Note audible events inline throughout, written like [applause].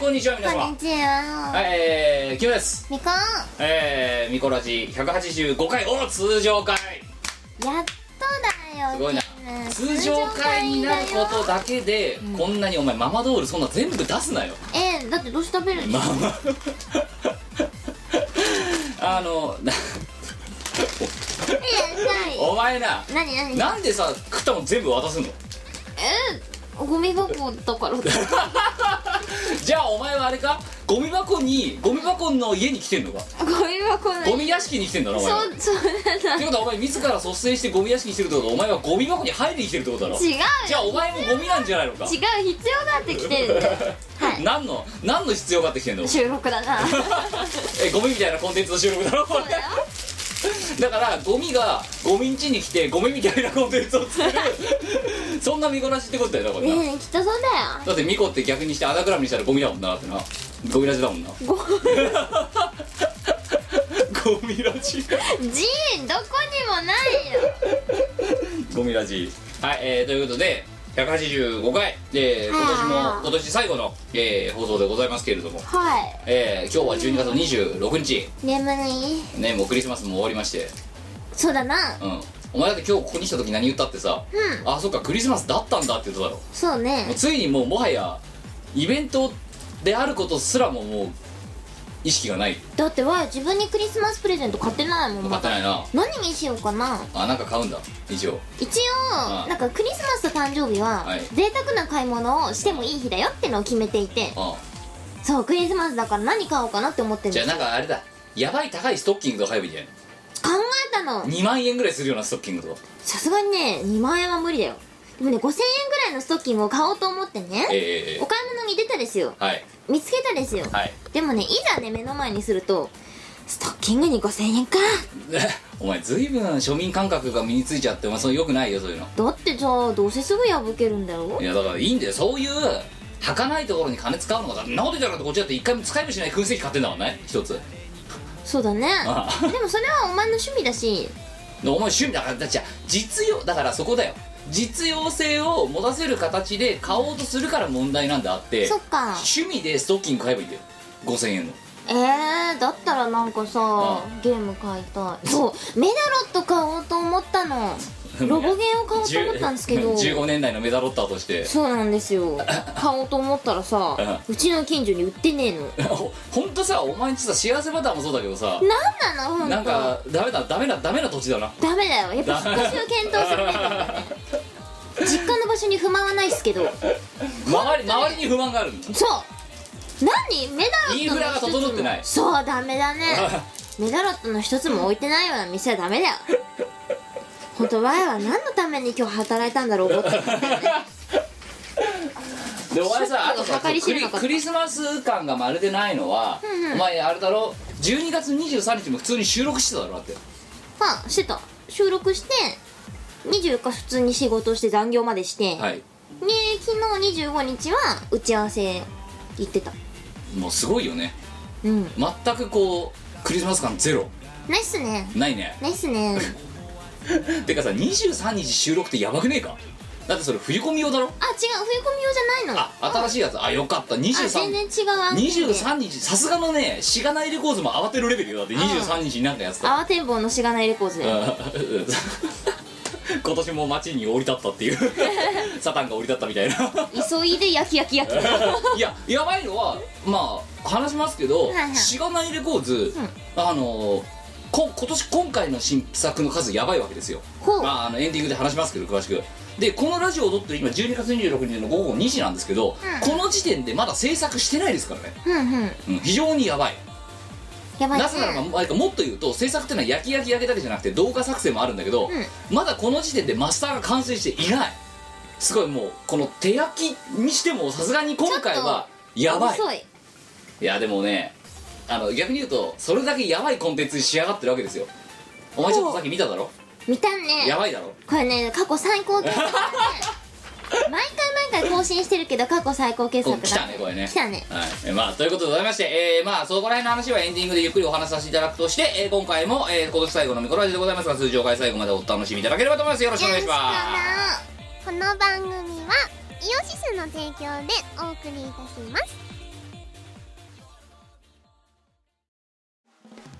はいこんにちは皆様。こんにちは。はいえー、キムです。みこん。えー、ミコラジ185回お通常回。やっとだよ。すごいな。通常回になることだけで、うんこんなにお前ママドールそんな全部出すなよ。えだってどうして食べるんでマすかマあのなえお前ななになんでさ食ったもん全部渡すの？えゴミ箱だか。ら [laughs] じゃあお前はあれか？ゴミ箱にゴミ箱の家に来てんのか？ゴミ箱のゴミ屋敷に来てんだろお前は。そうそうだ。ってことはお前自ら率先してゴミ屋敷にしてるってことはお前はゴミ箱に入りに来てるってことだろ。違うよ。じゃあお前もゴミなんじゃないのか？違う必要があって来てるんだよ。[laughs] はい。何の何の必要があってきてんの？収録だな。[laughs] えゴミみたいなコンテンツの収録だろそう [laughs] だからゴミがゴミん家に来てゴミみたいなコンテンツを作る。[laughs] そんな見こなしってことだよなこれなねえきっとそうだよ。だってミコって逆にしてアナグラムにしたらゴミだもんなだってな。ゴミラジだもんな。ゴ [laughs] ゴミラジ。ジーンどこにもないよ。ゴミラジ。はい、えー、ということで185回、えー、今年も今年最後の、えー放送でございますけれども、はい。えー、今日は12月26日。眠い。ねもうクリスマスも終わりまして。そうだな。うん。お前だって今日ここに来た時何言ったってさ、うん。あそっかクリスマスだったんだって言っただろ。そうね。もうついにもうもはやイベントであることすらももう意識がない。だってわ自分にクリスマスプレゼント買ってないもん。分かってないな。何にしようかな。あなんか買うんだ。一応。一あ応なんかクリスマスと誕生日ははい。贅沢な買い物をしてもいい日だよってのを決めていて。あそうクリスマスだから何買おうかなって思ってるんじゃあなんかあれだ。やばい高いストッキングとか買えばいいんじゃな。い考えたの。2万円ぐらいするようなストッキングとか。さすがにね2万円は無理だよでもね5000円ぐらいのストッキングを買おうと思ってねええお買い物に出たですよ。はい。見つけたですよ。はい。でもねいざね目の前にするとストッキングに5000円か。[laughs] お前ずいぶん庶民感覚が身についちゃってお前そのよくないよそういうの。だってさどうせすぐ破けるんだよいやだからいいんだよ。そういう儚いところに金使うのがなこと言ったらこっちだって一回も使いもしない燻製機買ってんだもんね一つ。そうだね。あ。でもそれはお前の趣味だし。お前趣味だからだじゃあ実用だからそこだよ実用性を持たせる形で買おうとするから問題なんであって。そっか。趣味でストッキング買えばいいんだよ。5000円の。えー、だったらなんかさあ。ゲーム買いたい。そうメダロット買おうと思ったのロボゲーを買おうと思ったんですけど。[laughs] 15年代のメダロッターとして。そうなんですよ。[laughs] 買おうと思ったらさうちの近所に売ってねえの。ほほんとさお前んちさ幸せバターもそうだけどさ。なんなのほんとなんかダメだダメなダメな土地だな。ダメだよ。やっぱ引っ越しを検討するべきだね。[laughs] 実家の場所に不満はないっすけど。周り周りに不満があるんだ。そう。何？メダロットのインフラが整ってない。そうダメだね。メダロットの一つも置いてないような店はダメだよ本当わいは何のために今日働いたんだろう思ってでお前さあとさクリクリスマス感がまるでないのは、うんうん。お前あれだろ？12月23日も普通に収録してただろだって。まあしてた。収録して24日普通に仕事して残業までして、はい。で昨日25日は打ち合わせ行ってた。もうすごいよね。うん。全くこうクリスマス感ゼロ。ナイスね。ないね。ナイスね [laughs] [laughs] てかさ23日収録ってやばくねえか？だってそれ冬込み用だろ？あ違う冬込み用じゃないの。あ新しいやつ。あよかった。あ全23然違う案件で。23日さすがのねしがないレコーズも慌てるレベルよ。だって23日になんかやってた。慌てんぼうのしがないレコーズだようん。[laughs] 今年も街に降り立ったっていう。[laughs] サタンが降り立ったみたいな。急いで焼き焼き焼き。いややばいのはまあ話しますけどはいはい。しがないレコーズ、あのこ今年今回の新作の数やばいわけですよ。ほう。まあ、あのエンディングで話しますけど詳しくでこのラジオを撮ってる今12月26日の午後2時なんですけど、うん。この時点でまだ制作してないですからね、うんうん。うん、非常にやばい。やばいね。なぜならばもっと言うと制作っていうのは焼き焼き焼けだけじゃなくて動画作成もあるんだけど、うん。まだこの時点でマスターが完成していない。すごいもうこの手焼きにしてもさすがに今回はやばい。遅い。いやでもねあの逆に言うとそれだけやばいコンテンツに仕上がってるわけですよ。お前ちょっとさっき見ただろ？見たね。やばいだろ？これね過去最高傑作だね。[laughs] 毎回毎回更新してるけど過去最高傑作だ。来たねこれね。来たね。はい。えまあということでございましてえー、まあそこら辺の話はエンディングでゆっくりお話しさせていただくとして、えー今回も、えー今年最後のミコラジでございますが通常回最後までお楽しみいただければと思います。よろしくお願いします。この番組はイオシスの提供でお送りいたします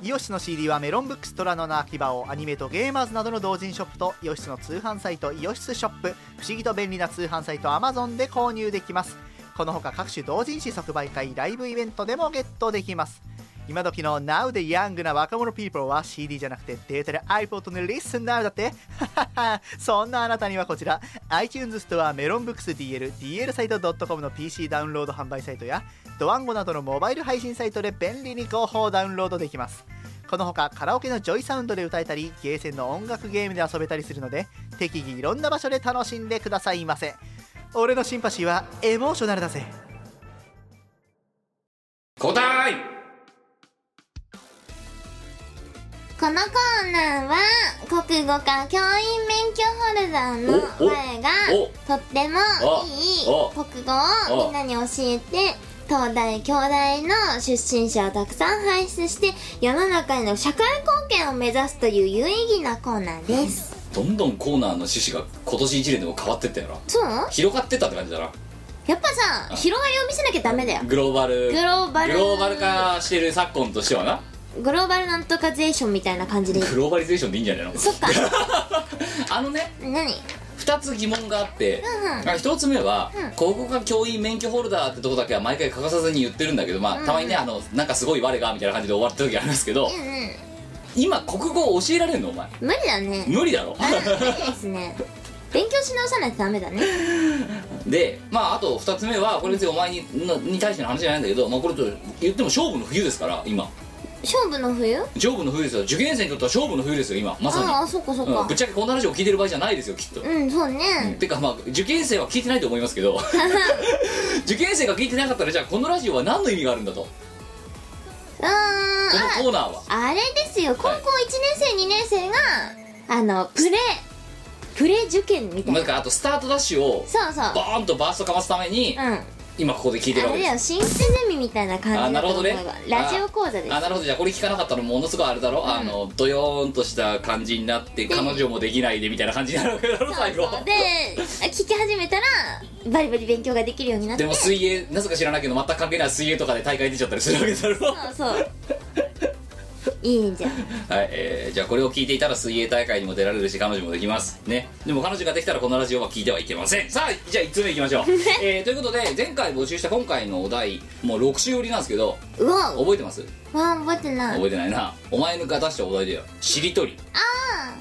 イオシスの CD はメロンブックストラノの秋葉をアニメとゲーマーズなどの同人ショップとイオシスの通販サイトイオシスショップ不思議と便利な通販サイト Amazon で購入できます。このほか各種同人誌即売会ライブイベントでもゲットできます。今時の Now でヤングな若者 people は CD じゃなくてデータで iPod の Listen Now だって。[laughs] そんなあなたにはこちら iTunes ストアメロンブックス DL DL サイト .com の PC ダウンロード販売サイトやドワンゴなどのモバイル配信サイトで便利に合法ダウンロードできます。このほかカラオケのジョイサウンドで歌えたりゲーセンの音楽ゲームで遊べたりするので適宜いろんな場所で楽しんでくださいませ。俺のシンパシーはエモーショナルだぜ。答えこのコーナーは国語科教員免許ホルダーのおお我がおとってもいいお国語をみんなに教えて東大京大の出身者をたくさん輩出して世の中への社会貢献を目指すという有意義なコーナーです。どんどんコーナーの趣旨が今年1年でも変わってったよなそう？広がってったって感じだな。やっぱさ広がりを見せなきゃダメだよ。グローバル。グローバル。グローバル化してる昨今としてはなグローバルなんとかゼーションみたいな感じで。グローバリゼーションでいいんじゃないの？そっか。[laughs] あのね何？2つ疑問があって、うんうん。あ1つ目は、うん。国語科教員免許ホルダーってとこだけは毎回欠かさずに言ってるんだけど、まあ、うんたまにねあのなんかすごい我がみたいな感じで終わった時ありますけど、うんうん。今国語を教えられるの？お前。無理だね。無理だろ？あ無理ですね。勉強し直さないとダメだね。[laughs] でまああと2つ目はこれ別にお前にのに対しての話じゃないんだけど、まあ、これと言っても勝負の冬ですから今勝負の冬？勝負の冬ですよ。受験生にとっては勝負の冬ですよ今。まさに。ああそっかそっか。うん。ぶっちゃけこんな話を聞いてる場合じゃないですよきっと、うんそうね。てかまあ受験生は聞いてないと思いますけど。[laughs] 受験生が聞いてなかったらじゃあこのラジオは何の意味があるんだと？うーんこのコーナーは。ああれですよ高校1年生2年生があのプレプレ受験みたいな。なんかあとスタートダッシュをそうそう。バーンとバーストかますためにうん今ここで聞いてるわあれだよ新鮮ゼミみたいな感じあなるほどね。だと思えばラジオ講座です。あなるほど。じゃあこれ聞かなかったらものすごいあれだろ、ん。あのドヨーンとした感じになってで彼女もできないでみたいな感じになるわけだろ最後そう。で聞き始めたらバリバリ勉強ができるようになって。でも水泳なぜか知らないけど全く関係ない水泳とかで大会出ちゃったりするわけだろ。そうそういいんじゃん。はい、えーじゃあこれを聞いていたら水泳大会にも出られるし彼女もできます。ね。でも彼女ができたらこのラジオは聞いてはいけません。さあじゃあ1つ目いきましょう、[laughs] えーということで前回募集した今回のお題もう6週売りなんですけどうわ覚えてます？わ覚えてない。覚えてないな。お前が出したお題だよ。しりとり。あ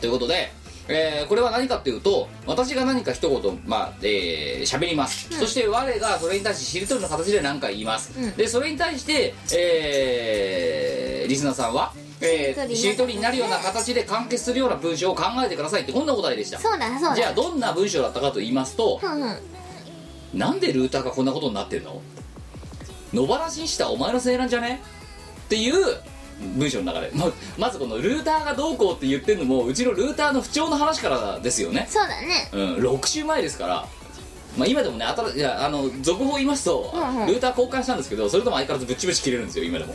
ということで、えーこれは何かっていうと私が何か一言まあえー喋、ります、そして我がそれに対してしりとりの形で何か言います、うん。でそれに対して、えーリスナーさんはえーししりとりになるような形で完結するような文章を考えてくださいってこんなお題でした。あそうだそうだ。じゃあどんな文章だったかと言いますとふんふん。なんでルーターがこんなことになってんの？野放しにしたお前のせいなんじゃね？っていう文章の中で。ままずこのルーターがどうこうって言ってるのもうちのルーターの不調の話からですよね。そうだね。うん6週前ですから。まあ今でもね新しいやあの続報言いますと、うんうん。ルーター交換したんですけどそれとも相変わらずぶっちぶち切れるんですよ今でも。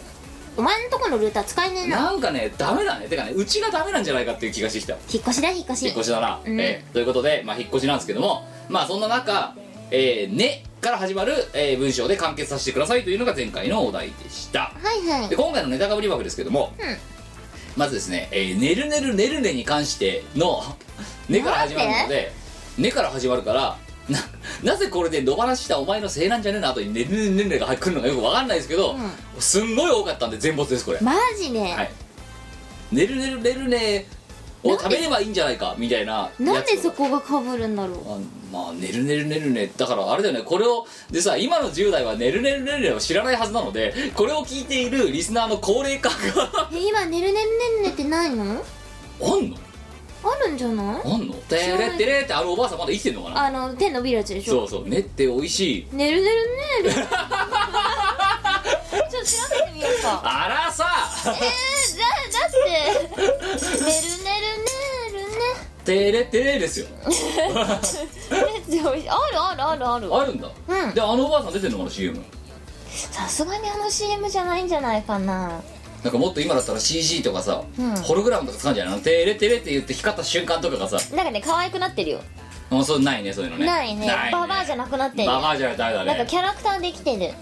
お前のとこのルーター使えねえな。なんかねダメだね。てかねうちがダメなんじゃないかっていう気がしてきた。引っ越しだ引っ越し。引っ越しだな、うん。えーということで、まあ、引っ越しなんですけどもまあそんな中「えーね」から始まる、えー文章で完結させてくださいというのが前回のお題でした。はいはい。で今回のネタかぶり枠ですけども、うん。まずですね「えーねるねるねるね」に関しての「[laughs] ね」から始まるので「ね」から始まるからななぜこれで野放ししたお前のせいなんじゃねえの後に「ねるねるねるね」が来るのかよくわかんないですけど、すんごい多かったんで全没ですこれ。マジで、はい。ねるねるねるねを食べればいいんじゃないかみたいななんでそこがかぶるんだろう。あまあ、ねるねるねるね。だからあれだよね。これをでさ今の10代はねるねるねるねを知らないはずなのでこれを聞いているリスナーの高齢化が。え今ねるねるねるねってないの？あんの？あるんじゃない？あんの？てれってれってあのおばあさんまだ生きてんのかな？あの手伸びるやつでしょ？そうそう。ねって美味しい。ねるねるねる。ち [laughs] ょっと調べてみようか。あらさ。えー、だだってねるねるねるね。テレテレですよ。[laughs] あるあるあるある。あるんだ。うん。であのおばあさん出てんのかな CM さすがにあの CM じゃないんじゃないかな。なんかもっと今だったら CG とかさ、うん。ホログラムとか使うんじゃないの？テレテレって言って光った瞬間とかがさ。なんかね可愛くなってるよ。もうそうないねそういうのね。ないね。ババアじゃなくなってる。ババアじゃない誰だなんかねキャラクターできてる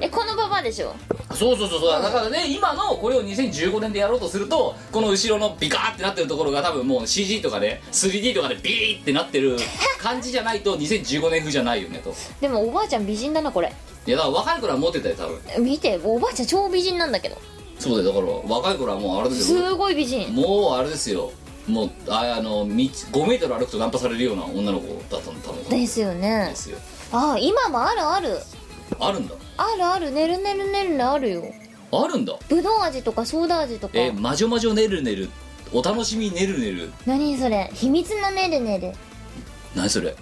えこのババアでしょ？そうそうそうそう。だからね今のこれを2015年でやろうとするとこの後ろのビカーってなってるところが多分もう CG とかで 3D とかでビーってなってる [laughs] 感じじゃないと2015年風じゃないよねと。でもおばあちゃん美人だなこれ。いやだから若い頃はモテたよ多分。見ておばあちゃん超美人なんだけど。そうだよだから若い頃はもうあれですすよごい美人。もうあれですよ。もうああの道5メートル歩くとナンパされるような女の子だったの多分。ですよね。ですよ。あ今もあるある。あるんだあるあるねるねるねるねあるよ。あるんだ。ぶどう味とかソーダ味とか。え魔女魔女ねるねる。お楽しみねるねる。何それ？秘密のねるねる。何それ？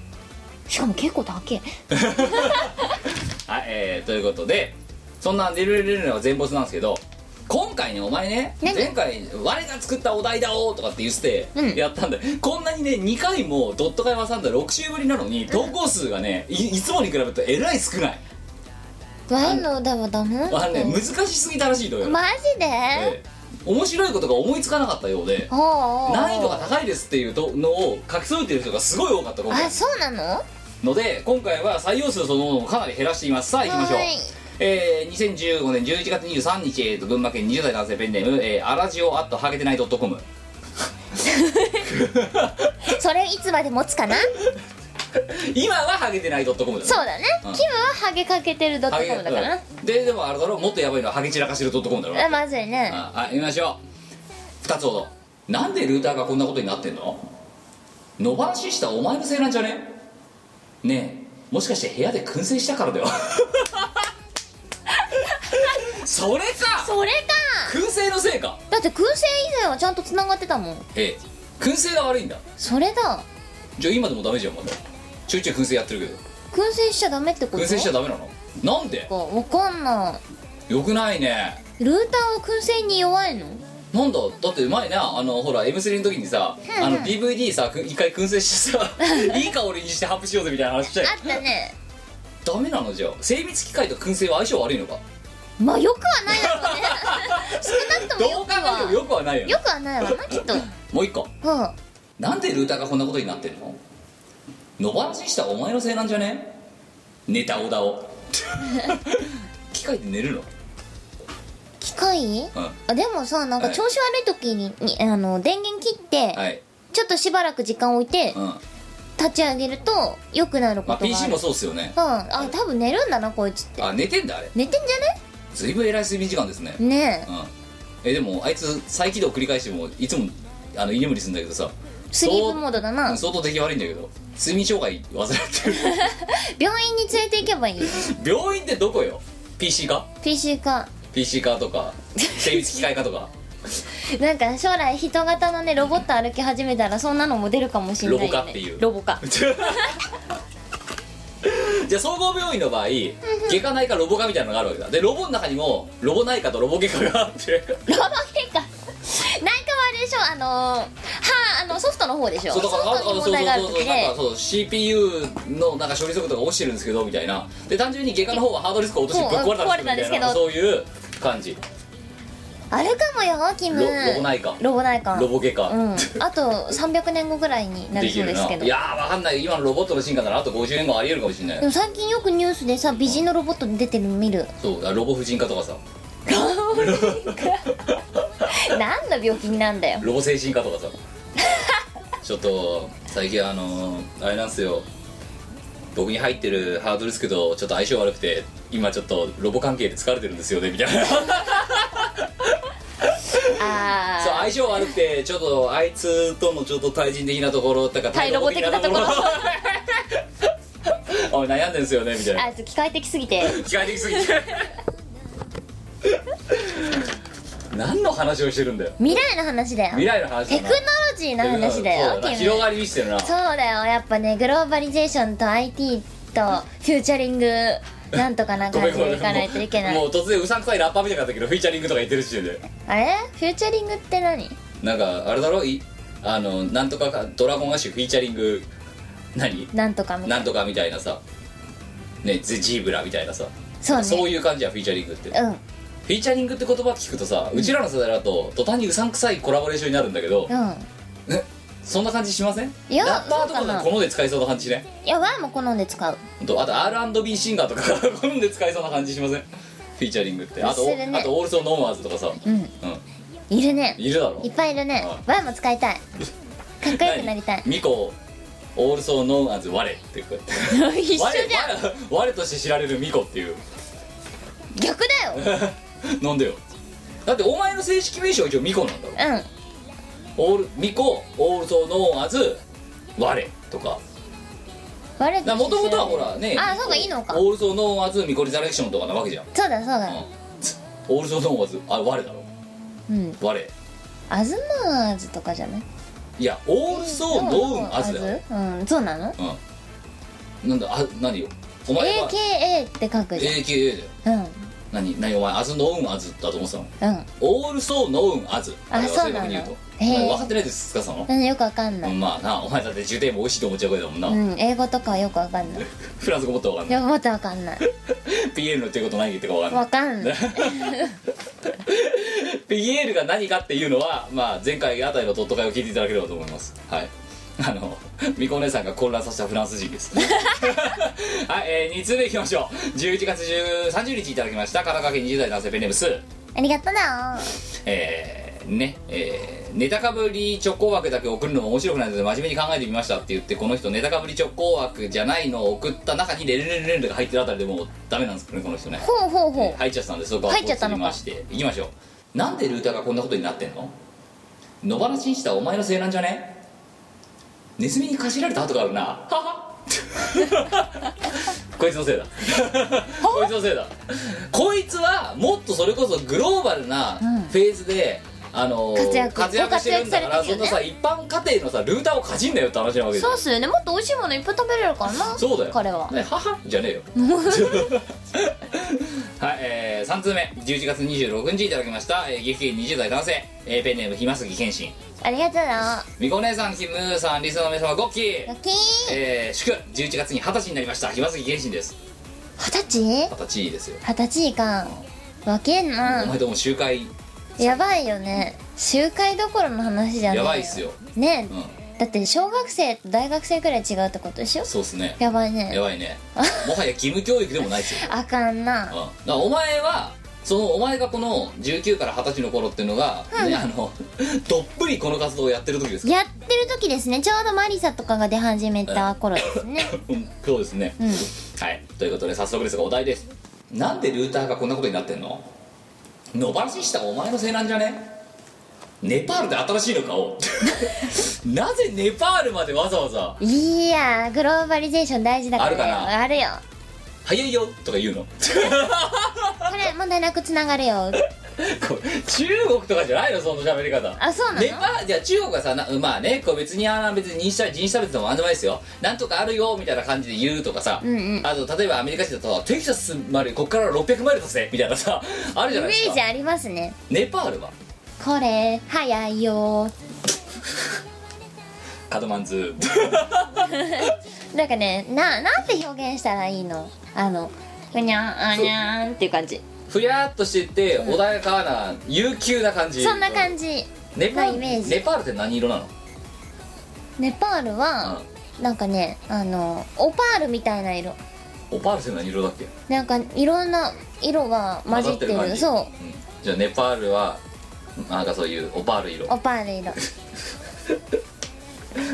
しかも結構高え。[laughs] はい、えー、ということでそんな「ねるねるねる」は全ボスなんですけど今回ねお前ね何？前回「我が作ったお題だお」とかって言ってやったんで、こんなにね2回もドット会挟んだ6週ぶりなのに投稿数がねいいつもに比べるとえらい少ないワンの歌はダメあのね難しすぎたらしいのよ、マジで、ええ。面白いことが思いつかなかったようでほう。ほう難易度が高いですっていうとのを書き添えてる人がすごい多かった今回あそうなの？ので今回は採用数そのものをかなり減らしています。さあ行きましょう。はいえー、2015年11月23日、えーと群馬県20代男性ペンネーム、えー、アラジオアットハゲてない .com [laughs] それいつまで持つかな？今はハゲてない .com だね。そうだね、うん。キムはハゲかけてるドットコムだから。な、うん。ででもあれだろもっとやばいのはハゲ散らかしてる .com だろ。あまずいね。あはい見ましょう。2つほど。なんでルーターがこんなことになってんの？野放ししたお前のせいなんじゃね？ねえ。もしかして部屋で燻製したからだよ。[laughs] それか！それか！燻製のせいか？だって燻製以前はちゃんとつながってたもん。ええ。燻製が悪いんだ。それだ。じゃあ今でもダメじゃんまだちょいちょい燻製やってるけど。燻製しちゃダメってこと？燻製しちゃダメなの？なんで？わかんなよくないね。いルーターは燻製に弱いの？なんだ？だって前ね。あのほら M3 の時にさあの DVD さく一回燻製してさ [laughs] いい香りにして発布しようぜみたいな話したよ。あったね。ダメなの？じゃあ精密機械と燻製は相性悪いのか？まあよくはないだろうね。[laughs] 少なくともよくどう考えてもはよくはないよね。よくはないわなきっと。もう一個。うん。なんでルーターがこんなことになってんの？野放ししたお前のせいなんじゃね？ネタオダを。機械で寝るの？機械？うん。あでもさなんかはい。調子悪い時ににあの電源切って、はい。ちょっとしばらく時間置いてうん。立ち上げると良くなるこまあとがある、PC もそうっすよね。うん。あ多分寝るんだなこいつって。あ寝てんだあれ。寝てんじずいぶん偉い睡眠時間ですね。ゃねねうん。えでもあいつ再起動繰り返してもいつもあの居眠りするんだけどさ。えスリープモードだうな。ん相当出来悪いんだけど。睡眠障害患ってる。[laughs] 病院に連れて行けばいい病院ってどこよ？PC か？PC か。PC 化とか精密機械化とか。[laughs] なんか将来人型のねロボット歩き始めたらそんなのも出るかもしれないよ、ね、ロボ化っていう。ロボ化 [laughs] じゃあ総合病院の場合外科内科ロボ科みたいなのがあるわけだ。でロボの中にもロボ内科とロボ外科があって。ロボ結果内科？はあれでしょ。あのー、はあのソフトの方でしょ。ソフトそうそうに問題がある時そうそうなんかでそう CPU のなんか処理速度が落ちてるんですけどみたいな。で単純に外科の方はハードディスクを落としてぶっ壊れたんですけど。そういう感じ。あるかもよキム。ロロボ内科。ロボ内科。ロボ外科、うん。あと300年後ぐらいになるなそうですけど。いやーわかんない。今のロボットの進化ならあと50年後ありえるかもしれない。でも最近よくニュースでさ美人のロボット出てるの見る。そうあロボ婦人科とかさ [laughs] 何の病気なんだよ。ロボ精神科とかさ。[laughs] ちょっと最近あのーあれなんですよ。僕に入ってるハードディスクとちょっと相性悪くて今ちょっとロボ関係で疲れてるんですよねみたいな。[laughs] そうああ相性悪くてちょっとあいつとのちょっと対人的なところとか対ロボ的なところ。おい悩んでんすよねみたいな。あいつ機械的すぎて。機械的すぎて何の話をしてるんだよ。未来の話だよ。未来の話だな。テクノロジーの話だよそうな。キム広がり見せてるな。そうだよ。やっぱねグローバリゼーションと IT とフューチャリングなんとかな感じでいかないといけない。もうもう突然うさんくさいラッパーみたいになったけどフィーチャリングとか言ってるしで。あれ？フィーチャリングって何？なんかあれだろ？いあのなんとかか Dragon Ash フィーチャリング何？なんとかみたいな。んとかみたいなさ。ねゼジーブラみたいなさ。そうね。そういう感じやフィーチャリングって。フうんィーチャリングって言葉聞くとさ、うちらの世代だと途端にうさんくさいコラボレーションになるんだけど、うん。ねそんな感じしません？いやラッパーとかそうかな。が好んで使いそうな感じしね。いやワイも好んで使う。ほんとあと R&B シンガーとかが [laughs] 好んで使いそうな感じしません？フィーチャリングって。あと、するね。あと also known as とかさ。うん。うん。いるね。いるだろ？いっぱいいるね。はワイも使いたい。かっこよくなりたい。ミコ also known as 我ってこうやって。[laughs] 一緒じゃん。我我我として知られるミコっていう。逆だよ [laughs] [laughs] なんでよ。だってお前の正式名称は一応ミコなんだろ。うん。オールミコ also known as 我とか。我もともとはほらねあそうかいいのか。 also known as ミコリザレクションとかなわけじゃん、そうだそうだ。うん、 also known as あ我だろ。うん。我。 as マーズとかじゃない？いや also known as だよ。うん。そうなの？うん。なんだあ何よ？お前は AKA って書くじ AKA だよ。ゃんうん何何お前アズノーンアズだと思ってたの？うん。オールソーノーンアズ。あそうなの正確に言うと。へー。お前分かってないですかそのうんよくわかんない。うんまあなお前だって重点も美味しいと思っちゃう声だもんな、うん英語とかはよくわかんない。[laughs] フランス語もっと分かんない。いやまたわかんない。[laughs] PL の言ってること何言ってるか分かんない。わかんない。[laughs] PL が何かっていうのは、まあ、前回あたりのトット会を聞いていただければと思います。はいあのみこお姉さんが混乱させたフランス人です。[laughs] はい、えー、2通目いきましょう。11月10 30日いただきました。神奈川県20代男性ペンネームスー。ありがとうな。えー、ねえー、ネタかぶり直行枠だけ送るのも面白くないので真面目に考えてみましたって言ってこの人ネタかぶり直行枠じゃないのを送った中にレレレレレが入ってるあたりでもうダメなんですけどねこの人ね。ほうほうほう。入っちゃったんでそこは入っちゃったのまして。いきましょう。なんでルーターがこんなことになってんの？野放しにしたお前のせいなんじゃね？ネズミにかしられた跡があるな。は [laughs] はこいつのせいだ。こいつのせいだ。こいつはもっとそれこそグローバルなうん。フェーズで、あのー活躍してるんだからね。そんなさ一般家庭のさルーターをかじんなよって話なわけそうっすよね。もっと美味しいものいっぱい食べれるからなそうだよ。彼は。ねははじゃねえよ。[laughs] はい、えー、3通目。11月26日いただきました、えー、岐阜県20代男性、えーペンネームひますぎけんしん。ありがとう。なみこ姉さんキムーさんリスの皆様ごっきー。ラッキー。えー、祝11月に二十歳になりました。ひますぎけんしんです。二十歳？二十歳ですよ。二十歳かわけんおな前とも集会やばいよね。集会どころの話じゃねえやばいっすよ。ね。うん。だって小学生と大学生くらい違うってことでしょ？そうっすね。やばいね。やばいね。[laughs] もはや義務教育でもないっすよ。あかんな。うん、だからお前はそのお前がこの19から20歳の頃っていうのが、ねあの [laughs] どっぷりこの活動をやってる時ですかやってる時ですね。ちょうどマリサとかが出始めた頃ですね。[laughs] うん。そうですね、うん。はい。ということで早速ですがお題です。なんでルーターがこんなことになってんの？野放ししたお前のせいなんじゃね？ネパールで新しいの買おう。[laughs] なぜネパールまでわざわざ？いやーグローバリゼーション大事だから。あるかな？あるよ「早いよ」とか言うの？これ問題なくつながるよ中国とかじゃないのその喋り方。あそうなの？ネパールじゃあ中国はさなまあねこう別にあの別に人種差人種差別でもなんでもないですよ。なんとかあるよみたいな感じで言うとかさ、うんうん。あと例えばアメリカ人だとテキサスまでこっから600マイルだぜみたいなさ [laughs] あるじイゃないですか。メージありますね。ネパールは？これ早いよ。[laughs] カドマンズ。[laughs] なんかねななんて表現したらいいの？あのふにゃんあにゃんっていう感じふやっとしてて穏やかな悠久な感じ。そんな感じ。ネパールなイメージ。ネパールって何色なの？ネパールはなんかねあのオパールみたいな色。オパールって何色だっけ？なんかいろんな色が混じってる感じ。そう。うん。じゃあネパールはなんかそういうオパール色。オパール色。[laughs]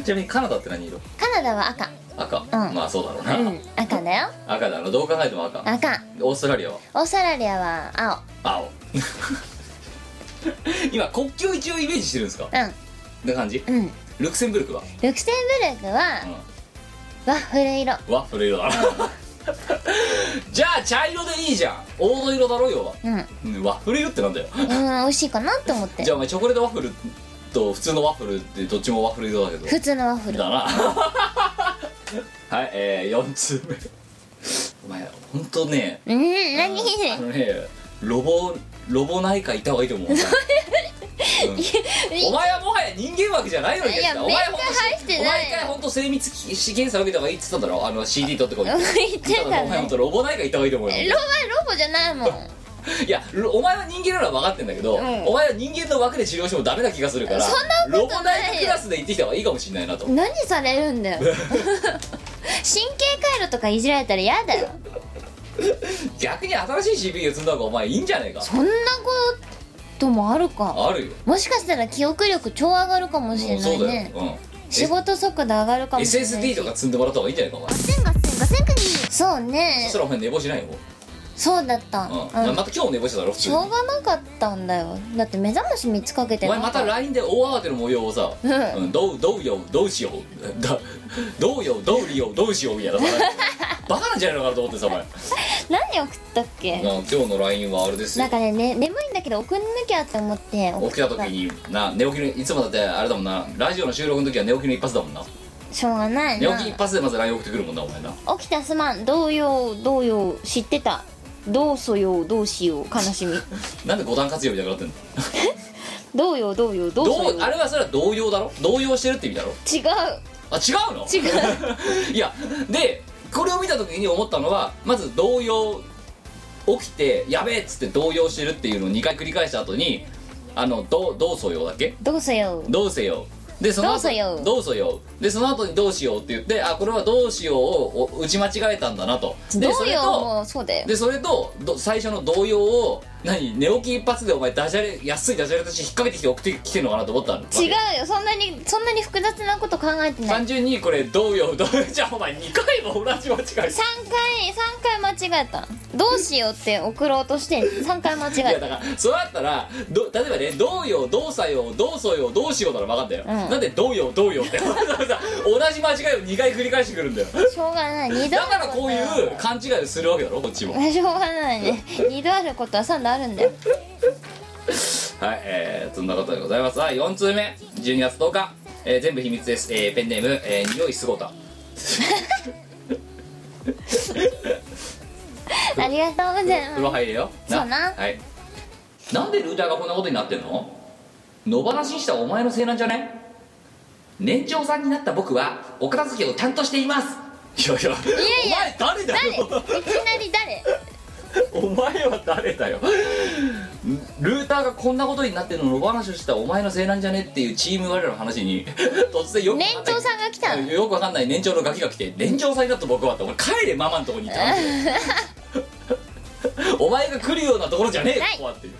ちなみにカナダって何色？カナダは赤赤、ん。まあそうだろうな、うん。赤だよ。赤だろ。どう考えても赤。赤。オーストラリアは？オーストラリアは青。青。[laughs] 今国境一応イメージしてるんですか？な感じ？うん。うんルクセンブルクは、ルクセンブルクはうワッフル色。ん、ワッフル色だな。[laughs] じゃあ茶色でいいじゃん。黄土色だろよ、うん。うん、ワッフル色ってなんだよ。うん美味しいかなって思って。じゃあお前チョコレートワッフルと普通のワッフルってどっちもワッフル色だけど。普通のワッフル。だなはいえー、4通目。お前ほんとねうん何？あのねロボロボ内科行った方がいいと思う。[laughs] うん。お前はもはや人間枠じゃないのにいやお前ほんとめっちゃ入ってない。お前一回本当精密試験査受けた方がいいって言ってたんだろ？あの CD 取ってこい。って言ってただからお前本ね当ロボないか行った方がいいと思うよ。ロボロボじゃないもんいやロお前は人間なのは分かってんだけど、ん。お前は人間の枠で治療してもダメな気がするからそんなことない。よロボ大学クラスで行ってきた方がいいかもしれないなと。何されるんだよ。[laughs] 神経回路とかいじられたら嫌だよ。逆に新しい CPU 積んだ方がお前いいんじゃねえか。そんなこともあるか。あるよ。もしかしたら記憶力超上がるかもしれうんないね。そうだよ、うん。仕事速度上がるかもしれないし。SSD とか積んでもらった方がいいんじゃないかお前。そ千ガセンガセンクニそうね。したらお前寝坊しないよそうだった、うん。うん。また今日寝坊しただろ？普通にしょうがなかったんだよ。だって目覚まし3つかけてお前また LINE で大慌ての模様をさ「うん。うん、どうどうよどうしよう？だどうよどうりよどうしよう」みたいなさ。[laughs] バカなんじゃないのかなと思ってさお前。[laughs] 何送ったっけ？な今日の LINE はあれですよ。なんかねね眠いんだけど送んなきゃって思って。送起きた時にな寝起きのいつもだってあれだもんな。ラジオの収録の時は寝起きの一発だもんな。しょうがない寝な起き一発でまず LINE 送ってくるもんなお前な。起きたすまん。どうよどうよ知ってたどうそよどうしよう悲しみ。なんで五段活用みたいになってんの？[laughs] どうよどうよどうそよどう。あれはそれは動揺だろ？動揺してるって意味だろ？違う。あ違うの？違う。[laughs] いやでこれを見た時に思ったのはまず動揺起きてやべえっつって動揺してるっていうのを2回繰り返した後にあのどうどうそよだっけ？どうそよどうせよでその後どうそよ。どうそよ。でその後にどうしようって言ってあこれはどうしようをお打ち間違えたんだなと。でそうれともうそうだよ。でそれとど最初の動揺を何？寝起き一発でお前ダジャレ安いダジャレとして引っ掛けてきて送ってきてるのかなと思ったの。違うよ。そんなにそんなに複雑なこと考えてない。単純にこれどうよどうよじゃあお前2回も同じ間違い3回3回間違えた。どうしようって送ろうとして3回間違いやえただからそうやったらど例えばねどうよどうさよどうそよどうしようなら分かんだよ、うん。なんでどうよどうよって？同じ間違いを2回繰り返してくるんだよ。しょうがない。二度だからこういう勘違いをするわけだろこっちも。しょうがないね。二度あることは三度あるんだよ。[laughs] はい、えー、そんなことでございます。はい、4通目、12月10日、えー全部秘密です。えーペンネーム、えー、匂いすごた。[laughs] ありがとうござい風呂ます入れよ。そうな。はい。なんでルーターがこんなことになってんの？野放しにしたお前のせいなんじゃね年長さんになった僕は、お片付けを担当しています。いやいや、いやお前誰だ誰？いきよなり誰？[laughs] お前は誰だよ。ルーターがこんなことになってるの野放しをしたお前のせいなんじゃねっていうチーム我らの話に [laughs] 突然よくわかんない。年長さんが来た。のよくわかんない年長のガキが来て年長さんだと僕はってお前帰れママのとこに行った [laughs] お前が来るようなところじゃねえよはい。ここはっていう。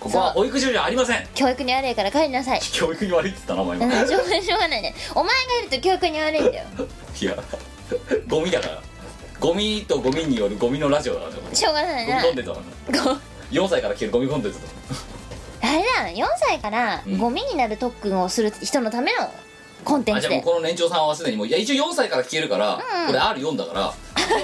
ここは保育所じゃありません。教育に悪いから帰りなさい。教育に悪いって言ったなお前うん今しょうがしょうがないね。お前がいると教育に悪いんだよ。いやゴミだからゴミとゴミによるゴミのラジオだからねしょうがないゴミなコンテンツだからね4歳から聞けるゴミコンテンツだあれだ4歳からうん。ゴミになる特訓をする人のためのコンテンあじゃあもうツでこの年長さんはすでにもういや一応4歳から聞けるから、うん。これ R4 だから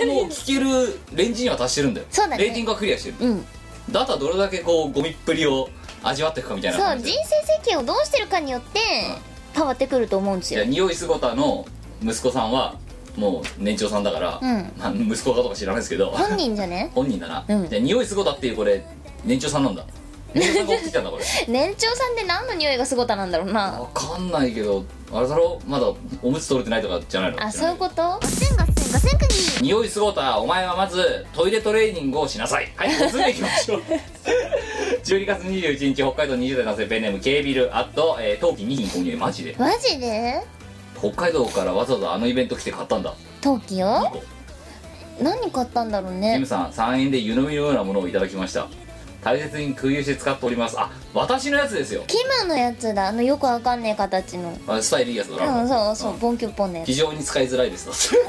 もう聞けるレンジには達してるんだよ。そうだね。レーティングはクリアしてるうん。だったらどれだけこうゴミっぷりを味わっていくかみたいなそう感じで人生設計をどうしてるかによって変わってくると思うんですじゃあよ匂いすごたの息子さんはもう年長さんだから、うん。まあ、息子かどうか知らないですけど。本人じゃね？[laughs] 本人だな、うん。じゃあ匂いすごたっていうこれ年長さんなんだ。年長さんってきたんだこれ。[laughs] 年長さんって何の匂いがすごたなんだろうな。わかんないけどあれだろ？まだおむつ取れてないとかじゃないの？あそういうこと？ガセンガセンガセンクニ匂いすごた。お前はまずトイレトレーニングをしなさい。はい進んでいきましょう。12月21日北海道20代男性ペンネーム K ビルあと、えー、冬季2品購入マジで？マジで？北海道からわざわざあのイベント来て買ったんだ。陶器2を個何買ったんだろうキねムさん3円で湯飲みのようなものをいただきました。大切に空輸して使っております。あ私のやつですよ。キムのやつだ。あのよくわかんねえ形の。あスタイルいいやつだな、うんそうそうボンキュッポンのやつ。非常に使いづらいです。と [laughs] そそら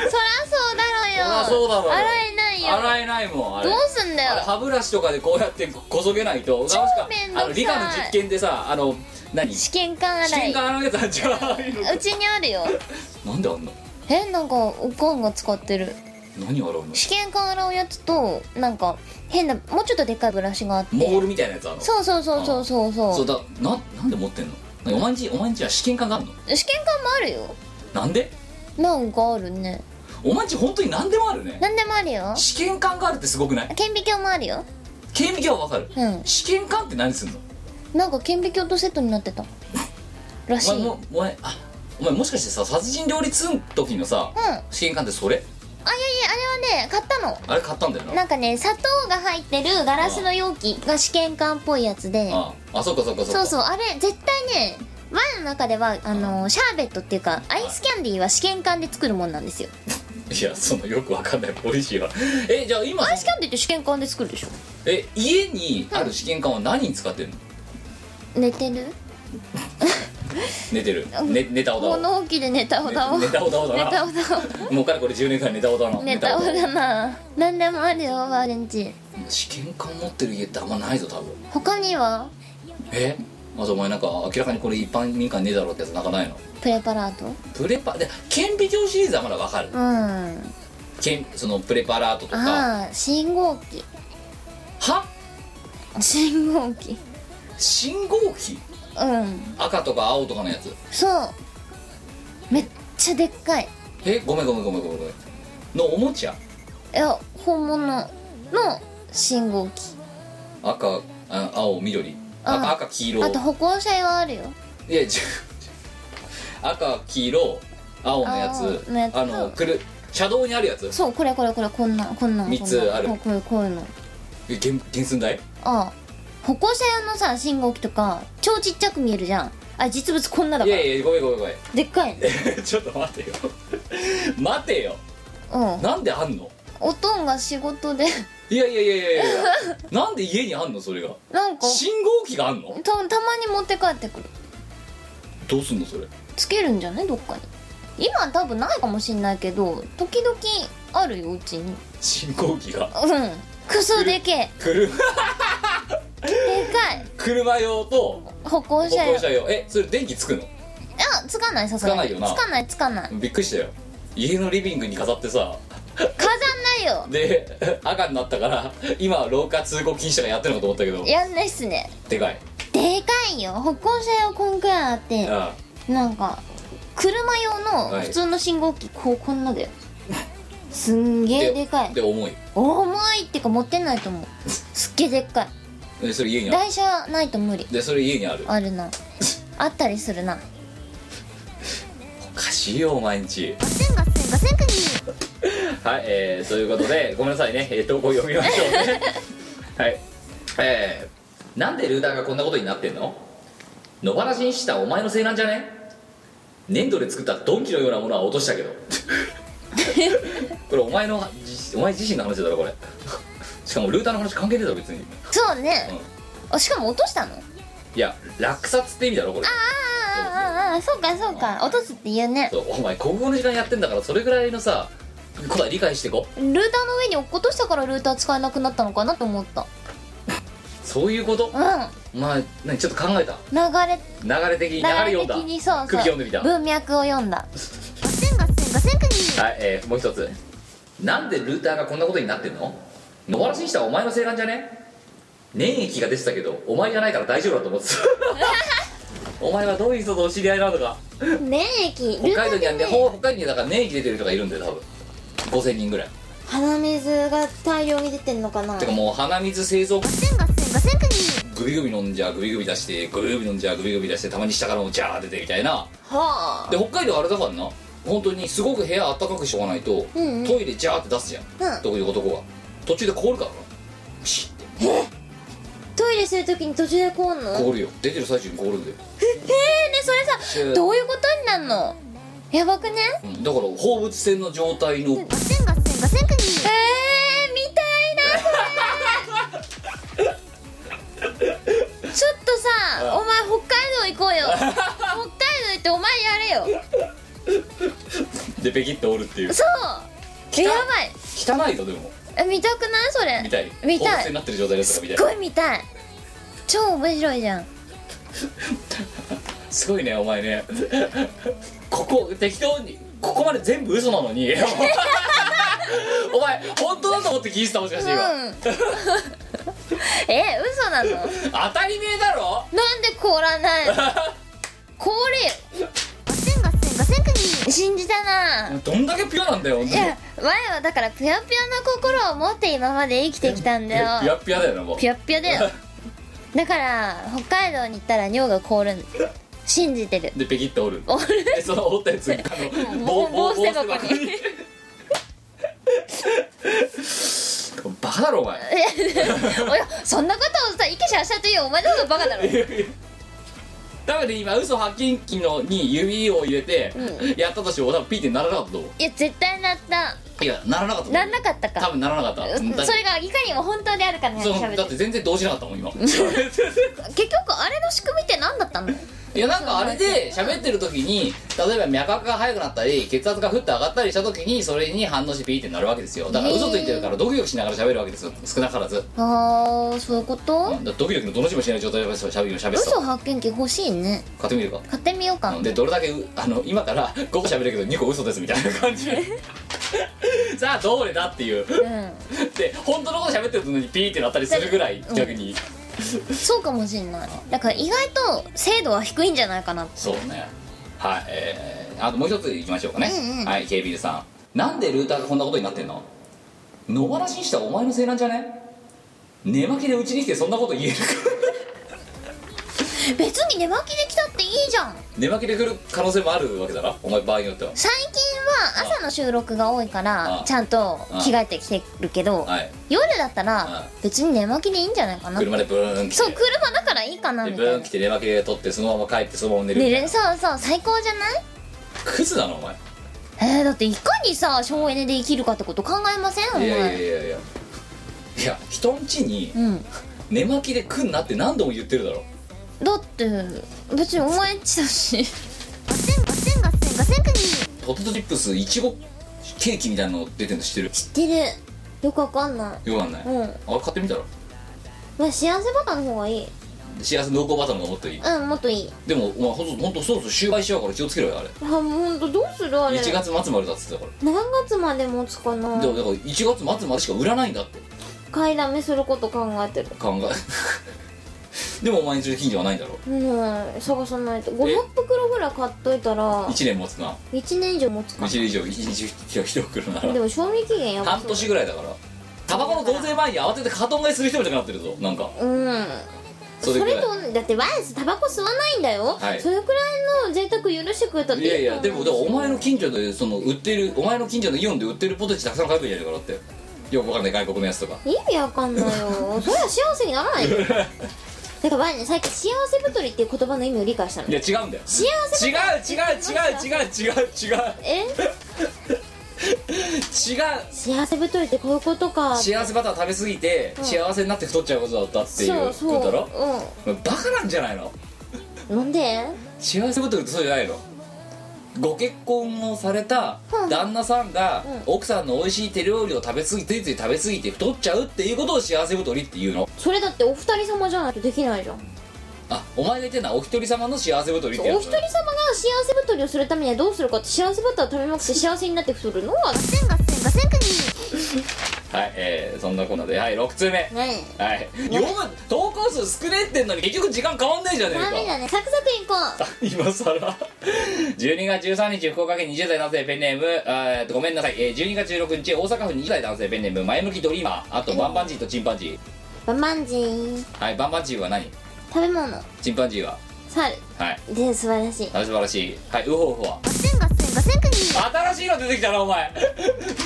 そうだろうよ。そらそうだろうよ。洗えないよ。洗えないもんあれ。どうすんだよ。あれ歯ブラシとかでこうやってこそげないと。しかめんどくさい。あの理科の実験でさあの何？試試験管洗い。験管のやつあんじゃん。ああいうのうちにあるよ。なんであんの？えなんかおかんが使ってる。何洗うの？試験管洗うやつとなんか変なもうちょっとでっかいブラシがあって。モールみたいなやつあるの？そうそうそうそうそうそう。そうだななんで持ってんの？お前んちお前んちは試験管があんの？試験管もあるよ。なんで？なんかあるね。お前んち本当に何でもあるね。なんでもあるよ。試験管があるってすごくない？顕微鏡もあるよ。顕微鏡はわかる、うん。試験管って何すんの？なんか顕微鏡とセットになってた。らしい。お前もお前あお前もしかしてさ殺人料理2の時のさ、うん。あいやいや試験管ってそれ？あれはね買ったの。あれ買ったんだよな。なんかね砂糖が入ってるガラスの容器が試験管っぽいやつで。ああそっかそっかそっか。そうそうあれ絶対ねワインの中ではあのシャーベットっていうかアイスキャンディーは試験管で作るもんなんですよ。[laughs] いやそのよくわかんないポリシーは。えじゃあ今アイスキャンディーって試験管で作るでしょ。え家にある試験管は何に使ってんの？寝てる？寝てる、ね、寝たおだお物置で寝たおだお寝たおだおだな。寝たおだもうかれこれ10年間寝たおだなお寝たおだな。何でもあるよバーレンチ試験管持ってる家ってあんまないぞ多分。他には？え？まずお前なんか明らかにこれ一般民間ねえだろうってやつなんかないの？プレパラート？プレパで顕微鏡シリーズはまだわかる。うん。けんそのプレパラートとか。ああ信号機。は？信号機信号機？うん。赤とか青とかのやつ？そう。めっちゃでっかい。えごめんごめんごめんごめんごめん。のおもちゃ？いや本物の信号機。赤あ青緑。あ赤赤黄色。あと歩行者用あるよ。いやちょ赤黄色青のやつ。青のやつ。とあのくる車道にあるやつ？そうこれこれこれこんなこんな三つある。こんなこうこういうの。え原原寸大？ああ歩行者用のさ信号機とか超ちっちゃく見えるじゃん。あ実物こんなだから。いやいやごめんごめんごめん。でっかいの。[laughs] ちょっと待てよ。[laughs] 待てよ。うん。なんであんの？おとんが仕事で。いやいやいやいやいや。[laughs] なんで家にあんのそれが？なんか。信号機があんの？たたまに持って帰ってくる。どうすんのそれ？つけるんじゃねどっかに。今は多分ないかもしんないけど時々あるようちに。信号機が。うん。クソでけえ。車でかい。車用と歩行歩者用。行者用。えそれ電気つくの？あつかないさすがに。つかないよな。つかないつかない。びっくりしたよ。家のリビングに飾ってさ。飾んないよ。で赤になったから今廊下通行禁止とかやってるのかと思ったけど。やんないっすね。でかい。でかいよ。歩行者用こんくらいあってあなんか車用のはい。普通の信号機こうこんなだよ。[laughs] すんげえでかい。で重い。重いってか持ってないと思う。すっげえでっかいでそれ家にある？台車ないと無理。でそれ家にある？あるな。[laughs] あったりするな。おかしいよお前んち。ガセンガセンガセンクニ [laughs] はい、えー、ということでごめんなさいね、えー投稿読みましょうね。[laughs] はい。えー、なんでルーダーがこんなことになってんの？野放しにしたお前のせいなんじゃね？粘土で作ったドンキのようなものは落としたけど。これお前のじお前自身の話だろこれ。しかもルーターの話関係ねえだろ別に。そうね。うん。あしかも落としたの？いや落札って意味だろこれ。ああああそう。かそうか。落とすって言うね。そうお前国語の時間やってんだからそれぐらいのさことは理解してこ。ルーターの上に落っことしたからルーター使えなくなったのかなと思った。そういうこと？うまあ何？ちょっと考えた？ん流れ。流れ的に流れ読んだ？的にそうそう。空気読んでみた？文脈を読んだ。ガセンガセンガセンクニはい、えーもう一つ。なんでルーターがこんなことになってんの？野放しにしたらお前のせいなんじゃね？粘液が出てたけどお前じゃないから大丈夫だと思ってた。[laughs] お前はどういう人とお知り合いなのか。粘液北海道にあって北海道にだから粘液出てる人がいるんだよ多分。5000人ぐらい。鼻水が大量に出てんのかな？てかもう鼻水製造。ガセンガセンガセンクニグビグビ飲んじゃグビグビ出してグビグビ飲んじゃグビグビ出してたまに下からもジャー出てみたいな。はあ。で北海道あれだからな。本当にすごく部屋あったかくしとかないと、うんうん。トイレジャーって出すじゃん、うん。どういう男が途中で凍るからな。ピシッてトイレするときに途中で凍んの？え凍るよ。出てる最中に凍るんだよ、え？ねそれさどういうことになんの？やばくね？うん。だから放物線の状態の。ガセンガセンガセンクニえー、見たいなこれ。[laughs] ちょっとさうんお前北海道行こうよ。[laughs] 北海道行ってお前やれよ。でペキッと折るっていう。そう。えやばい。汚いとでもえ見たくない？それ。見たい。見たい。になってる状態のやつすっが見たい。ごい見たい。超面白いじゃん。[laughs] すごいねお前ね。ここ適当にここまで全部嘘なのに。お前本当だと思って聞いてたもしかして今、うん。[laughs] え嘘なの？当たり前だろ。なんで凍らない？凍れよガセンガセンガセンクニ信じたな。どんだけピュアなんだよいや前はだからぷよぷよの心を持って今まで生きてきたんだよ。ピヤッピヤだよなもう。ぴよぴよだよ。[laughs] だから北海道に行ったら尿が凍るん信じてる。でペキッと折る。おる。でその折ったやつ。[laughs] あの棒棒捨て箱バカだろお前。[laughs] おやそんなことをさイケシャーしたというお前のことバカだろ多分ね今嘘発見機のに指を入れて、うやったとしても多分ピーってならなかったと思いや絶対なった。ういやならなかったなんなかったか。多分ならなかった。それがいかにも本当であるかのようにそうだって全然動じなかったもん今。[laughs] 結局あれの仕組みって何だったの？いやなんかあれで喋ってる時に例えば脈拍が速くなったり血圧がふって上がったりした時にそれに反応してピーってなるわけですよ。だから嘘ついてるからドキドキしながら喋るわけですよ。少なからず、ああそういうこと？うんだドキドキのどの字もしない状態で喋る喋って嘘た発見器欲しいね。買ってみるか。買ってみようか。でどれだけうあの今から [laughs] 5個喋るけど2個嘘ですみたいな感じ。で [laughs] [laughs] さあどれだっていう。うん。で本当のこと喋ってるのにピーってなったりするぐらい逆に、そうかもしんない。だから意外と精度は低いんじゃないかなそうね。はいえー、あともう一ついきましょうかね、うんうん。はい k b さん。なんでルーターがこんなことになってんの？野放しにしたお前のせいなんじゃね？寝巻きでうちに来てそんなこと言えるか別に寝巻きで来たっていいじゃん。寝巻きで来る可能性もあるわけだなお前場合によっては。最近は朝の収録が多いからあちゃんと着替えてきてるけどはい。夜だったらあ別に寝巻きでいいんじゃないかな。車でブーン来て。そう車だからいいかなでみたいな。ブーン来て寝巻きで取ってそのまま帰ってそのまま寝る。そうそう最高じゃない？クズなのお前。えー、だっていかにさ省エネで生きるかってこと考えません？お前。いやいやいやいや。いや人ん家にうん。寝巻きで来んなって何度も言ってるだろだって別にお前んちだし。ガセンガセンガセンガセンクニポテトチップスいちごケーキみたいなの出てるの知ってる知ってるよくわかんないよくわかんない、うんあれ買ってみたらまあ幸せバターの方がいい幸せ濃厚バターの方がもっといいうんもっといいでもお前ほんとほんとそうそう終売しちゃうから気をつけろよあれあもうほんとどうするあれ1月末までだっつってたから何月まで持つかなでもだから1月末までしか売らないんだって買いだめすること考えてる考えでもお前んちの近所はないんだろう。ん探さないと。500袋ぐらい買っといたら1年持つな。1年以上持つか1年以上1日1袋なら。でも賞味期限やば半年ぐらいだから。タバコの増税前に慌ててカートン買いする人みたいになってるぞなんか。うん。それとだってワイスタバコ吸わないんだよ、はい。それくらいの贅沢許してくれたっていやいやでもでもお前のの近所でその売ってるお前の近所のイオンで売ってるポテチたくさん買えばいいじゃないかだって。よくわかんない外国のやつとか。意味わかんないよ。それは幸せにならないよ [laughs] だからワイね最近幸せ太りっていう言葉の意味を理解したの。いや違うんだよ。幸せ違う違う違う違う違う違う。え？[laughs] 違う。幸せ太りってこういうことか。幸せバター食べ過ぎて、幸せになって太っちゃうことだったっていうことだろ？そバカなんじゃないの？ううんなんで？幸せ太りってそうじゃないの？ご結婚をされたうん。旦那さんがうん。奥さんの美味しい手料理を食べ過ぎついつい食べ過ぎて太っちゃうっていうことを幸せ太りっていうの。それだってお二人様じゃないとできないじゃんあお前が言ってんのはお一人様の幸せ太りってやつ。お一人様が幸せ太りをするためにはどうするかって幸せバターを食べまくって幸せになって太るのはガセンガセンガセンクはいえー、そんなこんなで。はい6通目。ニね。はい。読む投稿数少ねえってんのに結局時間変わんねえじゃねえか。ダメだねサクサクいこう。今さら12月13日福岡県20代男性ペンネーム。あーえっとごめんなさい、えー、12月16日大阪府20代男性ペンネーム。前向きドリーマー。あとバンバンジーとチンパンジバンバンジーー。はいバンバンジーは何？食べ物。チンパンジーは？猿はい。で素晴らしい。あ素晴らしい。はいウホウホは？ガセンガセンガセンクニ新しいの出てきたなお前。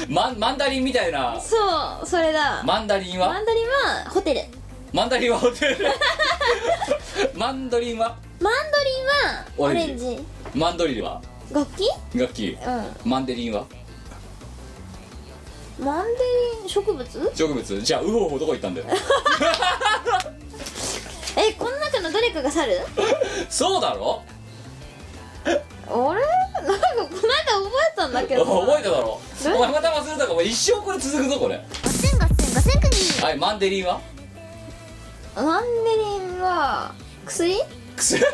マンマンダリンみたいな。そうそれだ。マンダリンは？マンダリンはホテル。マンダリンは？ホテルマンドリンは？マンドリンはオレンジ。マンドリルは？楽器？楽器。うマンデリンは？んマンデリン植物？植物。じゃあウホウホどこ行ったんだよ [laughs] えこの中のどれかが猿？そうだろ？あれ？なんかこの間覚えたんだけど覚えただろ？え？お前また忘れたからもう一生これ続くぞこれ。ガセンガセンガセンクニはいマンデリンは？マンデリンは薬？くすバン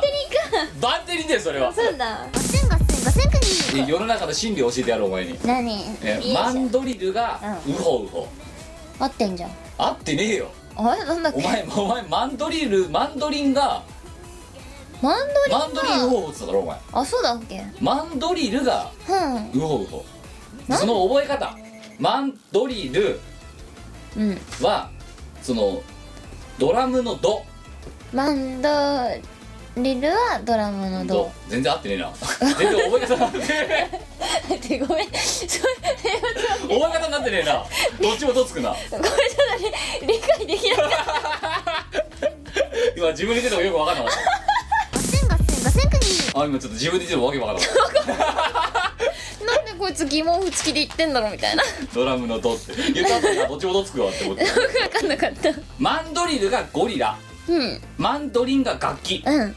テリンか。バンデリンだよそれは。そうだガセンガセンガセンクニえ世の中の真理を教えてやろうお前に。何？えいいじゃんマンドリルがうウホウホ。合ってんじゃん合ってねえよ。あれ？なんだっけ？お前お前マンドリルマンドリンがマンドリルマンドリルウホウホって言っただろお前。あそうだっけ？マンドリルがうん。ウホウホなその覚え方。マンドリルうん。はそのドラムのド。マンドリルはドラムのドド全然合ってねえな。全然覚え方なんてってごめん。それ覚え方になってねえな。どっちもどつくな。これちょっとね理解できなかった。今自分で言っててもよく分かんなかっガセンガセンガセンクニたあ今ちょっと自分で言っててもわけ分かんなかっなんでこいつ疑問符付きで言ってんだろうみたいな。ドラムのドって。言った後どっちもどつくわって思ってく分かんなかった。マンドリルがゴリラうん。マンドリンが楽器。うん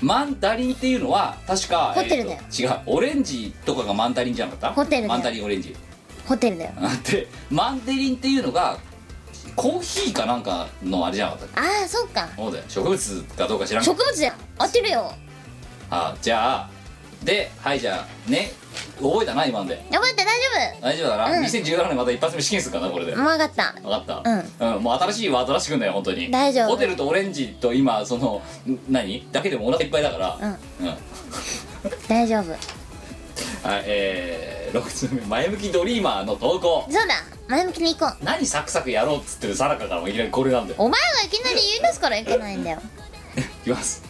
マンダリンっていうのは確かホテルだよえーと違うオレンジとかがマンダリンじゃなかった？ホテルだよマンダリンオレンジ。ホテルだよ。でマンデリンっていうのがコーヒーかなんかのあれじゃなかったっああそうか。けそうだよ。植物かどうか知らん。けど植物だよ。合ってるよ。あじゃあではいじゃあね覚えたな今んで。覚えて大丈大丈夫だな、うん。2017年また一発目試験するかなこれで。夫分かった。分かった。うん、もう新しいワードらしくんだよ本当に。大丈夫。ホテルとオレンジと今そのん何？だけでもお腹いっぱいだから。うん。うん。大丈夫。はいえー、6つ目前向きドリーマーの投稿。そうだ。前向きに行こう。何サクサクやろうっつってるさなかからもいきなりこれなんだよ。お前がいきなり言い出すからいけないんだよ。[laughs] いきます。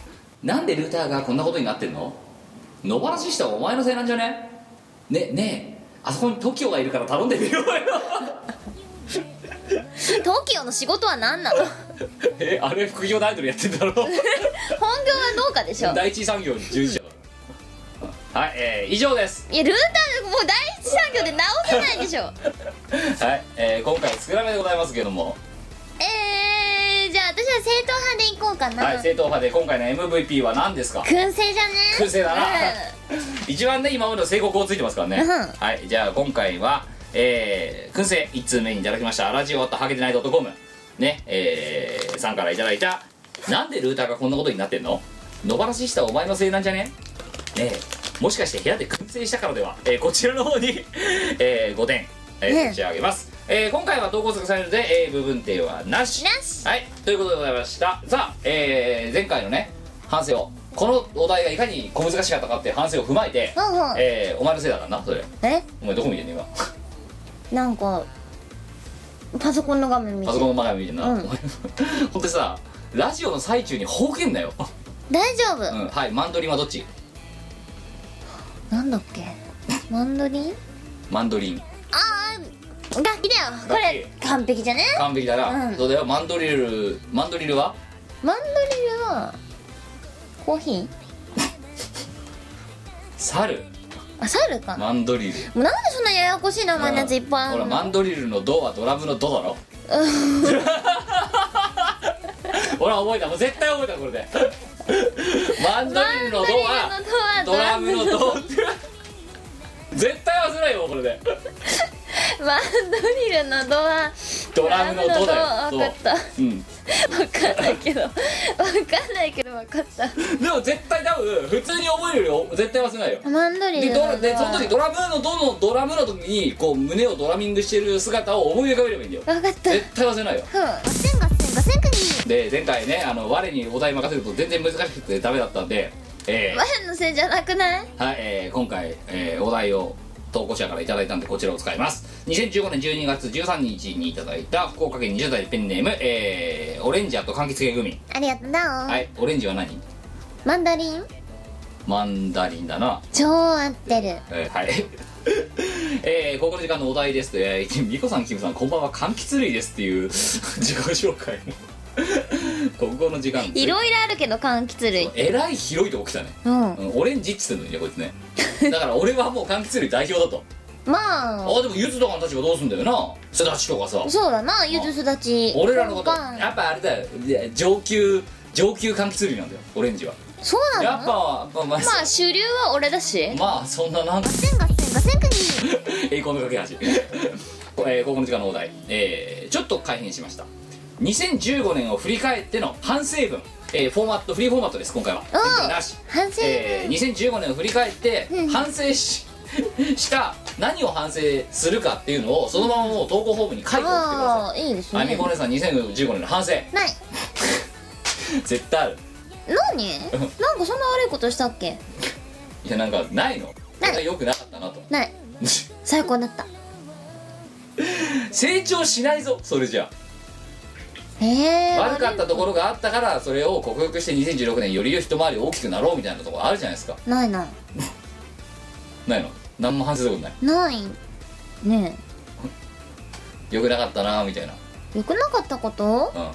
なんでルーターがこんなことになってんの？野放ししたお前のせいなんじゃね？ねねえ。あそこに TOKIO がいるから頼んでみようよ。TOKIO の仕事は何なの？本 [laughs] えあれ副業でアイドルやってんだろ。[laughs] 業は農家でしょ。第一産業に従事者はいえー、以上です。いやルーターもう第一産業で直せないでしょ。[laughs] はい、えー、今回少なめでございますけども。えー、じゃあ私は正統派で行こうかな、はい正統派で今回の MVP は何ですか？燻製じゃね？燻製だな。[laughs] 一番ね今までの成功をついてますからね、うん。はいじゃあ今回はえー、燻製1通目にいただきました。ラジオとハゲてない .com ねえー、さんからいただいた。なんでルーターがこんなことになってんの？野放ししたお前のせいなんじゃね？ねえもしかして部屋で燻製したからでは、えー、こちらの方に、えー、5点、えーね差し上げます、えー、今回は投稿作されるので、えー、部分点はなし。なし。はい。ということでございました。さあ、えー、前回のね反省を。このお題がいかに小難しかったかっていう反省を踏まえて、ほうほう。えー、お前のせいだからなそれ。え？お前どこ見てんの今？なんかパソコンの画面見てパソコンの前見てんな、うん。[laughs] ほんとさラジオの最中にほうけんなよ、大丈夫、うん、はい。マンドリンはどっち？なんだっけ？マンドリン？マンドリン。ああ楽器だよ。これ完璧じゃね？完璧だな、うん。そうだよ。マンドリルマンドリルは？マンドリルはコーヒー？[laughs] 猿。あ猿か、マンドリル。もうなんでそんなややこしい名前のやついっぱいあほらるのマンドリルのドはドラムのドだろ？[laughs] ほら覚えた。もう絶対覚えたこれで。マンドリルのドはマンドリルのドはドラムのドって絶対忘れないよこれで [laughs] マンドリルのドはドラムのドだよ。分かったそう。うん。分かんないけど。分かんないけど分かった。でも絶対多分普通に覚えるよ。り絶対忘れないよ。マンドリでルのドはドラでその時ドラムのドのドラムの時にこう胸をドラミングしてる姿を思い浮かべればいいんだよ。分かった。絶対忘れないよ。ふんガセンガセンガセンクニで前回ねあの我にお題任せると全然難しくてダメだったんでえー。前のせいじゃなくない？はい、えー今回、えーお題を投稿者からいただいたんでこちらを使います。2015年12月13日にいただいた福岡県20代ペンネーム、えーオレンジあと柑橘系グミ。ありがとう。な、はいオレンジは何？マンダリン。マンダリンだな。超合ってる。えーはい。[laughs] えー、ここの時間のお題です。と、えー、みこさん、キムさん、こんばんは、柑橘類ですっていう自己紹介の [laughs] ここの時間。いろいろあるけど柑橘類。えらい広いとこ来たね、うん。うん、オレンジっつってんのにねこいつね。[laughs] だから俺はもう柑橘類代表だと。まあ。あでもゆずとかの立場どうすんだよな。すだちとかさ。そうだなゆずすだち。俺らのことやっぱあれだよ。上級上級柑橘類なんだよオレンジは。そうなの？やっぱやっぱまあ、まあ主流は俺だし。まあそんななんか。ガセンガセンガセンクニ [laughs] 栄光の架け橋えー、ここの時間のお題、えー、ちょっと改変しました2015年を振り返っての反省文、えー、フォーマットフリーフォーマットです今回は。なし。反省えー、2015年を振り返ってうん反省しした何を反省するかっていうのをそのままもう投稿フォームに書いておいてくださああいいですいあみねこお姉さん2015年の反省。ない。[laughs] 絶対ある。何？なんかそんな悪いことしたっけ？いやなんかないの。ない。それが良くなかったなと。ない。[laughs] 最高だった。成長しないぞそれじゃえー、悪かったところがあったからそれを克服して2016年より一回り大きくなろうみたいなところあるじゃないですか。ないな [laughs] ないの？何も反省することない。ない。ね良くなかったなみたいな。えよくなかったこと？うん。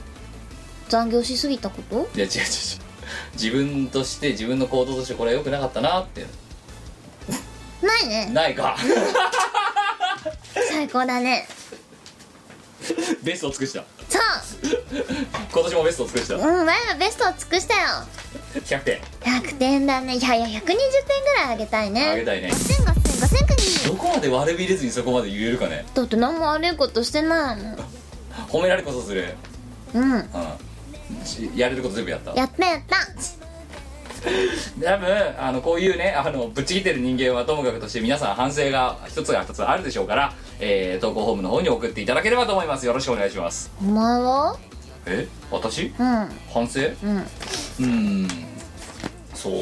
残業しすぎたこと？いや違う違う違う。自分として自分の行動としてこれは良くなかったなって。ないね。ないか。[laughs] 最高だね。ベストを尽くしたそう。今年もベストを尽くした。うん前はベストを尽くしたよ。100点。100点だね。いやいや120点ぐらいあげたいね。あげたいね。5000 5000 5000くにどこまで悪びれずにそこまで言えるかね。だって何も悪いことしてないもん褒められこそする。うん。うん。しやれること全部やった。やったやった。多分あのこういうねあのぶっちぎってる人間はともかくとして皆さん反省が一つが二つあるでしょうから、えー投稿ホームの方に送っていただければと思います。よろしくお願いします。お前は？え？私？うん。反省？ううんーん。そう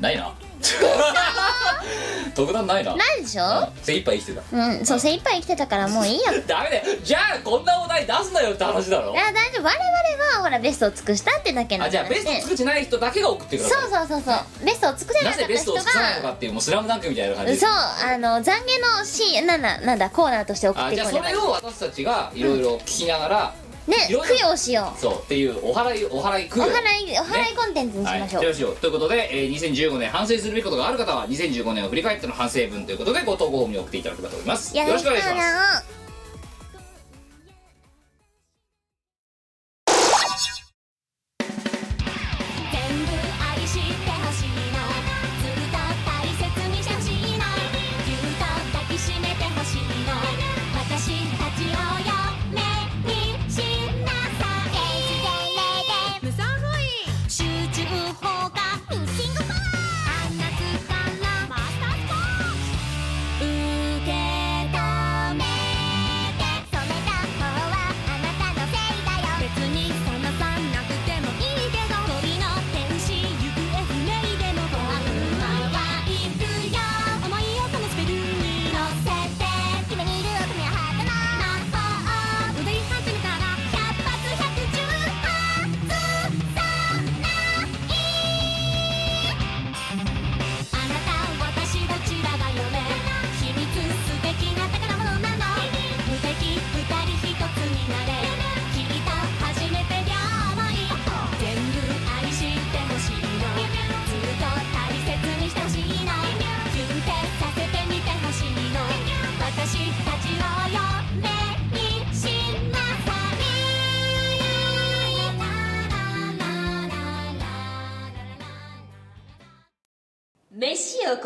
な。ないな [laughs] 特段ないな。ないでしょ？うん。精一杯生きてた。うん。そう精一杯生きてたからもういいよいダメだよ。じゃあこんなお題出すなよって話だろ？や大丈夫。我々はほらベストを尽くしたってだけなんあじゃあベスト作ってない人だけが送ってくださいそうそうそうそう。ベストを尽くせなかったなぜベストを人尽くさないのかがっていうもうスラムダンクみたいな感じで。そうあの懺悔のシーンなんだなんだコーナーとして送ってあじゃあそこれを私たちがいろいろ聞きながら、ねいろいろ。供養しよそうっていうお払いお払いう供お養払いお払いコンテンツにしはい、ましょう、よしようということで、えー2015年反省す。るべきことがある方は2015年を振り返っての反省文ということでご投稿フォームに送っていただければと思います。よろしくお願いします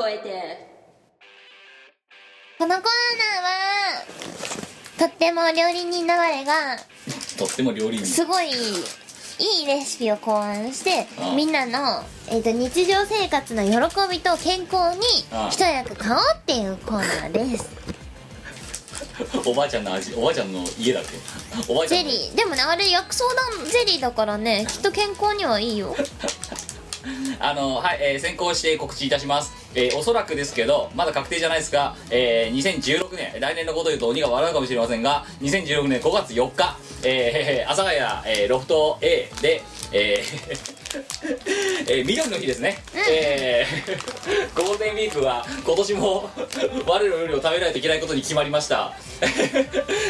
超えて。このコーナーはとっても料理人の我がとっても料理人。すごいいいレシピを考案してああ。みんなの、えー、と日常生活の喜びと健康に一役買おうっていうコーナーです。[laughs] おばあちゃんの味おばあちゃんの家だっけ？おばあちゃんのゼリー。でもねあれ薬草だゼリーだからねきっと健康にはいいよ。[laughs] あのはい、えー先行して告知いたします、えーおそらくですけどまだ確定じゃないですが、えー2016年来年のことを言うと鬼が笑うかもしれませんが2016年5月4日、えー、阿佐ヶ谷、えーロフト A でえー [laughs] えー緑の日ですね、えー [laughs] ゴールデンウィークは今年も [laughs] 我の料理を食べないといけないことに決まりました。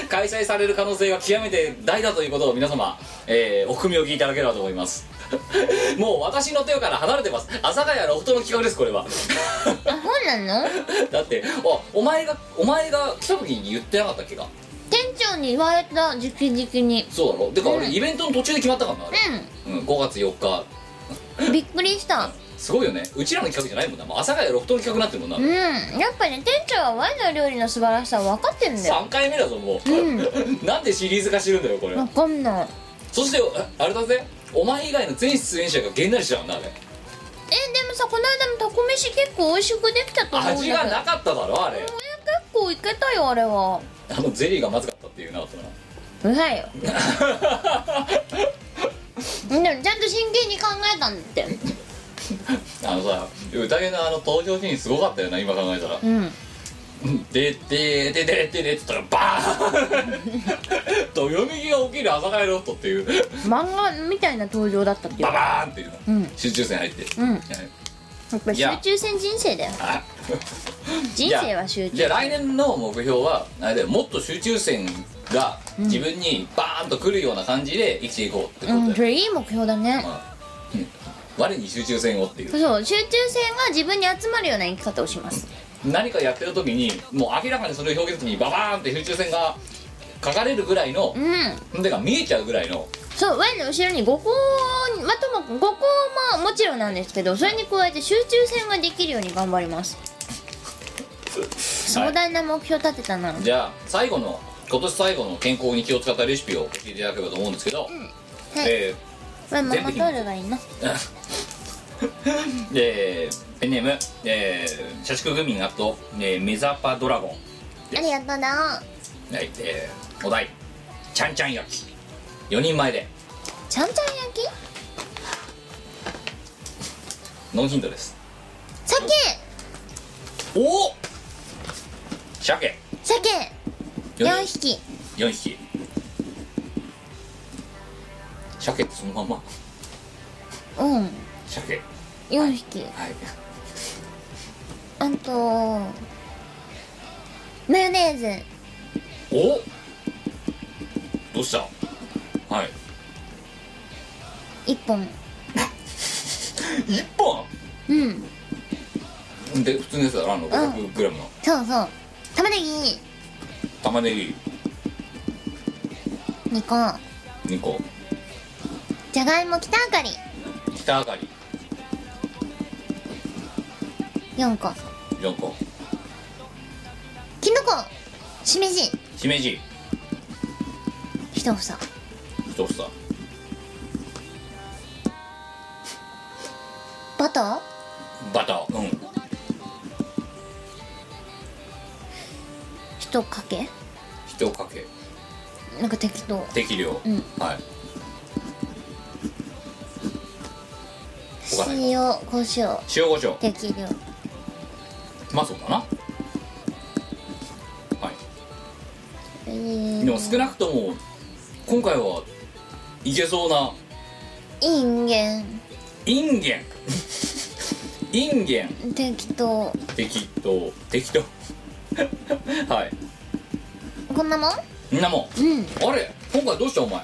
開催される可能性が極めて大だということを皆様、えーお組み置きいただければと思います [laughs] もう私の手から離れてます。阿佐ヶ谷ロフトの企画ですこれは。あ本なの？[laughs] だってあお前がお前が来た時に言ってなかったっけか？店長に言われた直々に。そうだろ？でか俺、うん。イベントの途中で決まったからなあれ、うん、5月4日。うんびっくりした。すごいよね。うちらの企画じゃないもんな。もう阿佐ヶ谷ロフトの企画になってるもんな、うん。やっぱね店長はワインの料理の素晴らしさ分かってるんだよ。3回目だぞもう、うん。[laughs] なんでシリーズ化してるんだよこれ。分かんない。そしてああれだぜお前以外の全出演者がげんなりしちゃうんだあれ。えでもさこの間のタコ飯結構美味しくできたと思うんだけど。味がなかっただろあれ。結構いけたよあれは。あのゼリーがまずかったっていうなかったなうざいよ。でもちゃんと真剣に考えたんだって。[laughs] あのさ宴のあの登場シーンすごかったよな今考えたら。うん「でででででで」っつったらバーン [laughs] どよみきが起きる朝帰ロットっていう。漫画みたいな登場だったっていう。ババーンっていうの、うん。集中線入って、うん。はい。や。っぱり集中戦人生だよ。あ。人生は集中。じゃあ来年の目標はあれだよもっと集中線が自分にバーンとくるような感じで生きていこうってことだよ、うんそれいい目標だね。うん。我に集中線をっていう。そう集中線が自分に集まるような生き方をします何かやってる時にもう明らかにそれを表現する時にババーンって集中線が書かれるぐらいのうん。でか見えちゃうぐらいの。そうワイの後ろに5個まとも5個ももちろんなんですけどそれに加えて集中線ができるように頑張ります。壮大な目標立てたな、じゃあ最後の今年最後の健康に気を使ったレシピを教えていただければと思うんですけど、はい。えこれマがいいな。ーえーペンネーム、えー、社畜グミンあと、えーメザパドラゴン。ありがとうな。はい、えー、お題。ちゃんちゃん焼き。4人前で。ちゃんちゃん焼き？ノンヒントです。鮭！お！お鮭。鮭！四4匹。4匹。鮭ってそのまんま。うん。鮭。4匹。はいあとマヨネーズ。お？どうした？はい。1本。[laughs] 1本？うん。で普通のやつだろあの 500g の。そうそう。玉ねぎ。玉ねぎ。2個。2個。じゃがいも北あかり。北あかり。4個4個。きのこしめじ。しめじ。1房。1房。バター？バターうん。1かけ？1かけ。なんか適当。適量、うん。はい。塩コショウ塩コショウ適量まあそうだな。はい。えー、でも少なくとも今回はいけそうな。いんげんインゲン。インゲン。適当。適当。適当。[laughs] はい。こんなもん？みんなもうん。うあれ？今回どうしたお前？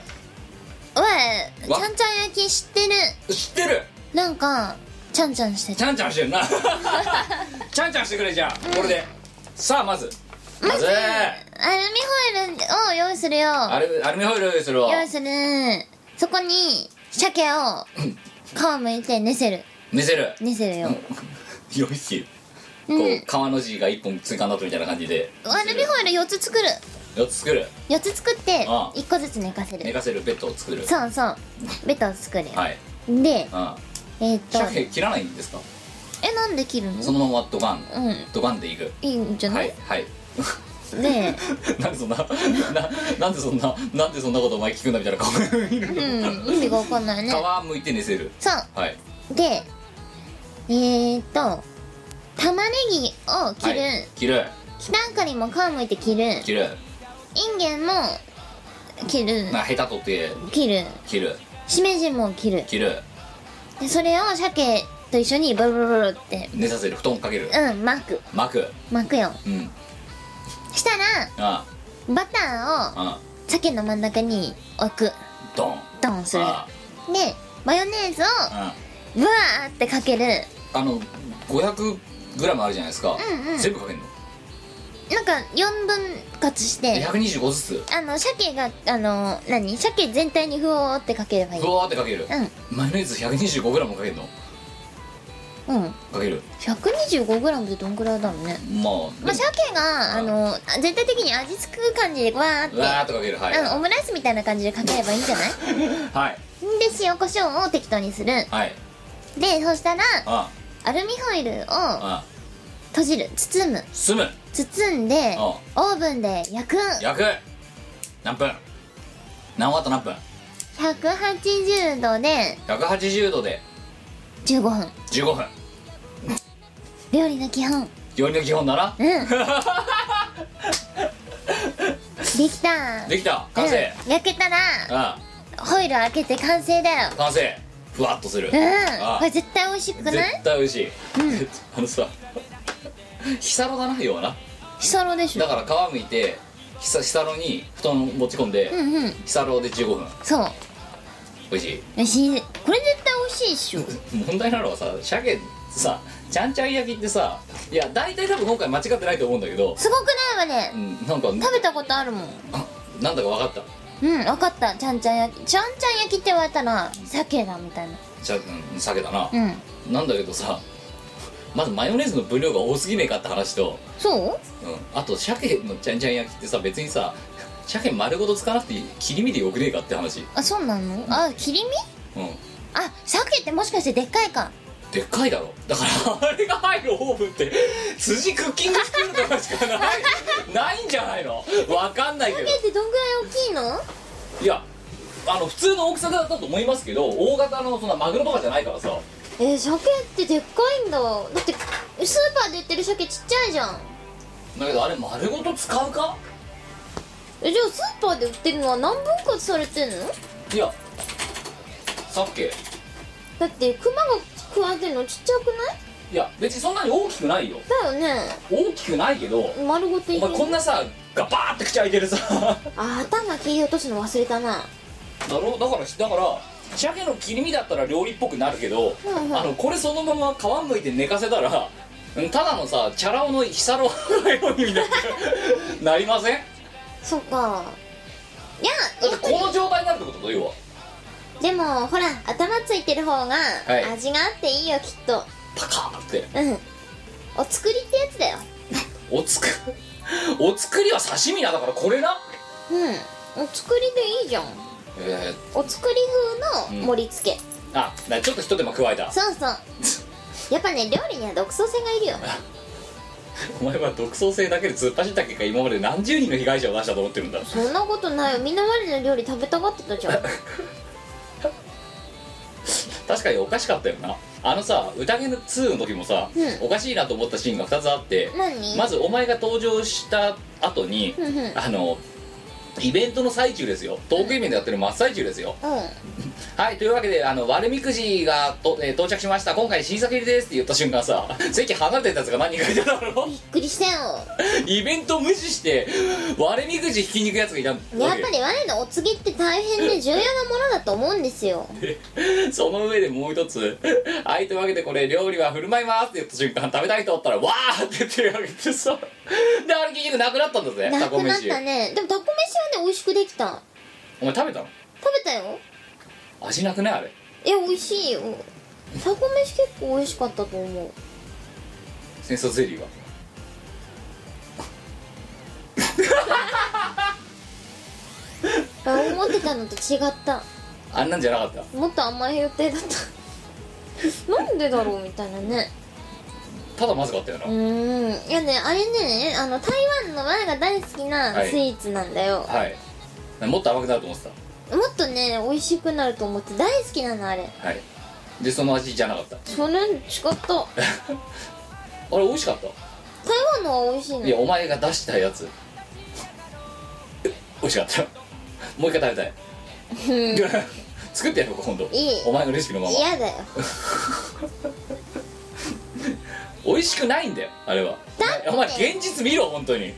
おいちわゃんちゃん焼き知ってる。知ってる。なんかちゃんちゃんしてちゃんちゃんしてるな。ちゃんちゃんしてくれじゃあ。これで。さあまず。まずアルミホイルを用意するよ。アルアルミホイルするわ。用意する。そこに鮭を皮むいて寝せる。見せる。寝せるよ。[laughs] よしこう皮の字が1本追加になったみたいな感じで。アルミホイル4つ作る。4つ作る。4つ作ってああ。1個ずつ寝かせる。寝かせるベッドを作る。そうそう。[laughs] ベッドを作るよ、はい。でうんえーっと。鮭切らないんですか？えなんで切るの？そのままドカン。うん。ドカンでいく。いいんじゃな、はいいはい。で [laughs] なんでそんなななんでそんななんでそんなことお前聞くんだみたいな。顔うん意味が分かんないね。皮むいて寝せる。そう。はい。でえーっと玉ねぎを切る、はい。切る。北あかりも皮むいて切る。切る。インゲンも切る。なヘタ取って切る。切る。しめじも切る。切るでそれを鮭と一緒にブルブルブルって。寝させる布団かけるうん巻く。巻く。巻くよ。うん。したらあバターをあ鮭の真ん中に置く。ドン。ドンする。あでマヨネーズをあブワーってかける。あの 500g あるじゃないですか。うんうん。全部かけるの？なんか4分割して。125ずつ？あの鮭があの何？鮭全体にふおーってかければいい。ふわーってかける。うん。マヨネーズ 125g かけるの？うん。かける。125g ってどんくらいだろうね。まあまあ鮭があの全体的に味付く感じでわーって。わーっとかける。はいうんオムライスみたいな感じでかければいいんじゃない？はい。で塩コショウを適当にする。はい。でそしたらあアルミホイルをあ閉じる。包む。住む包んであオーブンで焼く。焼く。何分？何ワット何分？180度で。180度で。15分。15分。料理の基本。料理の基本だな？うん。[laughs] できた。できた。完成。うん、焼けたらうん。ホイル開けて完成だよ。完成。ふわっとする。うん。あこれ絶対美味しくない？絶対美味しい、[laughs] あのさ [laughs] ヒサロだな要はなヒサロでしょ。だから皮むいてヒサヒサロに布団持ち込んで、うんうん。ヒサロで15分。そう。美味しい。美味しい。これ絶対美味しいっしょ。[laughs] 問題なのはさ鮭さちゃんちゃん焼きってさいや大体多分今回間違ってないと思うんだけどすごくないわね。うんなんか食べたことあるもん。あなんだか分かった。うん分かった。ちゃんちゃん焼きちゃんちゃん焼きって言われたら鮭だみたいな。じゃうん鮭だな、うん。なんだけどさまずマヨネーズの分量が多すぎねえかって話と、そう？うん、あと鮭のちゃんちゃん焼きってさ別にさ [laughs] 鮭丸ごと使わなくていい切り身でよくねえかって話。あそうなの？あ切り身？うん。あ鮭ってもしかしてでっかいか？でっかいだろ。だから [laughs] あれが入るオーブンって辻クッキングスクールとかしかない。[laughs] ないんじゃないの？わかんないけど。鮭ってどんぐらい大きいの？いやあの普通の大きさだったと思いますけど大型のそんなマグロとかじゃないからさえー、鮭ってでっかいんだ。だってスーパーで売ってる鮭ちっちゃいじゃん。だけどあれ丸ごと使うか？えじゃあスーパーで売ってるのは何分割されてんの？いやさっけだってクマが食われてるのちっちゃくない？いや別にそんなに大きくないよ。だよね。大きくないけど丸ごといお前こんなさガバーって口開いてるさ。あ頭切り落とすの忘れたな。だろ？だからだから鮭の切り身だったら料理っぽくなるけど、あのこれそのまま皮むいて寝かせたらうんただのさチャラ男のヒサロのようにみたいになりません？そっか。いやだってこの状態になるってことだ要は。でもほら頭ついてる方がはい。味があっていいよきっと。パカーって。うん。お作りってやつだよ。おつく [laughs] お作りは刺身なだからこれな。うん。お作りでいいじゃんえお作り風の盛り付け、ー、あちょっと一手間加えた。そうそう。やっぱね料理には独創性がいるよ。[laughs] お前は独創性だけで突っ走った結果今まで何十人の被害者を出したと思ってるんだ。そんなことないよ。みんな我の料理食べたがってたじゃん。[laughs] 確かにおかしかったよな。あのさ宴の2の時もさ、うん。おかしいなと思ったシーンが2つあって何？まずお前が登場した後に、うんうん。あのイベントの最中ですよ。トークイベントやってる真っ最中ですよ、うん。はいというわけであの割れみくじがと、えー到着しました。今回新作入りですって言った瞬間さ席離れてたやつが何人かいただろびっくりしたよ。イベント無視して割れみくじ引きに行くやつがいたわけ。やっぱり我のお告げって大変で重要なものだと思うんですよ。その上でもう一つ「はいというわけでこれ料理は振る舞います」って言った瞬間食べたい人おったら「わー!」って手を挙げてさであれ結局なくなったんだぜなくなったね。でもタコ飯はね美味しくできたお前食べたの？食べたよ。味なくないあれ？いや美味しいよ。タコ飯結構美味しかったと思う。戦争ゼリーは？[laughs] あ思ってたのと違った。あんなんじゃなかった？もっと甘い予定だった。[laughs] なんでだろうみたいなねただまずかったよな、うーん。いやねあれねあの台湾の我が大好きなはい。スイーツなんだよ、はい。もっと甘くなると思ってもっとね美味しくなると思って大好きなのあれ。たはい。でその味じゃなかった。それ違った。[laughs] あれ美味しかった？台湾のは美味しいの？いやお前が出したやつ。美味しかった。もう一回食べたい。[laughs] 作ってやろうか今度。いい。お前のレシピのまま。嫌だよ [laughs] 美味しくないんだよあれは。お前現実見ろ本当に。違う？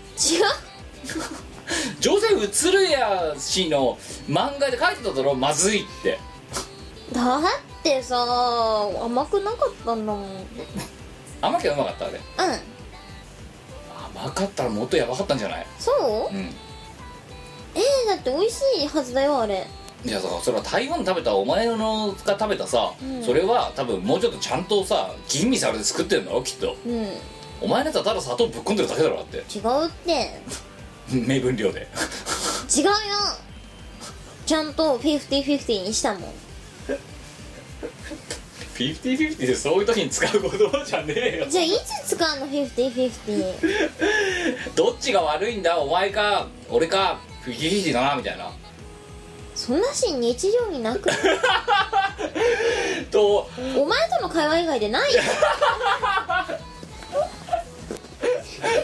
ジョセフ鶴谷氏の漫画で書いてただろまずいって。だってさ甘くなかったんだもんうん甘きゃうまかったあれ甘かったらもっとやばかったんじゃない？そう？うん。えー、だって美味しいはずだよあれいやだからそれは台湾で食べたお前のが食べたさ、うん。それは多分もうちょっとちゃんとさ吟味されて作ってんだろきっと。うん。違うお前のやつはただ砂糖ぶっ込んでるだけだろだって。って。目分量で。違うよ。ちゃんと50-50にしたもん。50-50でそういう時に使う言葉じゃねえよ。じゃあいつ使うの50-50 [laughs] どっちが悪いんだお前か俺か50-50だなみたいなそんなシーン日常になくと [laughs] お前との会話以外でない。よ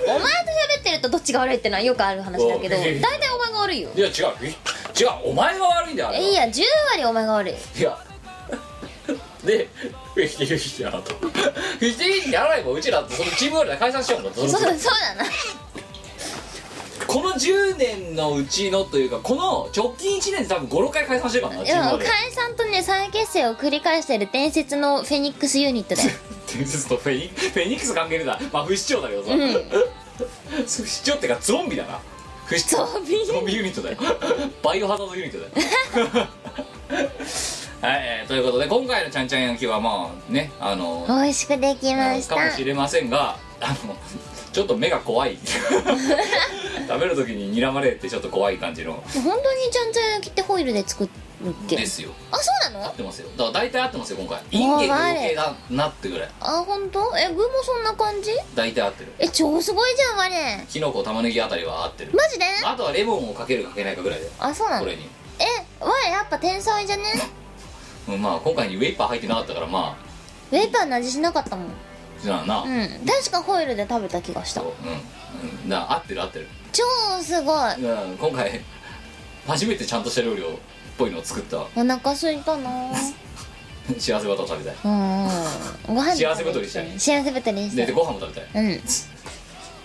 お前と喋ってるとどっちが悪いってのはよくある話だけどお大体お前が悪いよ。いや違う。違う。お前が悪いんだよいえや10割お前が悪い。いや。[laughs] でフィフティフィフティやなと。フィフティフィフティやらないもんうちらってそのチームワールで解散しちゃうん。だそうだそうだなこの10年のうちのというかこの直近1年で多分56回解散してるからないや解散とね再結成を繰り返してる伝説のフェニックスユニットだよ。[laughs] 伝説とフェニフェニックス関係ねえだまあ不死鳥だけどさ、不死鳥ってかゾンビだな。不死鳥。ゾンビ？ゾンビユニットだよ。バイオハザードユニットだよ。[laughs] はい、えーということで今回のちゃんちゃん焼きはまあねあの美味しくできました。かもしれませんがあのちょっと目が怖い [laughs] 食べる時に睨まれてちょっと怖い感じの。本当にちゃんちゃん焼きってホイルで作るっけですよ。あそうなの？合ってますよ。だから大体合ってますよ今回。インゲンの余計だなってぐらい。あ本当？え具もそんな感じ？大体合ってる。え超すごいじゃん我きのこ玉ねぎあたりは合ってる。マジで？あとはレモンをかけるかけないかぐらいで。あそうなの？これに、え我やっぱ天才じゃね？うん、まあ今回にウェイパー入ってなかったからまあ。ウェイパーの味しなかったもん。じゃあな、うん。確かホイルで食べた気がした。うん、うん、だから合ってる合ってる、超すごい。うん、今回初めてちゃんとした料理をっぽいのを作った。お腹空いたな。[laughs] 幸せバタ食べたい。うんご飯幸せ太りしたい。幸せ太りしたい。ででご飯も食べたい。うん。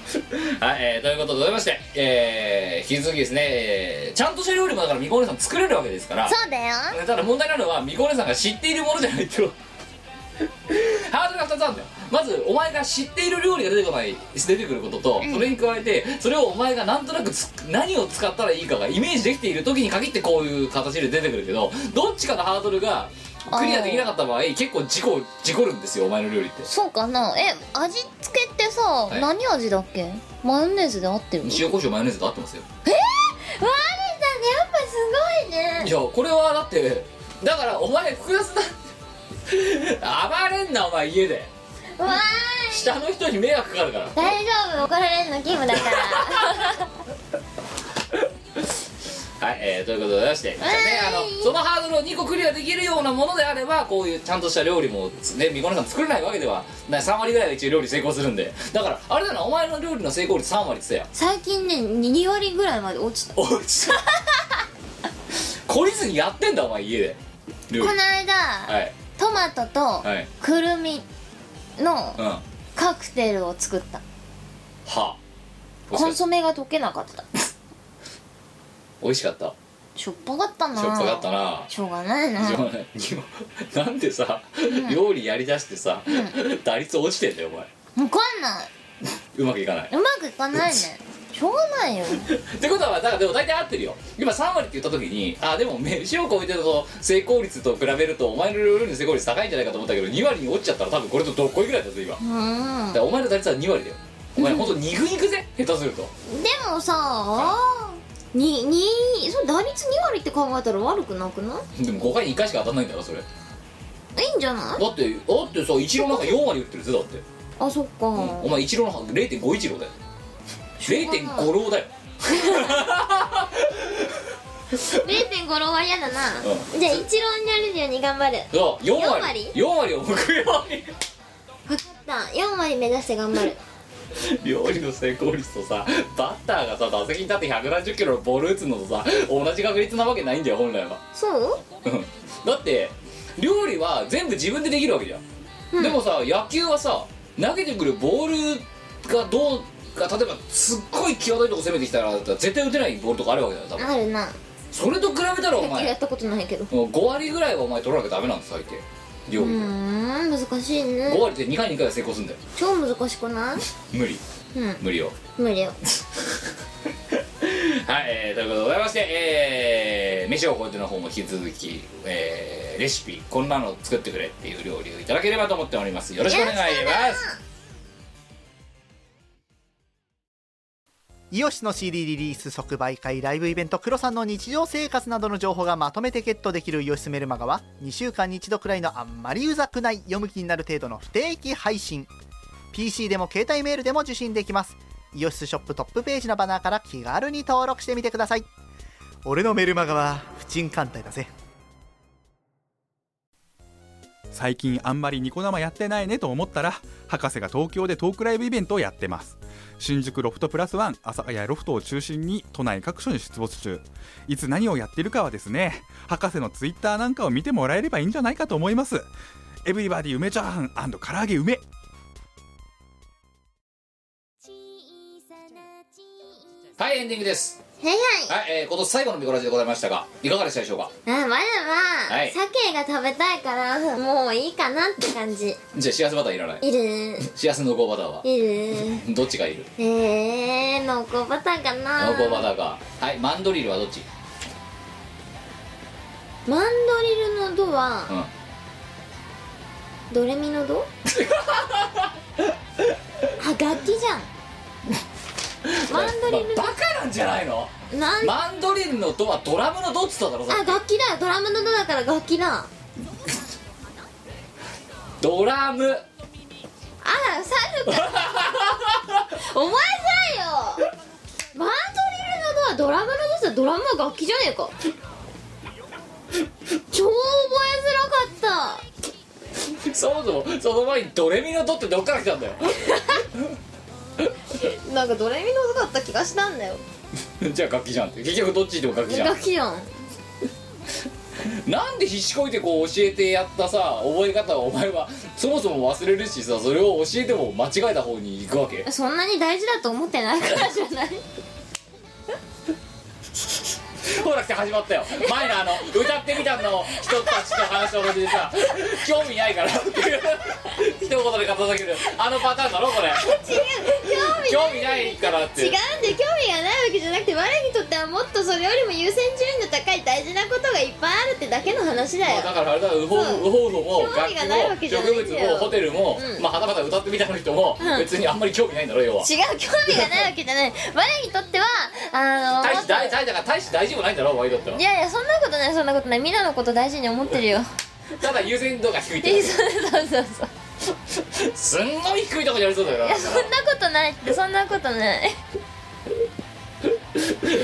[laughs] はい、えーということでございまして、えー、引き続きですね、えーちゃんとした料理もだからみこお姉さん作れるわけですから。そうだよ。ただ問題なのはみこお姉さんが知っているものじゃないとハードルが2つあるんだよ。まずお前が知っている料理が出てこない出てくることと、それに加えてそれをお前がなんとなくつ何を使ったらいいかがイメージできている時に限ってこういう形で出てくるけどどっちかのハードルがクリアできなかった場合結構事故事故るんですよお前の料理って。そうかな。え味付けってさ、い。何味だっけ？マヨネーズで合ってる？の塩コショウマヨネーズと合ってますよ。ワリさんやっぱすごいね。いやこれはだってだからお前複雑な暴れんなお前家で。わーい。下の人に迷惑かかるから。大丈夫。怒られるの義務だから。[laughs] はい、えー、ということでございまして、じゃあね、あのそのハードルを2個クリアできるようなものであればこういうちゃんとした料理もねみこねさん作れないわけではな3割ぐらいは一応料理成功するんで。だからあれだなお前の料理の成功率3割って言って最近ね2割ぐらいまで落ちた。たよおち懲りずにやってんだお前家で。この間、はいトマトとはい。くるみのうん。はカクテルを作った。あコンソメが溶けなかった。美味しかった。しょっぱかったな。しょっぱかったな。しょうがないな。しょうがななんでさ、料理やりだしてさ、打率落ちてんだよお前。わかんない。うまくいかない。うまくいかないねしょうがないよ。ってことはだからでも大体合ってるよ。今3割って言った時にあでも飯を超えてると成功率と比べるとお前の料理の成功率高いんじゃないかと思ったけど2割に落ちちゃったら多分これとどっこいぐらいだぞ今。だうん。からお前の打率は2割だよ。お前ほんと肉肉ぜ下手すると。でもさににそれ打率2割って考えたら悪くなくなでも5回に1回しか当たんないんだろそれ。だいいんじゃない？ってだってさ一郎なんか4割打ってるぜだって、あそっか、お前一郎なんか0.5一郎だよ0.5郎だよ。0.5ロは嫌だな、うん。じゃあ一郎になれるように頑張る。そう44割。割？4割を目標に。分かった。4割目指して頑張る。料理の成功率とさバッターがさ打席に立って170キロのボール打つのとさ同じ確率なわけないんだよ本来は。そう？うん。だって料理は全部自分でできるわけじゃん、でもさ野球はさ投げてくるボールがどうか例えばすっごい際どいとこ攻めてきたら絶対打てないボールとかあるわけだよ多分。あるな。それと比べたらお前やったことないけど。もう5割ぐらいはお前取らなきゃダメなんです最低料う理で、ーん難しい5ね割って2回に1回は成功するんだよ。超難しくない？[laughs] 無理。うん。無理よ。無理よ。[laughs] はい、えー、ということでございまして、えー、飯を超えての方も引き続き、えー、レシピこんなの作ってくれっていう料理をいただければと思っております。よろしくお願いしますイオシスの CD リリース即売会ライブイベントクロさんの日常生活などの情報がまとめてゲットできるイオシスメルマガは2週間に1度くらいのあんまりうざくない読む気になる程度の不定期配信。PC でも携帯メールでも受信できます。イオシスショップトップページのバナーから気軽に登録してみてください。俺のメルマガは普人艦隊だぜ。最近あんまりニコ生やってないねと思ったら博士が東京でトークライブイベントをやってます。新宿ロフトプラスワン朝谷ロフトを中心に都内各所に出没中。いつ何をやってるかはですね博士のツイッターなんかを見てもらえればいいんじゃないかと思います。エブリバディ梅チャーハン唐揚げ梅。はいエンディングですはいはい。はい、えー、今年最後のミコラジでございましたがいかがでしたでしょうか？あまだまあ、はい。鮭が食べたいからもういいかなって感じ。じゃあ幸せバターいらない？いる。幸せ濃厚バターは？いる。どっちがいる？えー、濃厚バターかな。濃厚バターか。はいマンドリルはどっち？マンドリルのドはうん。ドレミのド？あ楽器じゃんマンドリルババカなんじゃないの？なんマンドリルのドはドラムのドっつっただろさあ楽器だ。よドラムのドだから楽器だ。ドラム。あら猿か。[laughs] お前さよ。マンドリルのドはドラムのドさドラムは楽器じゃねえか。超覚えづらかっそもそもその前にドレミのドってどっから来たんだよ？た [laughs] なんかドレミのドだった気がしたんだよ。[laughs] じゃあ楽器じゃんって。結局どっち行っても楽器じゃん。楽器じゃん。なんで必死こいてこう教えてやったさ覚え方をお前はそもそも忘れるしさそれを教えても間違えた方に行くわけ？そんなに大事だと思ってないからじゃない？[laughs] ほら来て始まったよ。前のあの歌ってみたの人たちの話と同じでさ興味ないから。っていう一言で片付けるあのパターンだろこれ。違う興味ないからって違うんで興味がないわけじゃなくて我にとってはもっとそれよりも優先順位の高い大事なことがいっぱいあるってだけの話だよ。まあだからあれだウホウホウホも興楽器も植物もホテルも、うん。まあはたまた歌ってみたの人も、うん。別にあんまり興味ないんだろ要は。違う興味がないわけじゃない。我にとってはあの大し大大だから大し事もないんだろお前にとっては。いやいやそんなことないそんなことない。みんなのこと大事に思ってるよ。ただ優先度が低いってそうそうそうそう。すんごい低いとこにありそうだよな。いやそんなことないって。そんなことない。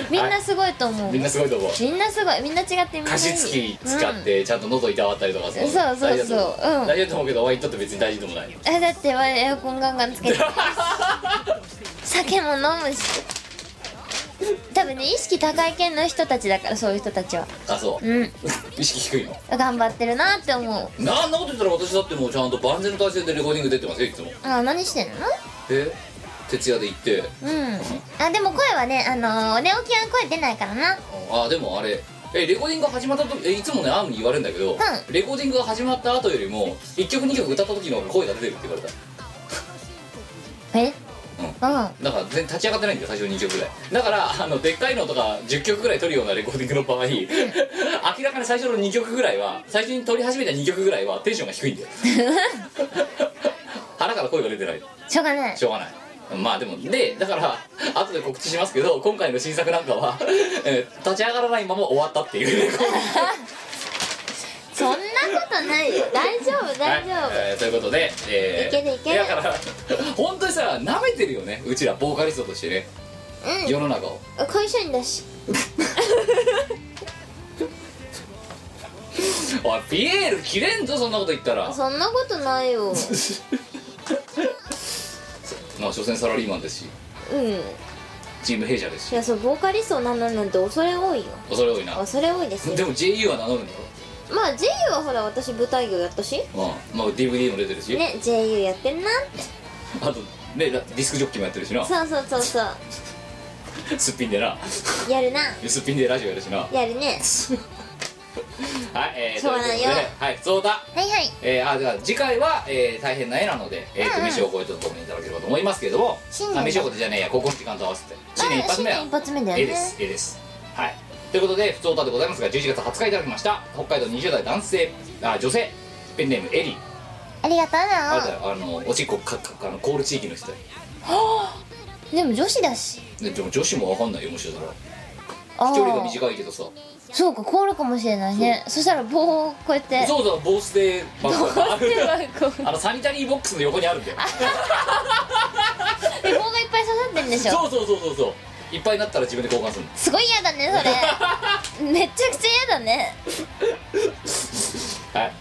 みんなすごいと思う。みんなすごいと思う。みんなすごい。みんな違ってみんな加湿器使ってちゃんと喉いたわったりとかさ、そうそうそう。大事だと思う。ん。大事だと思うけどお前にとって別に大事でもないえだって我エアコンガンガンつけて。[laughs] 酒も飲むし多分ね意識高い系の人たちだからそういう人たちは。あそう。うん。意識低いの？頑張ってるなって思う。なんなこと言ったら私だってもうちゃんと万全の体制でレコーディング出てますよいつも。あ何してんの？え？徹夜で行って。うん。あでも声はねあのー、寝起きは声出ないからな。あでもあれ。えレコーディングが始まった時えいつもねアームに言われるんだけど、ん。レコーディングが始まった後よりも1曲2曲歌った時の声が出てるって言われた。え？うんうん。だから全然立ち上がってないんだよ最初2曲ぐらい。だからあのでっかいのとか10曲ぐらい取るようなレコーディングの場合、[laughs] 明らかに最初の2曲ぐらいは最初に取り始めた2曲ぐらいはテンションが低いんだよ。[laughs] 腹から声が出てない。しょうがない。しょうがない。まあでもでだから後で告知しますけど今回の新作なんかは、えー立ち上がらないまま終わったっていう。レコーディングそんなことないよ。大丈夫大丈夫、はいえーということで、えーいけるいける。だから [laughs] 本当にさ舐めてるよね。うちらボーカリストとしてね。世の中を。うん会社員だし。[laughs] おいピエール切れんぞそんなこと言ったら。そんなことないよ。[laughs] まあ所詮サラリーマンですし。うん。いチーム弊社ですし。やそうボーカリストを名乗るなんて恐れ多いよ。恐れ多いな。恐れ多いですよ。でも JU は名乗るんだろ？まあ JU はほら私舞台業やったし。まあ、まあ、DVD も出てるし、ね JU やってんな。あとねラディスクジョッキーもやってるしな。そうそうそうそう。[laughs] すっぴんでな。やるな。すっぴんでラジオやるしな。はいやるね。[laughs] えー、そうなんよ。ということではいそうだ。はいはい。えー、あでは次回は、えー、大変な絵なので、えーとうんうん。飯を超えとともにいただければと思いますけれども。新年だあ飯を超えてじゃねえやここの時間と合わせて新年一発目は新年一発目だよね。絵です絵です。はいということで「ふつおた」でございますが11月20日いただきました。北海道20代男性あ女性。ペンネームエリー。ありがとうあれだなよあのおしっこかかあのコール地域の人。だよでも女子だし。ででも女子もわかんないよもしかしたら。あ距離があ短いけどさ。そうか凍るかもしれないね。そしたら棒をこうやって。そうそう防水バッグがこう。あのサニタリーボックスの横にあるんだよ。[laughs] で棒がいっぱい刺さってんでしょ。そうそうそうそうそういっぱいになったら自分で交換するの？すごい嫌だねそれ。[laughs] めっちゃくちゃ嫌だね。はい。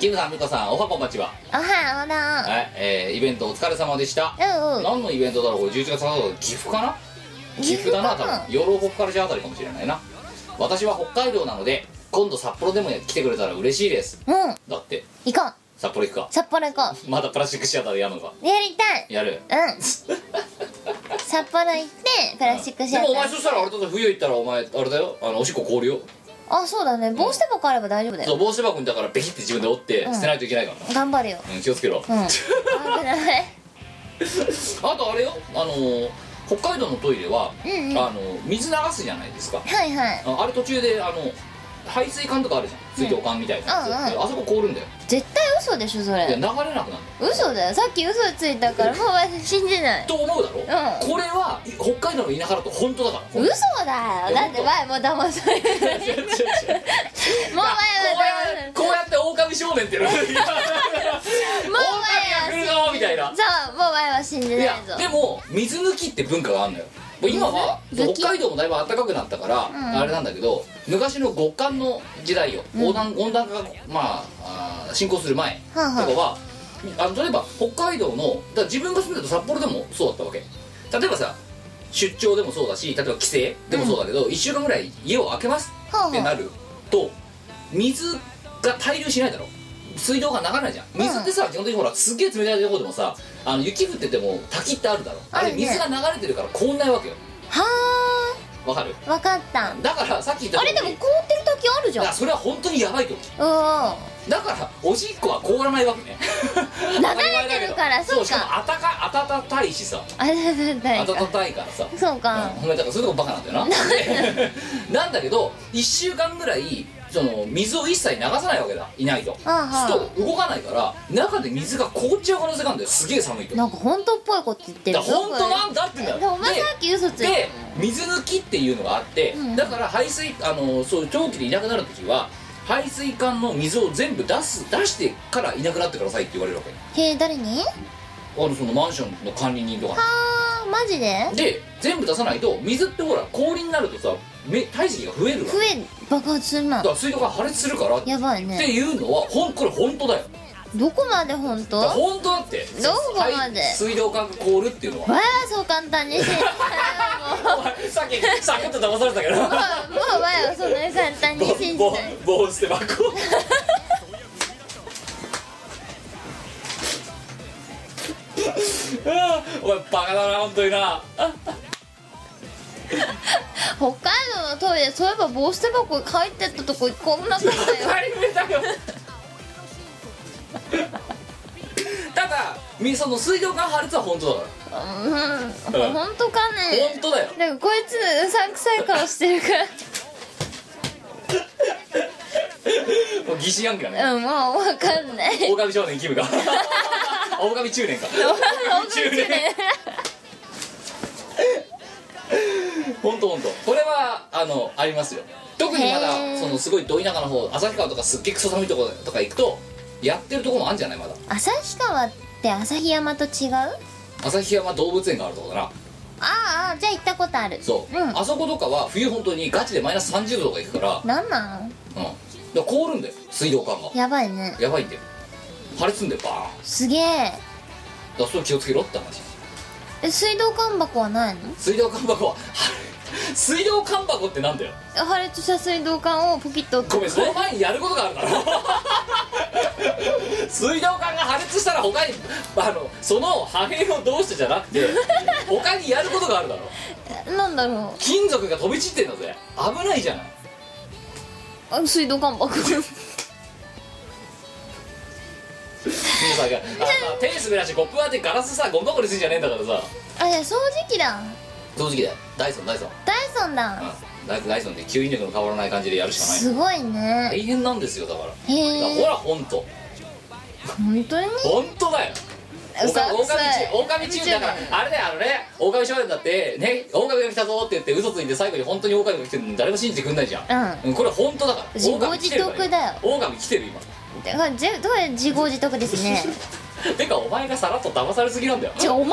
キムさんミコさんおはこんばちは。あはいあらはい、えーイベントお疲れ様でした。うんうん。何のイベントだろう？これ11月3日岐阜かな？岐阜だな多分。養老北カルチャーあたりかもしれないな。私は北海道なので今度札幌でも来てくれたら嬉しいです。うん。だって。行こう札幌行くか。札幌行こまだプラスチックシアターでやるのか。うやりたい。やる。うん。札幌行ってプラスチックシでアター。もお前そしたらあれだぞ冬行ったらお前あれだよ。あのおしっこ凍るよ。あそうだね。棒捨て箱あれば大丈夫だよ。そう帽子箱にだからベキって自分で折ってうん。捨てないといけないから。な、頑張るよ。うん、気をつけろ、うん。危ない。[laughs] あとあれよ。あのー北海道のトイレは、うんうん。あの水流すじゃないですか。はいはい。ああれ途中であの排水管とかあるじゃん。水道管みたいなやつ、うんうん。であそこ凍るんだよ。絶対嘘でしょそれ。いや流れなくなる嘘だよ。さっき嘘ついたからもう私信じない。と思うだろ、うん。これは北海道の田舎だと本当だから。嘘だよ。だ。って前も騙される。もう前もこうや騙される。こうやって狼少年っていうの。狼が来る側みたいな。そうもう前は信じいやないぞでも水抜きって文化があるのよ。もう今は北海道もだいぶ暖かくなったから、んあれなんだけど昔の極寒の時代よ、温暖温暖化がまああー進行する前とかはあの例えば北海道のだ自分が住んでた札幌でもそうだったわけ。例えばさ出張でもそうだし例えば帰省でもそうだけど、1週間ぐらい家を空けますはあってなると水が滞留しないだろ水道が流れないじゃん。水ってさ、基本的にほらすっげえ冷たいところでもさあの雪降ってても滝ってあるだろ。あれ水が流れてるから凍んないわけよ。はわかる？あ分かった。だからさっき言ったあれでも凍ってる時あるじゃん。それは本当にやばい時。うんだからおしっこは凍らないわけね。[laughs] 流れてるからそうそうしかもか暖か暖かいしさ。あれだだ暖だかいからさ。そうか。お前だからそういうとこバカなんだよな。[laughs] で [laughs] なんだけど1週間ぐらいその水を一切流さないわけだ。いないと。ああはあそうすると動かないから中で水が凍っちゃう可能性があるんだよ。すげえ寒いと。なんか本当っぽいこと言ってる。だから本当なんだってんだよ。でお前さっき嘘ついでて水抜きっていうのがあって、うん。だから排水あのそう長期でいなくなる時は排水管の水を全部出す出してからいなくなってくださいって言われるわけ。へえ誰に？あのそのマンションの管理人とかあーマジで？で全部出さないと水ってほら氷になるとさめ体積が増えるわ増え爆発するなだから水道が破裂するからってやばいね。いうのはほんこれ本当だよ。どこまで本当？だから本当だって。どこまで？はい水道管が凍るっていうのは。わあそう簡単に信じないもうお前さっきサクッと騙されたけど。もうもうわやそんなに簡単に信じボないボー捨て箱 [laughs] ああお前バカだな本当にな [laughs] 北海道のトイレそういえば棒捨て箱に入ってったとこ一個もなかったよ。当たり前だよ。ただみその水道管破裂は本当だかうん本当からね。本当だよ。なんかこいつうさんくさい顔してるから。[laughs] もう疑心暗鬼だね。うんもう分かんない。狼少年キムが。[laughs] 狼中年か。本当にね本当本当。これはあのありますよ。特にまだそのすごいど田舎の方旭川とかすっげえクソ寒いとことか行くとやってるとこもあるんじゃないまだ。旭川って旭山と違う？あ旭山動物園があるとこだな。あああじゃあ行ったことある。そう、うん。あそことかは冬本当にガチでマイナス30度とか行くから。なんなん？うん。だ凍るんだよ水道管が。やばいね。やばいんだよ。破裂すんだよバーン。すげえ。らそれ気をつけろって話。え水道管箱はないの？水道管箱は水道管箱ってなんだよ。破裂した水道管をポキッと。ごめんその前にやることがあるだろ。水道管が破裂したら他にあのその破片をどうしてじゃなくて他にやることがあるだろ。なんだろ金属が飛び散ってんだぜ。危ないじゃない。うあ水道管箱。皆さん。があさ手滑らしてコップ当てガラスさゴミ箱にするんじゃねえんだからさ。あいや掃除機だ正直だよ。ダイソンダイソンダイソンだ。うん。ダイダイソンで吸引力の変わらない感じでやるしかないすごいね。大変なんですよだから。へえほら本当本当に？本当だよ。うさ狼狼うさい中狼中だからあれだよあのね狼少年だってね狼が来たぞって言って嘘ついて最後に本当に狼が来てるの誰も信じてくんないじゃん、うん。うん、これ本当だから。自業自得だよ。狼来てる今。だからぜどうや自業自得ですね？[laughs] [laughs] てかお前がさらっと騙されすぎなんだよ。違うお前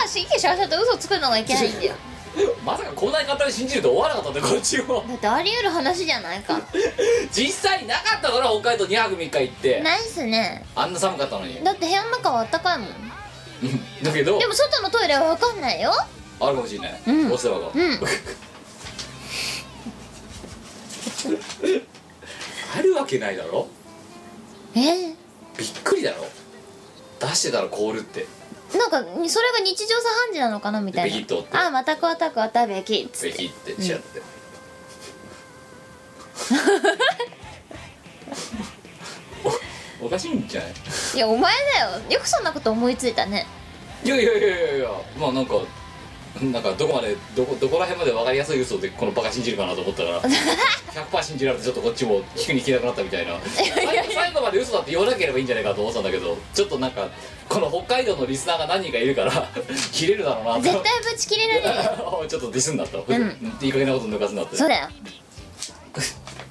がしきしゃしゃと嘘つくのがいけないんだよ。[laughs] まさかこんなに簡単に信じると思わなかったんだよこっちも。だってあり得る話じゃないか。[laughs] 実際になかったから北海道2泊3日行って。ナイスね。あんな寒かったのに。だって部屋の中はあったかいもん。うんだけど。でも外のトイレは分かんないよ。あるかもしれない、うん。お世話が、うん。あるわけないだろ？え？ーびっくりだろ？出してたら凍るって。なんかそれが日常茶飯事なのかなみたいな。ベキッと折って。あまたこわたくわたべきっつって。ってしちゃって、[laughs] おおかしいんじゃない？いやお前だよ。よくそんなこと思いついたね。いやいやいやいやいや。まあなんかなんかどこまでどこどこら辺まで分かりやすい嘘でこのバカ信じるかなと思ったから100%信じられてちょっとこっちも聞くに聞けなくなったみたいな。最後まで嘘だって言わなければいいんじゃないかと思ってたんだけどちょっとなんかこの北海道のリスナーが何人かいるから切れるだろうなと。絶対ぶち切れられ [laughs] ちょっとディスんだった、ん。いい加減なこと抜かすんだって。そうだよ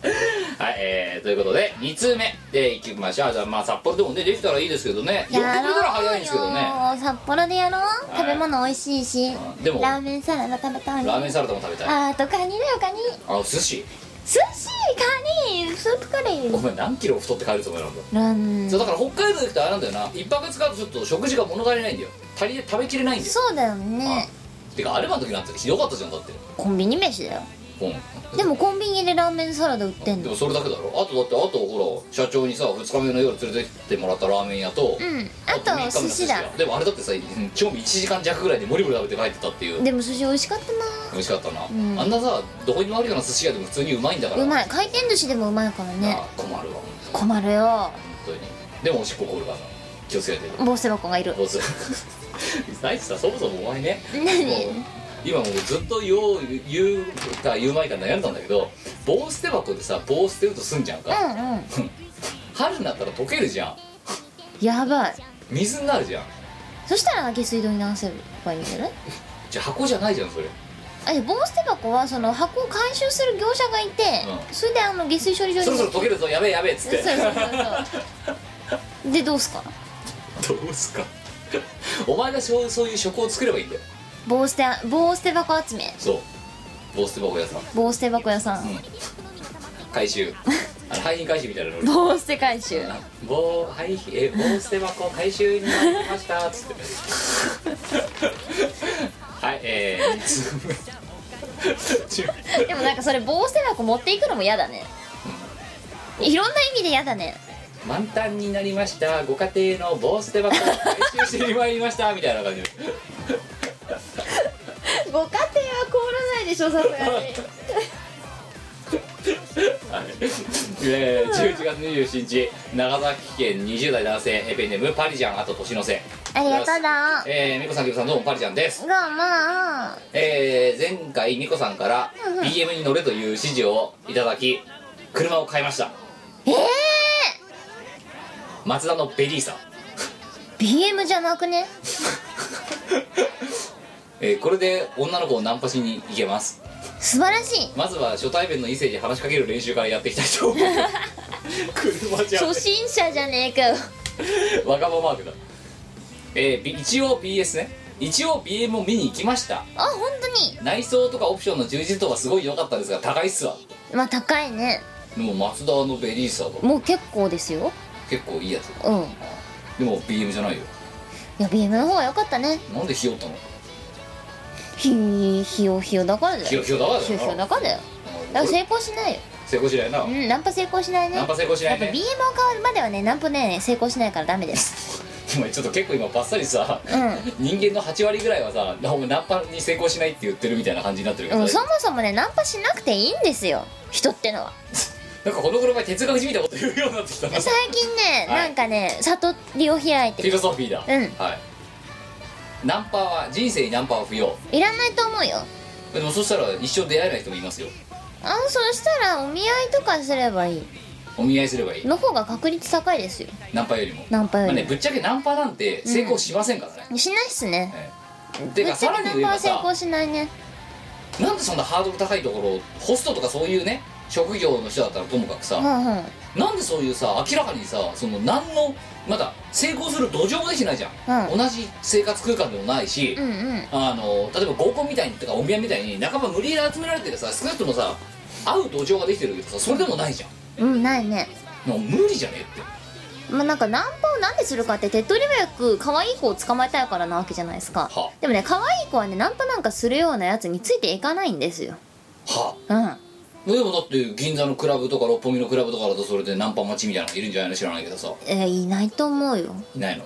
はい、えー、ということで2通目でいきましょう。じゃあまあ札幌でもねできたらいいですけどね。寄ってくれたら早いんですけどね。よ札幌でやろう。食べ物美味しいしうんでもラーメンサラダ食べたい。ラーメンサラダも食べたい。ああーとカニだよカニ。寿司？寿司？カニ？スープカレーお前何キロ太って帰るつもりなんだ？ラーメン。そうだから北海道で行くとあれなんだよな。一泊使うとちょっと食事が物足りないんだよ。足り食べきれないんだよ。そうだよね。てかアルバの時なんてひどかったじゃんだって。コンビニ飯だようんでもコンビニでラーメンサラダ売ってんの？でもそれだけだろ。あとだってあとほら社長にさ2日目の夜連れてってもらったラーメン屋とうん。あと三日目の寿司だ。屋。でもあれだってさ調味1時間弱ぐらいでモリモリ食べて帰ってたっていう。でも寿司美味しかった美味しかったな、ん。あんなさどこにもあるような寿司屋でも普通にうまいんだから。なうまい。回転寿司でもうまいからね。あ困るわ困るよ。本当に。でもおしっこ凍るからな気をつけて。ボス箱がいる。どうする大地さそもそもお前ね何？今もうずっと言おう言うか言うまいか悩んだんだけど棒捨て箱でさ棒捨てるとすんじゃんか、うんうん。[laughs] 春になったら溶けるじゃん。やばい。水になるじゃん。そしたら下水道に流せばいいんじゃない？[laughs] じゃあ箱じゃないじゃんそれ。あ棒捨て箱はその箱を回収する業者がいて、うん。それであの下水処理場に。そろそろ溶けるぞやべえやべえっつって。そうそうそうそう。[laughs] でどうすか？どうすか？お前がそうそういう食を作ればいいんだよ棒捨て棒捨て箱集め。そう。棒捨て箱屋さん。棒捨て箱屋さん、うん。回収。あの廃品回収みたいなの。棒捨て回収。棒廃品え棒捨て箱回収に参りました。っつって。[laughs] はいえー、2つ目でもなんかそれ棒捨て箱持っていくのも嫌だね。いろんな意味で嫌だね。満タンになりました。ご家庭の棒捨て箱を回収してまいりました。みたいな感じ。でご家庭は凍らないでしょさすがに。はい。えー、11月27日長崎県20代男性エペンネームパリジャンあと年の瀬ありがとうだえー、みこさんきこさんどうもパリジャンです。どうも。ーえー、前回みこさんから BM に乗れという指示をいただき車を買いました。ええマツダのベリーサ、ー、BM じゃなくね？[laughs] えーこれで女の子をナンパしに行けます。素晴らしい。まずは初対面の異性に話しかける練習からやっていきたいと思う。車じゃん初心者じゃねえかよ。若葉マークだ。えーび一応 PS ね。一応 BM を見に行きました。あ本当に。内装とかオプションの充実度はすごい良かったですが高いっすわ。まあ高いね。でもマツダのベリーサがもう結構ですよ。結構いいやつうん。いでも BM じゃないよ。や BM の方が良かったね。なんでひよったの？ひひよひよだからだよ。ひよひよだからだよ。ひよひよだからだよ。だから成功しないよ。成功しないな、うんナンパ成功しないね。ナンパ成功しなやっぱいね BM を買うまではねナンパね成功しないからダメです。[laughs] お前ちょっと結構今バッサリさ、うん。人間の8割ぐらいはさお前ナンパに成功しないって言ってるみたいな感じになってるけど、うんそもそもねナンパしなくていいんですよ。人ってのは。[laughs] なんかこの頃前哲学じみたこと言うようになってきたな。最近ね、はいなんかね悟りを開いてフィるロソフィーだ。うん。はいナンパは人生にナンパは不要。いらないと思うよ。でもそしたら一生出会えない人もいますよ。あそしたらお見合いとかすればいい。お見合いすればいい。の方が確率高いですよ。ナンパよりも。ナンパよりも、まあねぶっちゃけナンパなんて成功しませんからね、しないっすね。ええ。てぶっちゃけナかさらにンパは成功しないね。なんでそんなハードル高いところをホストとかそういうね職業の人だったらともかくさ、うんうん。なんでそういうさ明らかにさその何のまだ成功する土壌もできてないじゃん、うん。同じ生活空間でもないし、うんうん。あの例えば合コンみたいにとかお見合いみたいに仲間無理やり集められててさ少なくともさ会う土壌ができてるけどさそれでもないじゃん。うんないね。もう無理じゃねえって。まあなんかナンパをなんでするかって手っ取り早く可愛い子を捕まえたいからなわけじゃないですか。はでもね可愛い子はねナンパなんかするようなやつについていかないんですよ。はうんでもだって銀座のクラブとか六本木のクラブとかだとそれでナンパ待ちみたいなのがいるんじゃないの？知らないけどさ。えーいないと思うよ。いないの、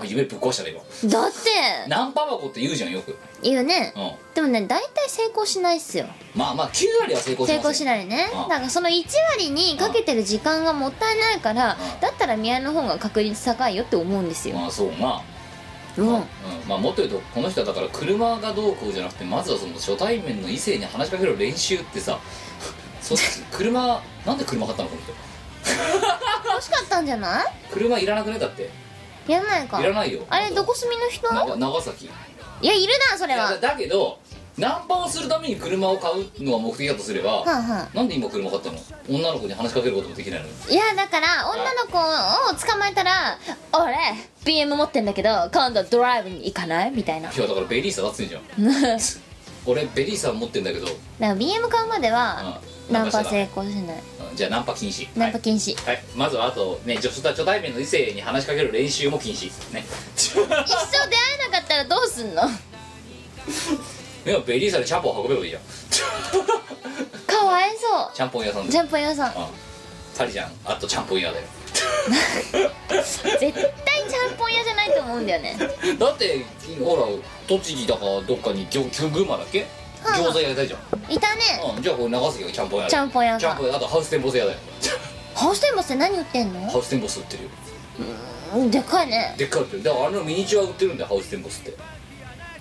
うん。夢ぶっ壊したね今だって。ナンパ箱って言うじゃんよく。言うね。うん。でもね大体成功しないっすよ。まあまあ9割は成功しますよ。成功しないね。うん。だからその1割にかけてる時間がもったいないからうん。だったら宮の方が確率高いよって思うんですよ。まあそうなうん。まあうん。まあもっと言うとこの人はだから車がどうこうじゃなくてまずはその初対面の異性に話しかける練習ってさ [laughs] そ車なんで車買ったのこの人？欲しかったんじゃない？車いらなくね？だって。いらないか。いらないよ。あれどこ住みの人？な長崎。いいやいるなそれは。だけどナンパをするために車を買うのが目的だとすれば、はんはんなんで今車買ったの？女の子に話しかけることもできないのに。いやだから女の子を捕まえたら「俺 BM 持ってんだけど今度ドライブに行かない?」みたいな。だかいやだからベリーサだっつんじゃん。[laughs] 俺ベリーサ持ってんだけど、ら BM 買うまではうん。ナンパ成功しない。うん。じゃあナンパ禁止。ナンパ禁止。はい、はい。まずはあとね女初初対面の異性に話しかける練習も禁止。ね。[laughs] 一生出会えなかったらどうすんの？いやベリーサでチャンポン運べばいいじゃん。かわいそちゃんぽん屋さんで。うジャンプ屋さん。うん。タリちゃんあとちゃんぽん屋だよ。絶対ちゃんぽん屋じゃないと思うんだよね。だってほら栃木だかどっかにぎょ群馬だっけ？はあ。餃子屋いたじゃん、いたね。うん、じゃあこれ長崎がちゃんぽん屋だちゃんぽん屋ちゃんさぽん屋あとハウステンボス屋だよ。ハウステンボスって何売ってんの？ハウステンボス売ってるよ。うんでかいね。でっかい売ってる。だからあのミニチュア売ってるんだよハウステンボスって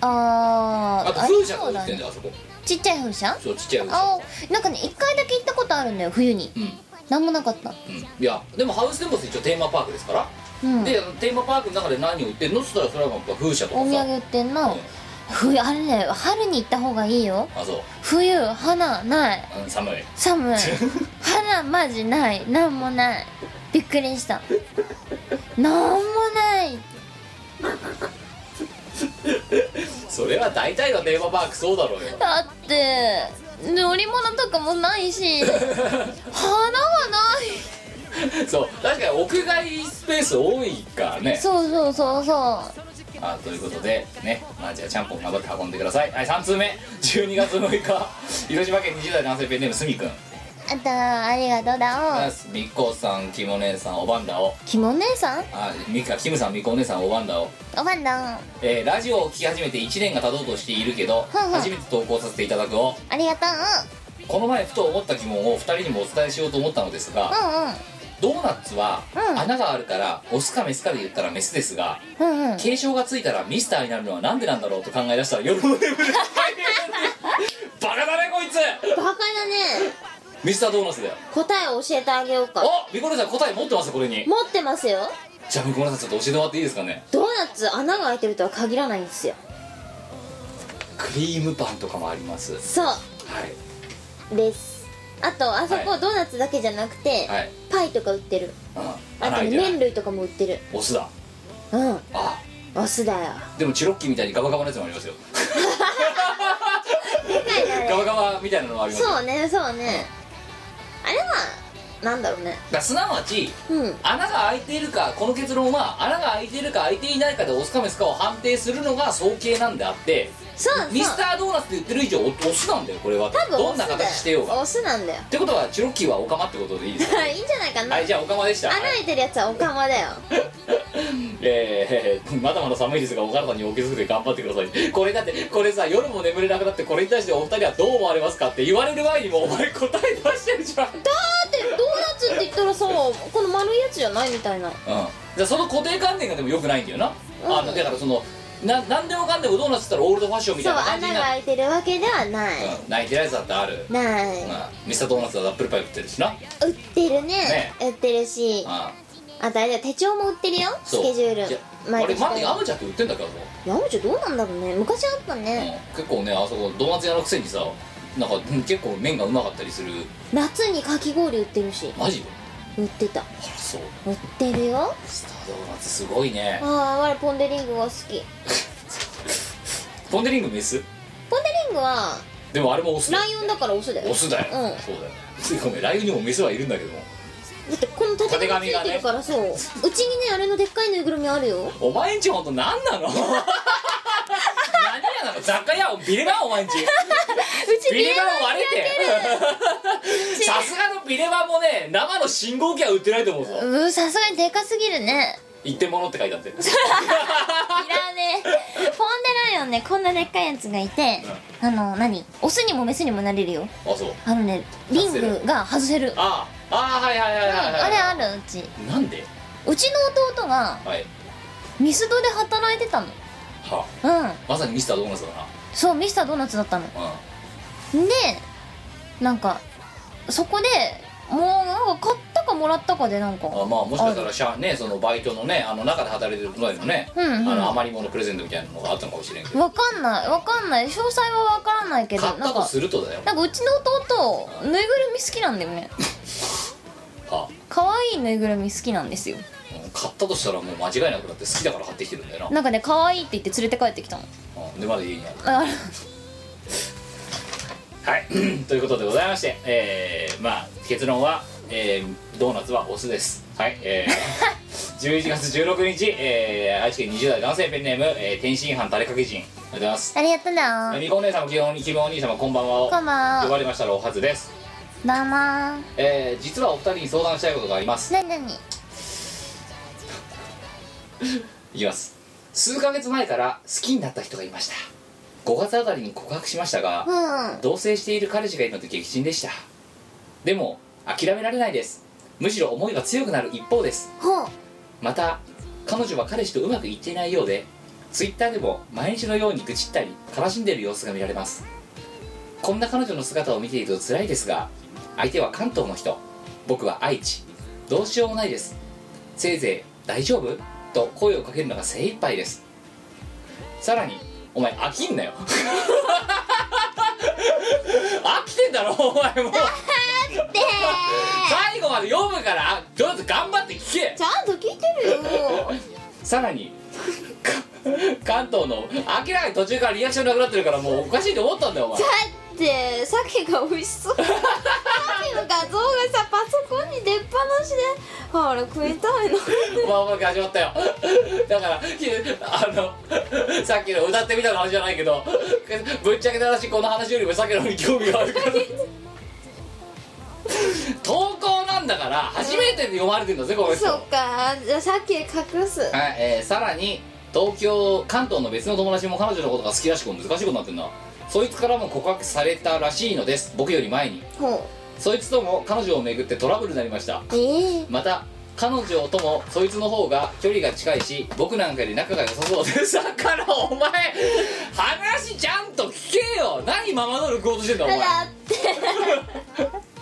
あーあと風車そうだねが売ってんだよあそこ。ちっちゃい風車？そうちっちゃい風車。あなんかね一回だけ行ったことあるんだよ冬に。うん。もなかった。いやでもハウステンボス一応テーマパークですから、うん。でテーマパークの中で何を売ってんのっつったらそれは風車とかさ。お土産売ってんうん。の冬あれね春に行った方がいいよ。あそう。冬花ない。うん寒い。寒い。[laughs] 花マジない。なんもない。びっくりした。なんもない [laughs] それは大体のテーマパークそうだろうよ。だって乗り物とかもないし [laughs] 花がない。そう確かに屋外スペース多いからね。そうそうそうそう。あということでねまあじゃあちゃんぽん頑張って運んでください。はい3通目。12月6日。広島県20代男性ペンネームすみくんあんたありがとうだお。みっこさんきも姉さんおばんだお。キモ姉さん？あみかキムさんみこお姉さんおばんだお。おばんだえーラジオを聞き始めて1年が経とうとしているけど初めて投稿させていただくをありがとう。この前ふと思った疑問を2人にもお伝えしようと思ったのですがドーナツはうん。穴があるからオスかメスかで言ったらメスですがうんうん。うん継承がついたらミスターになるのはなんでなんだろうと考え出したら夜の眠りが [laughs] バカだねこいつ。バカだねミスタードーナツだよ。答えを教えてあげようか。おミコネさん答え持ってますこれに。持ってますよ。じゃあミコネさんちょっと教えてもらっていいですかね。ドーナツ穴が開いてるとは限らないんですよ。クリームパンとかもあります。はそう。です。あとあそこはドーナツだけじゃなくて、はい。パイとか売ってる。うん。あと麺類とかも売ってる。オスだ。うん。あ。オスだよ。でもチュロッキーみたいにガバガバのやつもありますよ。[laughs] でかいねガバガバみたいなのもありますよ。そうねそうねあれはなんだろうね。だすなわちうん。穴が開いているかこの結論は穴が開いているか開いていないかでオスかメスかを判定するのが早計なんであってそうそう。ミスタードーナツって言ってる以上オスなんだよこれは。多分どんな形してようが。っオスなんだよ。てことはチュロッキーはオカマってことでいいですか？[laughs] いいんじゃないかな、はいじゃあオカマでした。穴開いてるやつはオカマだよ。[laughs] えー、まだまだ寒いですがお体にお気をつけて頑張ってください。これだってこれさ夜も眠れなくなってこれに対してお二人はどう思われますかって言われる前にもうお前答え出してるじゃん。うんだってドーナツって言ったらさこの丸いやつじゃないみたいな。じゃあその固定観念がでもよくないんだよな、うん。あのだからそのな何でもかんでもドーナツったらオールドファッションみたそういな感じ穴が開いてるわけではない、うん、泣いてるやつだってある、ない、うん、ミスタードーナツはアップルパイ売ってるしな。売ってるね。ね。売ってるし。ああとあれだよ手帳も売ってるよ。スそう。ケジュール。いやあれ待ってヤやムチャって売ってんだけど、ヤムチャどうなんだろうね。昔あったね。うん、結構ねあそこドーナツ屋のくせにさなんかうん結構麺がうまかったりする。夏にかき氷売ってるし。マジで？売ってた。そう。売ってるよ。スタードーナツすごいね。ああ我ポン・デ・リングが好き。[laughs] ポン・デ・リングメス？ポン・デ・リングはでもあれもオスライオンだからオスだよ。オスだよ、うん。そうだよ [laughs] ごめんライオンにもメスはいるんだけども。だってこの縦紙ついてるからそう。うちにねあれのでっかいぬいぐるみあるよ。お前んちほんと何なの？[laughs] 何屋なの？雑貨屋ビレバンお前んち。うちビレバン割れて。さすがのビレバンもね生の信号機は売ってないと思うぞ。うんさすがにでかすぎるね。一点物って書いてあって。いらねえ。ポン・デ・ライオンねこんなでっかいやつがいてあの何？オスにもメスにもなれるよ。あそう。あのねリングが外せる。あああはいはいはいはいはい、あれあるうち。なんで？うちの弟がはい。ミスドで働いてたの。はうん。まさにミスタードーナツだそうミスタードーナツだったの。なうんでなんかそこでもうなんか買ったかもらったかでなんか。あまあもしかしたらしゃねそのバイトのねあの中で働いてる隣のね、うん。うん。あの余り物プレゼントみたいなのがあったのかもしれんけど。わかんない。わかんない。詳細はわからないけど買ったとなんかするとだよ。なんかうちの弟ぬいぐるみ好きなんだよね。[laughs] は可愛いぬいぐるみ好きなんですよ。うん買ったとしたらもう間違いなくだって好きだから買ってきてるんだよな。なんかね可愛いって言って連れて帰ってきたの。うんでまだ家にある。あはい。[clears throat] ということでございましてえー、まあ結論は、えー、ドーナツはオスです。はいえー、[laughs] 11月16日、えー、愛知県20代男性ペンネーム、えー、天津飯タレかけ人。ありがとうございます。ありがとうな。みこお姉さんも基本にキムお兄様こんばんはをこんばんは。呼ばれましたらおはずです。どうもー。えー、実はお二人に相談したいことがあります。なになにいきます。数ヶ月前から好きになった人がいました5月あたりに告白しましたが、うん。同棲している彼氏がいるので激震でした。でも諦められないです。むしろ思いが強くなる一方です。ほう。また彼女は彼氏とうまくいっていないようでツイッターでも毎日のように愚痴ったり悲しんでいる様子が見られます。こんな彼女の姿を見ていると辛いですが相手は関東の人。僕は愛知。どうしようもないです。せいぜい大丈夫？と声をかけるのが精一杯です。さらにお前飽きんなよ。[laughs] 飽きてんだろお前も。う [laughs] 最後まで読むからとりあえず頑張って聞け。ちゃんと聞いてるよ。さらにか [laughs] 関東の明らかに途中からリアクションなくなってるからもうおかしいと思ったんだよお前。だって鮭が美味しそう。鮭の画像がさパソコンに出っ放しで。あれ食いたいのお前お前始まったよ。だからきあのさっきの歌ってみたの話じゃないけどぶっちゃけた話この話よりもさっきの方に興味があるから。投稿なんだから初めてで読まれてんだぜこの人。そっか。じゃあ鮭隠す。はい、えーさらに東京関東の別の友達も彼女のことが好きらしく難しいことになってんなそいつからも告白されたらしいのです。僕より前に。ほそいつとも彼女をめぐってトラブルになりました。うええ。また彼女ともそいつの方が距離が近いし僕なんかより仲が良さそうです。[laughs] だからお前話ちゃんと聞けよ。何ママドール食おうとしてんだお前。だって [laughs]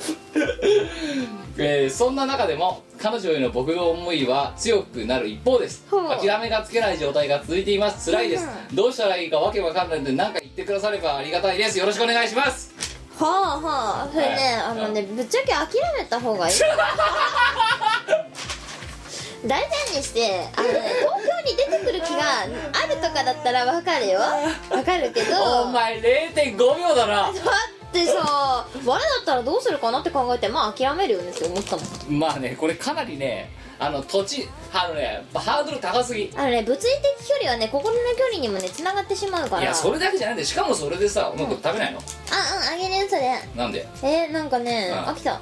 [laughs] えーそんな中でも彼女への僕の思いは強くなる一方です。ほう。諦めがつけない状態が続いています。辛いです、どうしたらいいかわけわかんないので何か言ってくださればありがたいです。よろしくお願いします。はあはあそれね、はい。あのねぶっちゃけ諦めた方がいい。大体にしてあのね東京に出てくる気があるとかだったらわかるよ。わかるけど。お前0.5秒だな。だってさ我だったらどうするかなって考えてまあ諦めるよねって思ったもん。まあねこれかなりねあの土地あのねハードル高すぎ。いあのね物理的距離はね心の距離にもねつながってしまうから。やそれだけじゃないんでしかもそれでさうまく食べないの、あうんあげるよそれなんで？えー、なんかねうん。飽きた。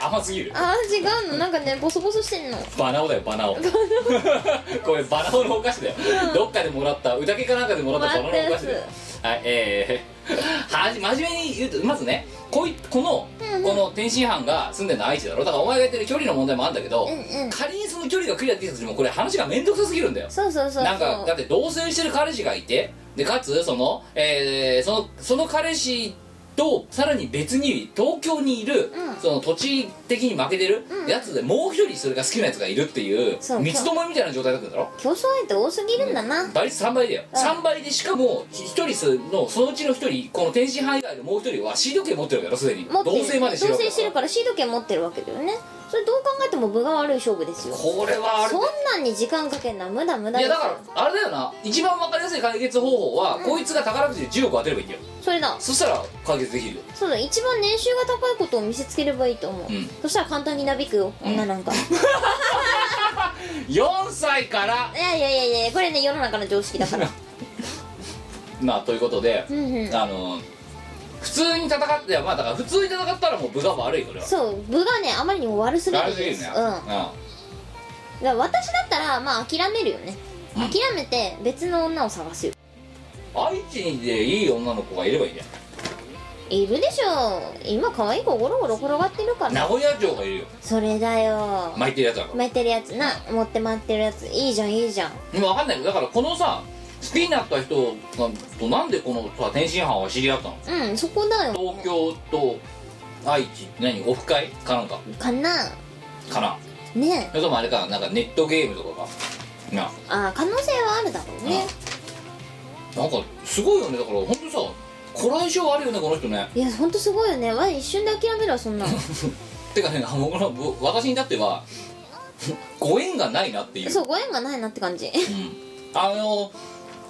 甘すぎる。[laughs] あー違うの？なんかねボソボソしてんの。バナオだよバナオ。[laughs] これバナオのお菓子だよ、どっかでもらったうだけかなんかでもらったバナナのお菓子だよ。はいえー、はじ真面目に言うとまずねこいこの、この天津飯が住んでるのは愛知だろ。だからお前が言ってる距離の問題もあるんだけど、うんうん。仮にその距離がクリアできたとしてもこれ話が面倒くさすぎるんだよ。そうそうそうそう。なんかだって同棲してる彼氏がいてでかつその,、えーそのその彼氏とさらに別に東京にいる、うん。その土地的に負けてるうん。やつでもう一人それが好きなやつがいるっていうそう三つどもえみたいな状態だったんだろ？競争相手多すぎるんだな。倍率3倍だよ、うん。3倍でしかも一人すのそのうちの一人この天津飯以外でもう一人はシード権持ってるわけだろすでに。持ってる。同棲までしてるわけだ同棲してるからシード権持ってるわけだよね。それどう考えても分が悪い勝負ですよ。これはあれそんなんに時間かけんのは無駄無駄いですよ。やだからあれだよな。一番分かりやすい解決方法は、こいつが宝くじで10億当てればいいんだよ。それだ。そしたら解決できるよ。そうだ。一番年収が高いことを見せつければいいと思う、うんそしたら簡単になびくよ女なんか、4歳から。いやいやいやいやこれね世の中の常識だから。まあということで、うんうん。あの普通に戦ってまあだから普通に戦ったらもう部が悪いこれは。そう部がねあまりにも悪すぎるん悪すぎるね。ですうん。だから私だったらまあ諦めるよね、うん。諦めて別の女を探すよ。愛知でいい女の子がいればいいんだよいるでしょ今可愛い子ゴロゴロ転がってるから名古屋城がいるよ。それだよ。巻いてるやつだから巻いてるやつな。持って待ってるやつ。いいじゃんいいじゃん。でも分かんないけどだからこのさ好きになった人となんでこのさ天津飯は知り合ったの？うんそこだよ。東京と愛知。何？オフ会？かなんか？かな。かな。ね。それともあれかな？んかネットゲームとかか？な。あ可能性はあるだろうね。なんかすごいよね。だから本当にさこらえ性あるよねこの人ね。いやほんとすごいよね。わ一瞬で諦めるわそんなの。[laughs] てかね僕の僕私に至ってはご縁がないなっていう。そうご縁がないなって感じ。うん。あの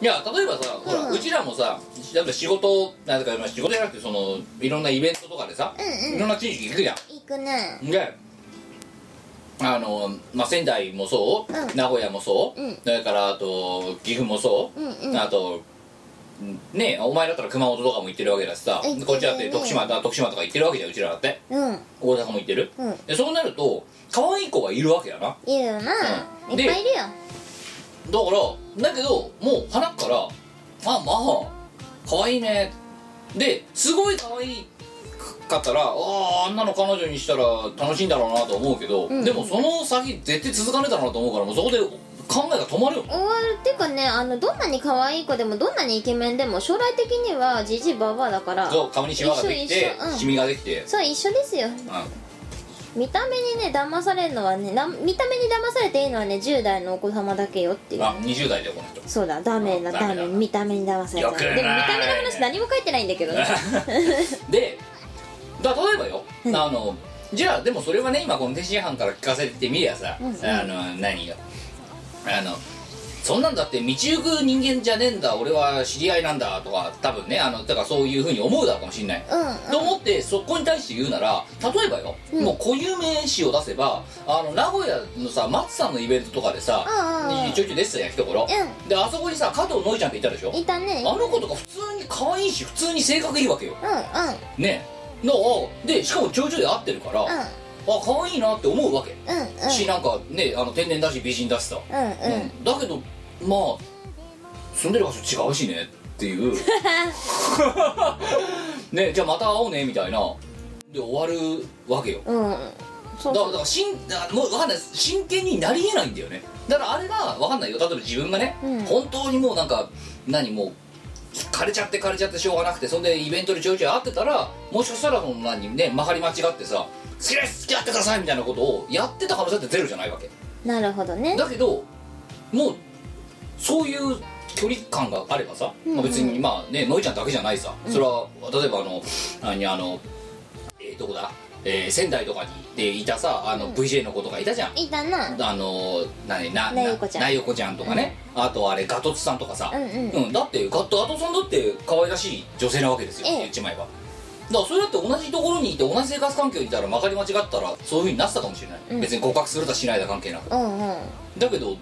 いや例えばさほら、ううんちらもさ例えば仕事なんかまあ仕事じゃなくてそのいろんなイベントとかでさ、うんうん。いろんな地域行くじゃん。行くね。であの、まあ、仙台もそう、うん。名古屋もそう、うん。それからあと岐阜もそう、うんうん。あとねお前だったら熊本とかも行ってるわけだしさ、こっちだって徳島だ徳島とか行ってるわけじゃんうちらだって。うん。大阪も行ってる、うん。でそうなると可愛い子がいるわけやな。だかいるよな、うん。いっぱいいるよ。らだけどもう鼻からあまあ可愛いね。ですごい可愛いかったらあああんなの彼女にしたら楽しいんだろうなと思うけど、うん。でもその先絶対続かねえだろうなと思うからもうそこで考えが止まるよ。終わるっていうかねあのどんなに可愛い子でもどんなにイケメンでも将来的にはジジイババアだからそう顔にシワができ一て緒一緒うん。シミができて、そう一緒ですよ。見た目にね騙されるのはねな見た目に騙されていいのはね10代のお子様だけよっていう。うん、あ20代でこの人。そうだダメだダメだ。ダメ見た目に騙されよくない。たでも見た目の話何も書いてないんだけどね。[laughs] でだ例えばよ、うん。あのじゃあでもそれはね今この天津飯から聞かせてみりゃさ、うんうん。あの何よあのそんなんだって道行く人間じゃねえんだ俺は知り合いなんだとか多分ねあのだからそういうふうに思うだろうかもしんない、うんと思ってそこに対して言うなら例えばよ、うん。もう固有名詞を出せばあの名古屋のさ松さんのイベントとかでさ、うんうんうん。ちょいちょい出てたやん一頃、うであそこにさ加藤のいちゃんっていたでしょ？いたね。あの子とか普通に可愛いし普通に性格いいわけよ。うんうん。ね。のでしかもちょいちょい会ってるから、あ可愛いなって思うわけ、うんうん。うんしなんかねあの天然だし美人だしさ、うんうん。うん。だけどまあ住んでる場所違うしねっていう。[laughs] ねじゃあまた会おうねみたいな。で終わるわけよ。うん。そうだからだからしんだもう分かんない真剣になりえないんだよね。だからあれが分かんないよ。例えば自分がね、うん。本当にもうなんか何もう枯れちゃって枯れちゃってしょうがなくてそんでイベントでちょいちょい会ってたらもしかしたらその何ね曲がり間違ってさ好きです付き合ってくださいみたいなことをやってた可能性ってゼロじゃないわけ。なるほどね。だけどもうそういう距離感があればさ、うんうん。まあ別にまあねのいちゃんだけじゃないさ、それは例えばあの何あのえーどこだ、えー仙台とかにでいたさあの、うん。VJ の子とかいたじゃん。いたな。あの何ななゆこちゃん。なゆこちゃんとかね、あとあれガトツさんとかさ、うんうん。うんだってガトガトさんだって可愛らしい女性なわけですよ、ええ。言っちまえば。だからそれだって同じところにいて同じ生活環境にいたら曲がり間違ったらそういうふうになってたかもしれない、うん。別に告白するだしないだ関係なく。うんうん。だけど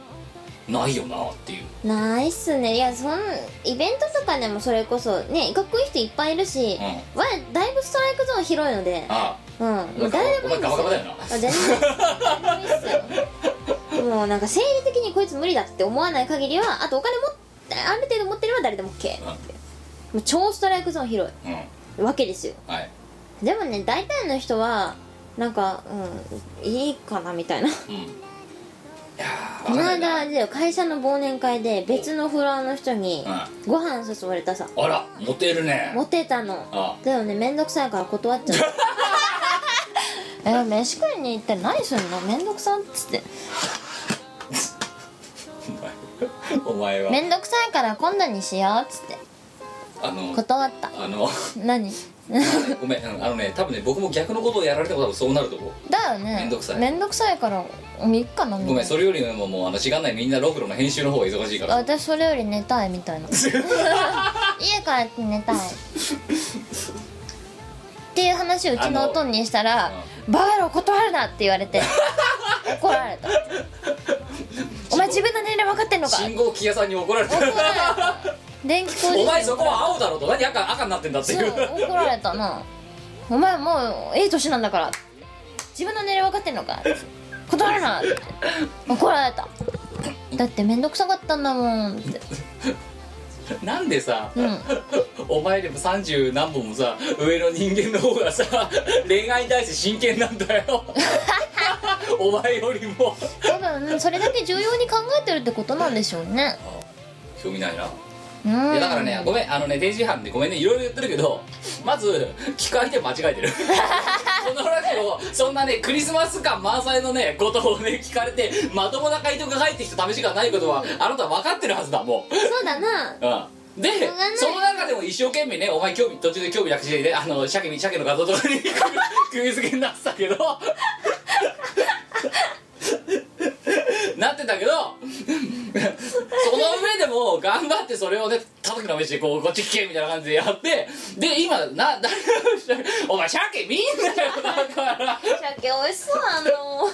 ないよなっていう。ないっすね。いやそんイベントとかでもそれこそねかっこいい人いっぱいいるし、うん。わだいぶストライクゾーン広いので。あうん。誰でもいいんですよ全然もいいっすよもうなんか生理的にこいつ無理だって思わない限りはあとお金もある程度持ってれば誰でも OK あもう超ストライクゾーン広うん、うん、いわけですよ。はい。でもね大体の人はなんかうんいいかなみたいな。うん。やーこのわかんない間あれだよ会社の忘年会で別のフロアの人にうご飯誘われたさ。あらモテるね。モテたの。あ。だよねめんどくさいから断っちゃった。[laughs] え飯食いに行って何すんの？めんどくさっつって。お前は。めんどくさいから今度にしようっつってあの断った。あの何？ごめんうんあのね多分ね僕も逆のことをやられても多分そうなると思う。だよね。めんどくさい。めんどくさいからいっかなごめんそれよりももうあの時間ないみんなロクロの編集の方が忙しいから。私それより寝たいみたいな。[laughs] 家帰って寝たい。っていう話をうちのおとんにしたら「バカ野郎断るな!」って言われて。怒られた。[laughs] お前自分の年齢分かってんのか。信号機屋さんに怒られて怒られた電気工事士お前そこは青だろと。何赤赤になってんだってそいう。う怒られたな。お前もうええ年なんだから。自分の年齢分かってんのか。断るな。って怒られた。だって面倒くさかったんだもんって。なんでさ、うん。お前でも30何本もさ上の人間の方がさ恋愛に対して真剣なんだよ。[laughs] お前よりも。多分それだけ重要に考えてるってことなんでしょうね。興味ないな。うんいやだからねごめんあのね定時班でごめんねいろいろ言ってるけどまず機械で間違えてる。[laughs] このラジオそんなねクリスマス感満載のねことをね聞かれてまともな回答が返ってきた試しがないことはあなたは分かってるはずだもう。そうだな。うん。でその中でも一生懸命ねお前興味途中で興味なくしてねあの鮭に鮭の画像とかに [laughs] 釘付けになってたけど [laughs] なってたけどその上でも頑張ってそれをね叩きのめしてこうこっち聞けみたいな感じでやってで今な誰お前鮭見んなよだから。[laughs] 鮭美味しそうあの。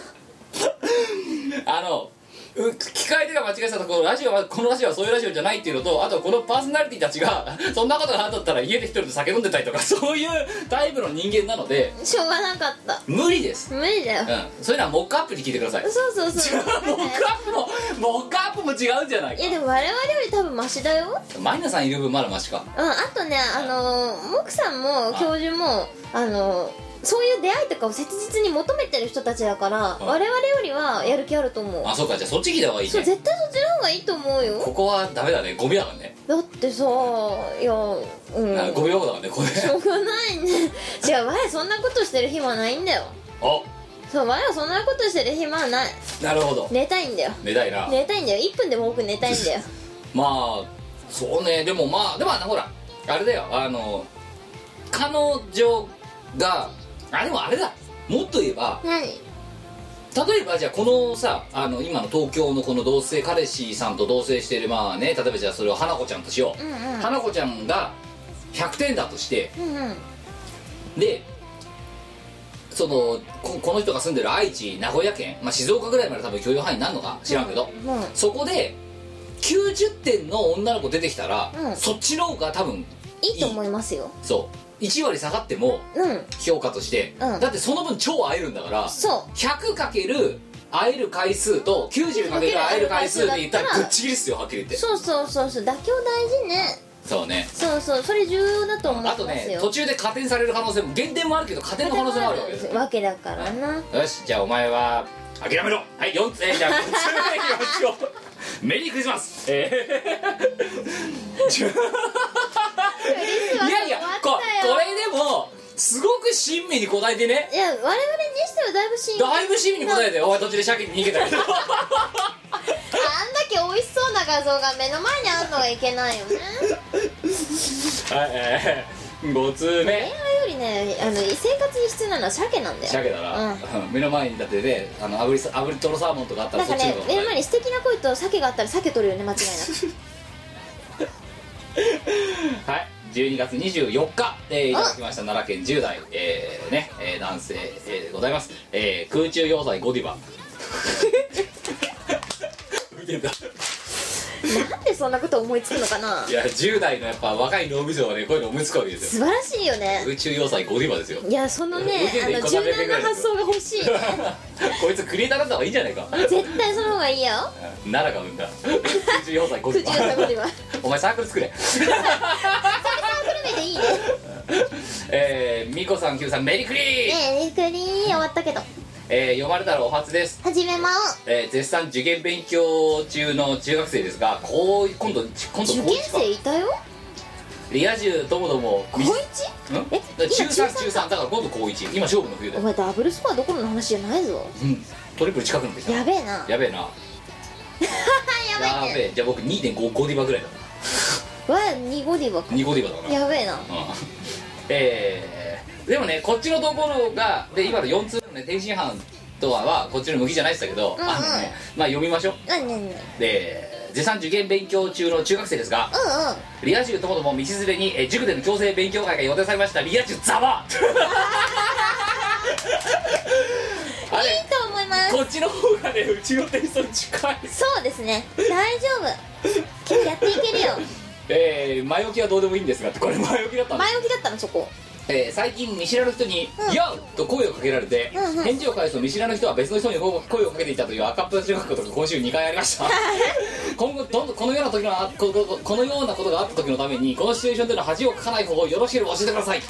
あのう機械でが間違えてたところラジオはこのラジオはそういうラジオじゃないっていうのとあとこのパーソナリティたちが [laughs] そんなことがあったら家で一人で酒飲んでたりとかそういうタイプの人間なのでしょうがなかった。無理です、無理だよ。うん、そういうのはモックアップに聞いてください。そうそうそう。[laughs] モックアップのモックアップも違うんじゃないいやでも我々より多分マシだよ。かマイナさんいる分まだマシか。うんあとねあのモクさんも教授もあのそういう出会いとかを切実に求めてる人たちだから我々よりはやる気あると思う。あそうか。じゃあそっち聞いた方がいいそうね絶対そっちの方がいいと思うよ。ここはダメだね。ゴミだからね、だってさいやうん。あゴミ箱だからねこれ。しょうがないね。[laughs] じゃあ我そんなことしてる暇はないんだよ。おそう我はそんなことしてる暇はない。なるほど。寝たいんだよ。寝たいな、寝たいんだよ。1分でも多く寝たいんだよ。[laughs] まあそうね。でもまあでもあのほらあれだよ。あの彼女があでもあれだ。もっと言えば何？例えばじゃあこのさあの今の東京のこの同性彼氏さんと同棲してるまあね例えばじゃあそれを花子ちゃんとしよう、うんうん。花子ちゃんが100点だとしてうんうん。でそのここの人が住んでる愛知名古屋県、まあ、静岡ぐらいまで多分許容範囲になるのか知らんけど、うん。そこで90点の女の子出てきたら、うん。そっちの方が多分いいと思いますよ。そう1割下がってもうん。評価として、うん。だってその分超会えるんだからそ 100× 会える回数と 90× 会える回数で言ったらぶっちぎりっすよはっきり言って。うそうそうそうそう。妥協大事ね。そうね。そうそう。それ重要だと思いますよ。あとね途中で加点される可能性も減点もあるけど加点の可能性もあるわけですよ。わけだからな。よしじゃあお前は諦めろ。はい4つ。えーじゃあ5つ目いきましょう。メリークリスマス。えーいやいやここれでもすごく親身に答えてね。いや我々にしてはだいぶ信だいぶ親身に答えてお前途中で鮭に逃げたけど。あんだけ美味しそうな画像が目の前にあるのがいけないよね。はいえー、5つ目。恋愛よりねあの生活に必要なのは鮭なんだよ。鮭だな、うん。うん目の前にだってねあの炙りさ炙りとろサーモンとかあったらなんかそっちの方がね目の前に素敵な恋と鮭があったら鮭取るよね間違いなくはい12月24日、えーいただきました奈良県10代、えーねえー男性、えーでございます、えー空中要塞ゴディバ。[laughs] 見てんだ [laughs] なんでそんなこと思いつくのかな？いや10代のやっぱ若い脳みそはねこういうの思いつくわけですよ。素晴らしいよね。空中要塞ゴディバですよ。いやそのねあの柔軟な発想が欲しい。ね [laughs] こいつクリエイターだった方がいいんじゃないか。絶対その方がいいよ。奈良が生んだ空中要塞ゴデ空ィバ。中のとこではお前サークル作れ。[laughs] クル名でいいね。えー、ミコさん Q さんメリクリーねえクリーン。終わったけどえー読まれたらお初です、はじめまえー絶賛受験勉強中の中学生ですがこう今度今度受験生いたよ。リア充ともども高 1? ん？え？中今中3 3中3だから今度高1今勝負の冬だよ、お前ダブルスコアどころの話じゃないぞ。うん、トリプル近くなってきたやべえな。やべえな。[laughs] やばいね。やべえ。じゃあ僕2.5ゴディバぐらいだわ2ゴディバか。2ゴディバだなやべえな。うん。えー、でもねこっちのところがで今の4通のね天津飯とははこっちの向きじゃないでしたけど、うんうん。あのねまあ読みましょう。なになになにで絶賛受験勉強中の中学生ですがうんうん。リア充ともども道連れにえー塾での強制勉強会が予定されました。リア充ざわ [laughs] あれいいと思います。こっちの方がねうちのテイストに近い。そうですね。大丈夫。やっていけるよ。[laughs] えー、前置きはどうでもいいんですがこれ前置きだったんです前置きだったのそこえー最近見知らぬ人にうん「よっ!」と声をかけられて、うんうん。返事を返すと見知らぬ人は別の人に声をかけていたという赤っ端中学校とか今週2回ありました。[laughs] 今後どんどんこのような時のあこここのようなことがあった時のためにこのシチュエーションでの恥をかかない方法をよろしければ教えてください、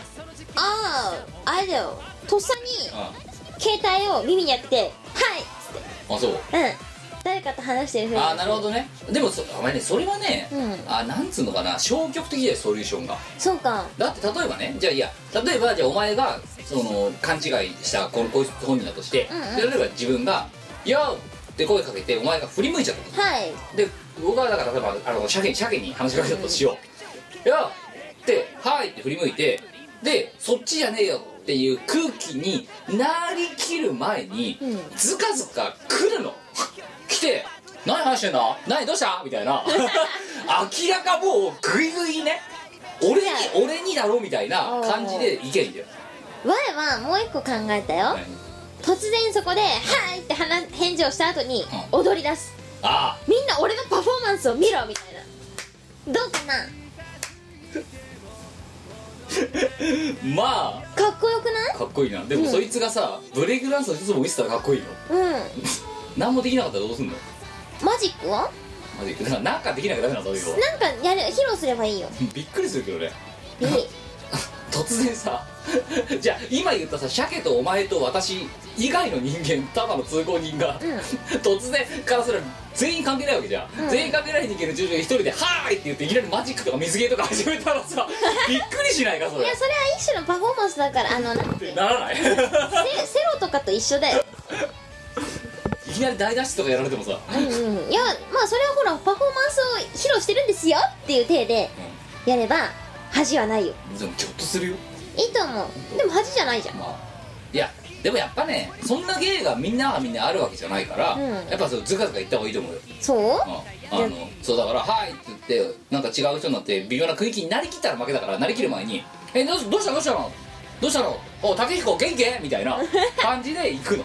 あああれだよ。とっさにう携帯を耳にやって「はい!」っん、あそう。つってうん話してるふうに。あーなるほどね。でもそお前ねそれはね、うん。あなんつうのかな消極的でソリューションが。そうか。だって例えばねじゃあいや例えばじゃあお前がその勘違いしたこのこいつ本人だとして、うんうん。で例えば自分が「よっ!」って声かけてお前が振り向いちゃったとはい。で僕はだから例えばあの鮭鮭に話しかけたとしよう「よっ!」って「はい!」って振り向いてでそっちじゃねえよっていう空気になりきる前に、うん。ずかずか来るの。[laughs] 来て「何話してんだ何どうした?」みたいな。[laughs] 明らかもうグイグイね。俺に俺にだろみたいな感じでいけんだよ我はもう一個考えたよ。突然そこで「はい!」って話返事をした後にう踊り出す。あみんな俺のパフォーマンスを見ろみたいな。どうかな？あ [laughs] まあ。かっこよくない？かっこいいな。でも、うん。そいつがさブレイクダンスの一つも見せたらかっこいいようん。何もできなかったらどうすんの？マジックは？マジでだからなんかできなきゃダメなのそういうのなんかやる披露すればいいよ。[laughs] びっくりするけどねいい突然さ [laughs] じゃあ今言ったさ鮭とお前と私以外の人間ただの通行人が、うん。突然からすら全員関係ないわけじゃん、うん。全員関係ない人間の中で一人で「はーい!」って言っていきなりマジックとか水芸とか始めたらさ [laughs] びっくりしないかそれ。いやそれは一種のパフォーマンスだからあのなんてならないセ [laughs] セロとかと一緒だよ。いきなり大脱出とかやられてもさ、うんうん。いやまあそれはほらパフォーマンスを披露してるんですよっていう体でやれば恥はないよ。でもちょっとするよ。いいと思う。でも恥じゃないじゃん。まあいやでもやっぱねそんな芸がみんながみんなあるわけじゃないから、うん。やっぱそうズカズカ言った方がいいと思うよ。そう？うん。あのそうだから「はい」って言ってなんか違う人になって微妙な区域になりきったら負けだからなりきる前に「えどうどうしたどうしたの？どうしたの？お竹彦元気?」みたいな [laughs] 感じで行くの。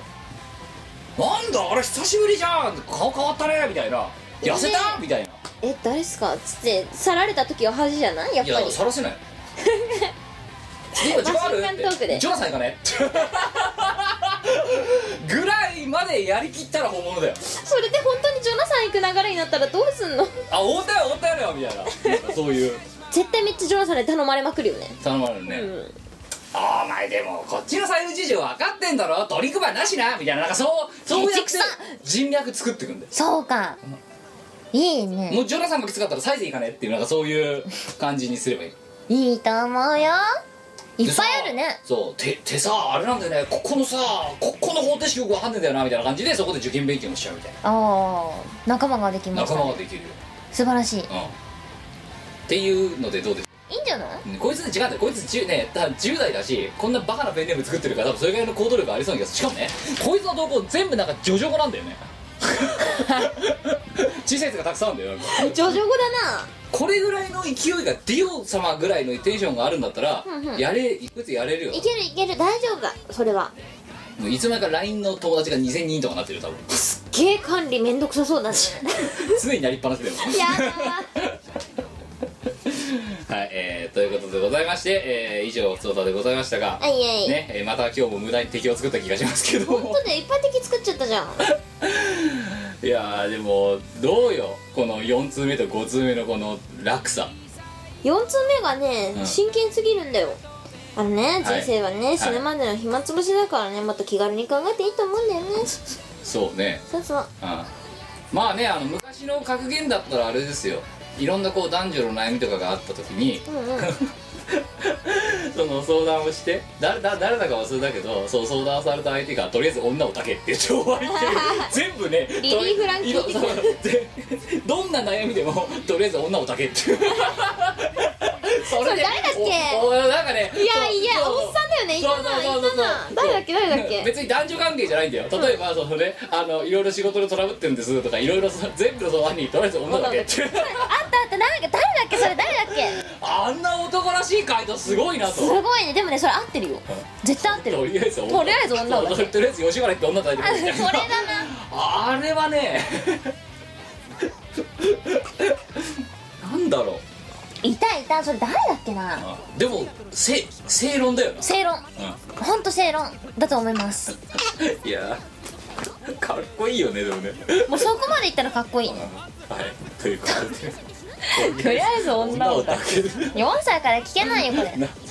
なんだあれ久しぶりじゃん。顔変わったね。みたいな。痩せた？みたいな。え誰っすか？つって去られた時は恥じゃない？やっいやぱりさらせない [laughs] 今時間あるマシンガントークで。ジョナサン行かね。[laughs] ぐらいまでやりきったら本物だよ。それで本当にジョナサン行く流れになったらどうすんの？あ終わったよ終わったよみたいな。[laughs] そういう。絶対めっちゃジョナサンで頼まれまくるよね。頼まれるね、うん。あお前でもこっちの財布事情分かってんだろ取り配りなしなみたいな。なんかそうそうやって人脈作ってくんだよ。そうか。いいね。もうジョナサンがきつかったらサイズいかねっていうなんかそういう感じにすればいい。いいと思うよいっぱいあるね。そう手手さあれなんだよね。ここのさここの方程式よく分かんねえんだよなみたいな感じでそこで受験勉強もしちゃうみたいああ仲間ができな仲ましたね間ができるよ。素晴らしい。うん。っていうのでどうです？いいんじゃない？こいつね違うんだよこいつ10ねだ10代だしこんなバカなペンネーム作ってるから多分それぐらいの行動力ありそうな気がする。しかもねこいつの投稿全部なんかジョジョ語なんだよね [laughs] 小さいやつがたくさんあるんだよ。なんかジョジョ語だな。これぐらいの勢いがディオ様ぐらいのテンションがあるんだったらうんうん。やれいくつやれるよ。いけるいける大丈夫だそれは。もういつの間にか LINE の友達が2000人とかなってるよ多分。経営管理めんどくさそうだね。[laughs] 常になりっぱなしだよ。やだ [laughs] はい、えー、ということでございまして、えー、以上ソーダでございましたが、あいえい。えね、えーまた今日も無駄に敵を作った気がしますけど。も本当でいっぱい敵作っちゃったじゃん。[laughs] いやーでもどうよこの4通目と5通目のこの落差。4通目がね、うん。真剣すぎるんだよ。あのねはい。人生はね、い。死ぬまでの暇つぶしだからねもっと気軽に考えていいと思うんだよね。そうね。そうそう。うん。まあねあの昔の格言だったらあれですよいろんなこう男女の悩みとかがあった時にうんうん。[laughs] その相談をして誰だ誰だか忘れたけどそう相談された相手がとりあえず女を抱けって言って終わりっていう [laughs] 全部ねリリーフランキー。[laughs] どんな悩みでもとりあえず女を抱けっていう。そそれ誰だっけ？なんかねいやいやおっさんだよねいたなそうそう。そうそういたな誰だっけ誰だっけ？別に男女関係じゃないんだよ。例えばそのねあのいろいろ仕事でトラブってるんですとかいろいろそ全部の相談にとりあえず女だけ。あったあった。誰だっけ？誰だっけ？それ誰だっけ？あんな男らしい回答すごいなと。すごいね。でもねそれ合ってるよ。絶対合ってる。とりあえずとりあえず女を抱けとりあえず吉原行って女抱いてくるみたいなそれだな。あれはね。[laughs] なんだろういたい。たそれ誰だっけな？あでもせ正論だよな。正論。ほんと正論だと思います。[laughs] いやかっこいいよねでもね。もうそこまでいったらかっこいい。ねはい。ということで。[laughs] とりあえず女を抱抱ける4歳から聞けないよこれ [laughs]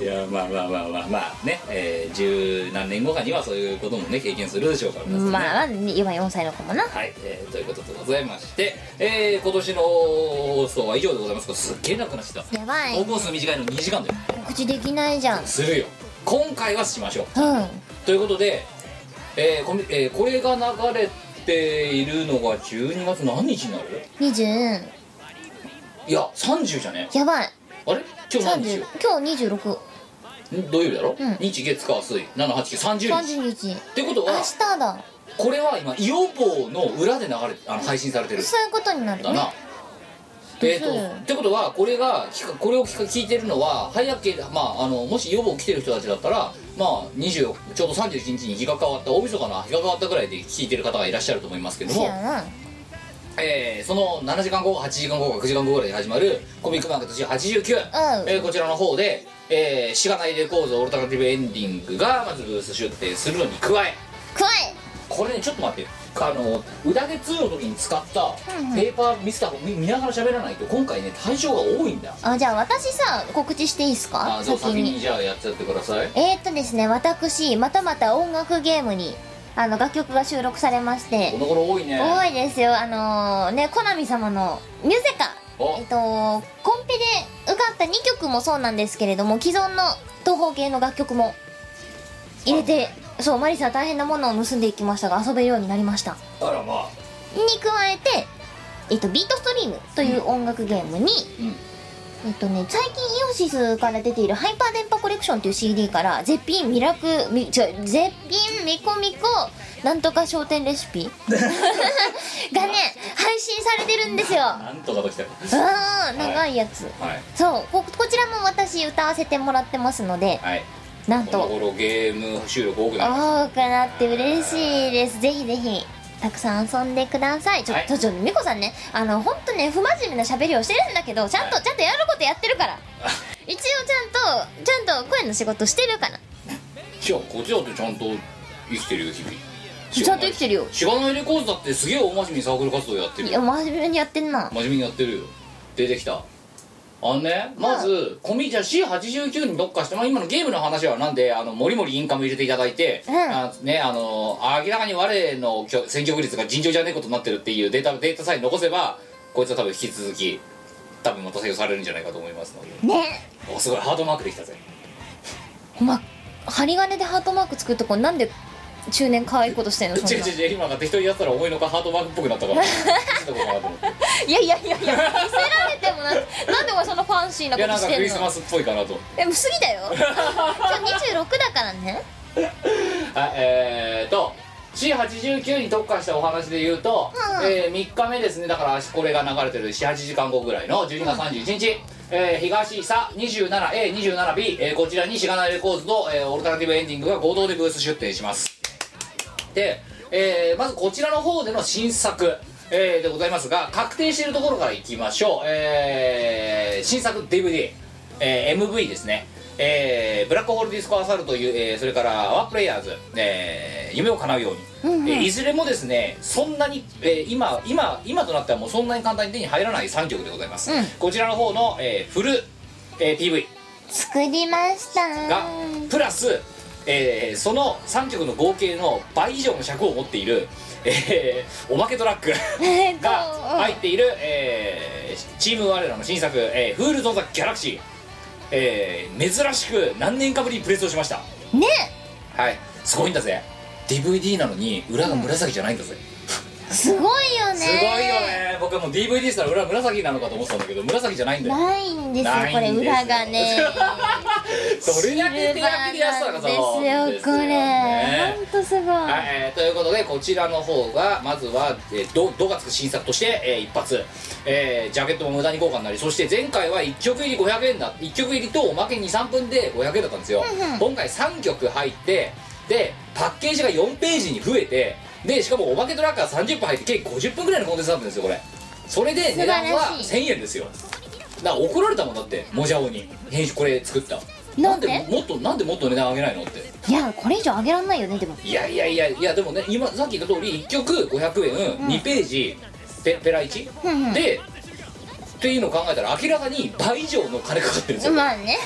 いやまあまあまあまあまあね、えー、十何年後かにはそういうこともね経験するでしょうから皆さんね。まあまあ今4歳の子もな。はい、えーということでございまして、えー今年の放送は以上でございます。がすっげえなくなっちゃった。やばい。放送数短いの2時間だよ。告知できないじゃん。するよ。今回はしましょう。うん。ということで、えーこみえーこれが流れているのが12月何日になる？20いや30じゃねやばいあれ？今日何日？30よ今日26ん？土曜日だろ、うん。日月火水。78930日。30日。ってこと明は日だ。これは今イオボの裏で流れあの配信されてる。そういうことになるだな。ね。えーとうんってことはこれが聞かこれを聞か聞いてるのは早ければまああのもし予防来てる人たちだったらまあ20ちょうど31日に日が変わった大晦日の日が変わったぐらいで聞いてる方がいらっしゃると思いますけども。そうや、なえーその7時間後8時間後か9時間後ぐらいに始まるコミックマーケット C89、うん。えーこちらの方で、えー、しがないレコードオルタナティブエンディングがまずブース出展するのに加え。くわえ。これねちょっと待って。あの裏毛2の時に使ったペーパー見せた見見ながら喋らないと今回ね対象が多いんだ。あじゃあ私さ告知していいですか？あじゃあ先先ににじゃあやっちゃってください。えー、っとですね私またまた音楽ゲームにあの楽曲が収録されまして。この頃多いね。多いですよ。あのー、ねコナミ様のミュゼカ。お。えっとコンペで受かった2曲もそうなんですけれども既存の東方系の楽曲も入れてそうマリサは大変なものを盗んでいきましたが遊べるようになりました。あらまあ。に加えて、えっと、ビートストリームという音楽ゲームに、うんえっとね、最近イオシスから出ているハイパー電波コレクションという CD から絶品ミラクみ違う絶品ミコミコなんとか商店レシピ？[laughs] がね配信されてるんですよ。なんとかときたうん長いやつ、はい。そうここちらも私歌わせてもらってますのではい。なんこのと頃ゲーム収録多くなりま多くなって嬉しいです。ぜひぜひたくさん遊んでください。ちょっと、はい。ちょっと美子さんね。あの本当ね不真面目な喋りをしてるんだけどちゃんと、はいちゃんとやることやってるから。[laughs] 一応ちゃんとちゃんと声の仕事してるから。すいやこっちだってちゃんと生きてるよ日々。ちゃんと生きてるよ。しがない。レコードだってすげえ大真面目にサークル活動やってるいやよ真面目にやってんな。真面目にやってるよ。出てきたあのねまずコミじゃあ C89 に特化して、まあ、今のゲームの話はなんであのもりもりインカム入れていただいて、うん。あねあの明らかに我の選挙区率が尋常じゃねえことになってるっていうデータデータさえ残せばこいつは多分引き続き多分また採用されるんじゃないかと思いますので。ね。おすごいハードマークできたぜ。お前針金でハートマーク作るとこなんで中年可愛いことしてんのそんな違う違う違う今な。んか適当にやったら思いのほかハートマークっぽくなったからどうかなと思っていやいやいやいや見せられてもななんでお前そのファンシーないこやなんかとしてんのクリスマスっぽいかなと。えもう過ぎだよ。今日26だからね。[laughs] はいえーと C89 に特化したお話で言うと、うん。え3日目ですね。だからこれが流れてる。78時間後ぐらいの12月31日、えー東佐 27A27B、えーこちらにしがないレコーズと、えーオルタナティブエンディングが合同でブース出展しますで、えーまずこちらの方での新作、えーでございますが確定しているところからいきましょう、えー新作 DVD、えー MV ですね。えーブラックホールディスコアサルという、えーそれからワープレイヤーズ、えー夢を叶うように、うんうん。えーいずれもですねそんなに、えー今今今となってはもうそんなに簡単に手に入らない3曲でございます、うん。こちらの方の、えーフル、えー PV 作りました。がプラス、えーその3曲の合計の倍以上の尺を持っている、えーおまけトラックえっとが入っている、えーチーム我らの新作「えー、フール・ゾン・ザ・ギャラクシー」えー珍しく何年かぶりにプレスをしました。ね。はい。すごいんだぜ。DVD なのに裏が紫じゃないんだぜ、すごいよね。すごいよね。僕はもう DVD したら裏紫なのかと思ってたんだけど紫じゃないんだよ。ないんですよないんですよ。これ裏がね。[laughs] それだけ手書きでやってたらさ。ですよこれね。ほんとすごい。はい、えーということでこちらの方がまずは「えー、ど」どがつく新作として、えー一発、えージャケットも無駄に豪華になりそして前回は1曲入り500円だ1曲入りとおまけ23分で500円だったんですよ、うんうん。今回3曲入ってでパッケージが4ページに増えてでしかもおまけトラックが30分入って計50分ぐらいのコンテンツなんですよこれ。それで値段は素晴らし1000円ですよ。だから怒られたもんだってモジャオに。編集これ作った。なんで？もっとなんでもっと値段上げないのって。いやこれ以上上げらんないよねでも。いやいやいやいやでもね今さっき言った通り1曲500円、2ページペペラ1、うんうん。でっていうのを考えたら明らかに倍以上の金かかってるんですよ、まあね。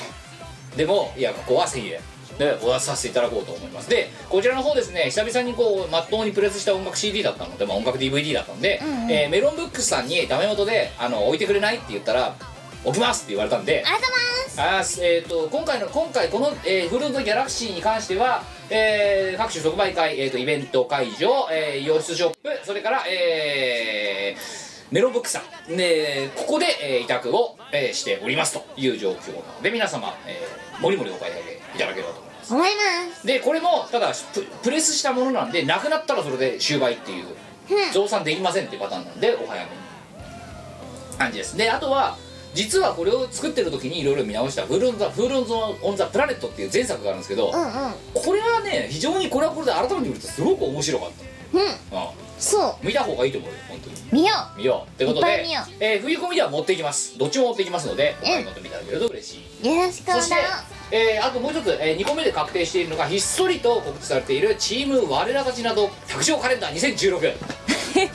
でもいやここは1000円でお出しさせていただこうと思います。でこちらの方ですね久々にこうまっとうにプレスした音楽 CD だったので、まあ、音楽 DVD だったので、うんうん。えーメロンブックスさんにダメ元であの置いてくれないって言ったら置きますって言われたんで。ありがとうございます。あえー、と今回の今回この、えーフルードギャラクシーに関しては、えー各種即売会、えー、とイベント会場、えー洋室ショップそれから、えーメロンブックさん。でここで、えー委託を、えーしておりますという状況なので皆様、えーもりもりお買い上げいただければとます。思います。でこれもただププレスしたものなんでなくなったらそれで終売っていう増産できませんっていうパターンなんでお早めに。感じです。であとは実はこれを作ってる時にいろいろ見直した「Fool on the Fool on the on the Planet」っていう前作があるんですけど、うんうん。これはね非常にこれはこれで改めて見るとすごく面白かっうん。た、うん、そう。見た方がいいと思うよ本当に。見よ見よう。ってことでいっぱい見よう、えー冬コミでは持っていきます。どっちも持っていきますのでお買い求めいただけると嬉しい、うよろしくお願いそして、えーあともう一つ、え2個目で確定しているのがひっそりと告知されているチーム我らたちなど百姓カレンダー2016 [laughs]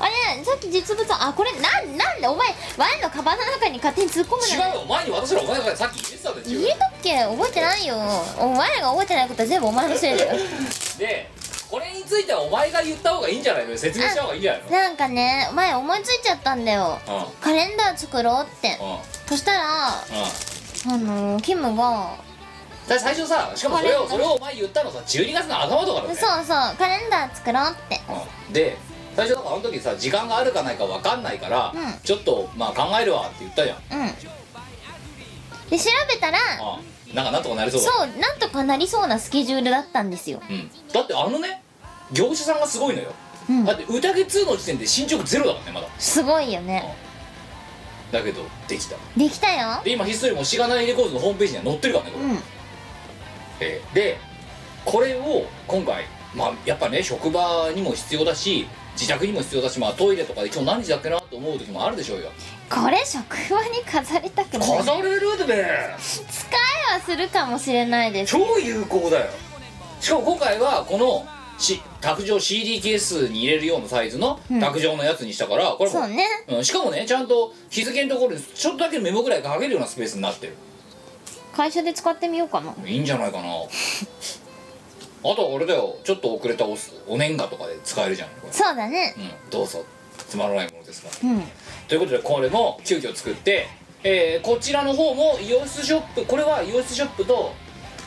あれさっき実物あこれなんなんでお前ワインのカバンの中に勝手に突っ込むの違うよ。前に私らお前がさっき言ってたんだよ入れとっけ？覚えてないよ。お前が覚えてないことは全部お前のせいだよ。[laughs] でこれについてはお前が言った方がいいんじゃないの？説明した方がいいんじゃないの？なんかね前思いついちゃったんだよ。うん。うんカレンダー作ろうって。そしたらあうんのーキムがだ最初さしかもそれをそれをお前言ったのさ12月の頭とかだねそうそうカレンダー作ろうって。うん。で最初だからあの時さ時間があるかないか分かんないから、うん。ちょっとまあ考えるわって言ったじゃん。うん。で調べたらうんなんかなんとかなりそうだ。そうなんとかなりそうなスケジュールだったんですよ。うん、だってあのね業者さんがすごいのよ、うん。だって宴2の時点で進捗ゼロだからねまだ。すごいよねだけどできた。できたよ。で今ひっそりもしがないレコードのホームページには載ってるからねこれ、うん。えーでこれを今回まあやっぱね職場にも必要だし自宅にも必要だしまあトイレとかで今日何時だっけなと思う時もあるでしょうよ。これ職場に飾りたくない。飾れるってね [laughs] 使いはするかもしれないです。超有効だよ。しかも今回はこのし卓上 CD ケースに入れるようなサイズのうん。卓上のやつにしたから、これもそうね。うん、しかもねちゃんと日付のところにちょっとだけメモぐらい書けるようなスペースになってる。会社で使ってみようかな。いいんじゃないかな。[laughs] あとはあれだよ。ちょっと遅れたおお年賀とかで使えるじゃん。これそうだね。うん。どうぞ。つまらないものですから。うん。ということでこれも急遽作って、えーこちらの方もイオシスショップこれはイオシスショップと、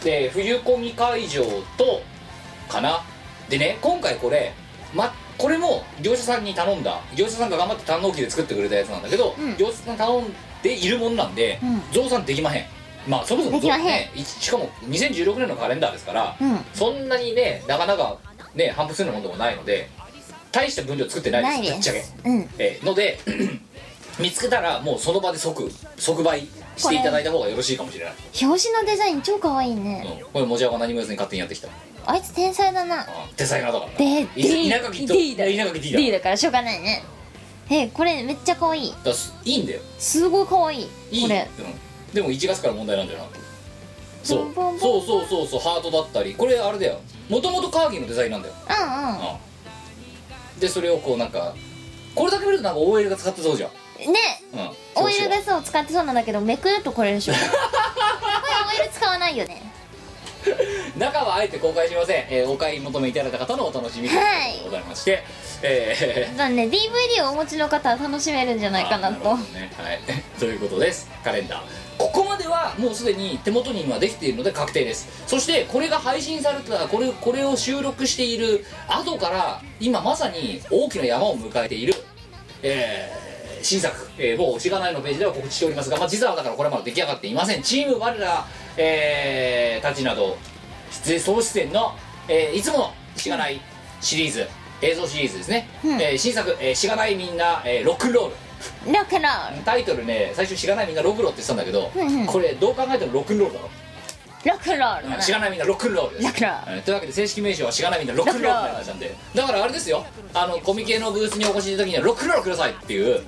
で冬コミ会場とかなでね今回これ、ま、これも業者さんに頼んだ。業者さんが頑張って堪能機で作ってくれたやつなんだけど、うん。業者さんに頼んでいるものなんで、うん。増産できまへん。まあそもそもできまへん。ねいしかも2016年のカレンダーですから、うん。そんなにねなかなかね反復するようなものでもないので大した分量作ってないですぶっちゃけ。えーので [clears throat] 見つけたらもうその場で即即売していただいた方がよろしいかもしれない、表紙のデザイン超可愛いね。うん、これもじゃが何も言わずに勝手にやってきたあいつ天才だな。あデザイナーだかでい稲垣と D だ。稲垣 D だ。D だからしょうがないね。えこれめっちゃ可愛い。だすいいんだよ。すごい可愛い。いい。これ。うん、でも1月から問題なんだよな。そう。そうそうそうそうハートだったり。これあれだよ。もともとカーギーのデザインなんだよ、うんうん。うん、でそれをこうなんかこれだけ見るとなんか OL が使ってそうじゃん。ね。うん。オイルガスを使ってそうなんだけどめくるとこれでしょ。[laughs] ないよね [laughs] 中はあえて公開しません、えーお買い求めいただいた方のお楽しみということでございまして、えーだね DVD をお持ちの方は楽しめるんじゃないかなと。[laughs] ね。はい、[laughs] ということです。カレンダー。ここまではもうすでに手元に今できているので確定です。そしてこれが配信されたこれこれを収録している後から今まさに大きな山を迎えている、えー新作、えー、某しがないのページでは告知しておりますが、まあ、実はだからこれまで出来上がっていません。チーム我ら、えーたちなど出演総出演の、えーいつものしがないシリーズ映像シリーズですね、うん。えー新作、えーしがないみんな、えーロックンロール。ロックンロール。タイトルね最初しがないみんなロクロって言ってたんだけど、うんうん。これどう考えてもロックンロールだろ、ロックンロールなしがないみんなロックンロール。ですロックンローうんというわけで正式名称はしがないみんなロックンロールって話なんでだからあれですよ。あのコミケのブースにお越しいた時にはロックンロールくださいっていう。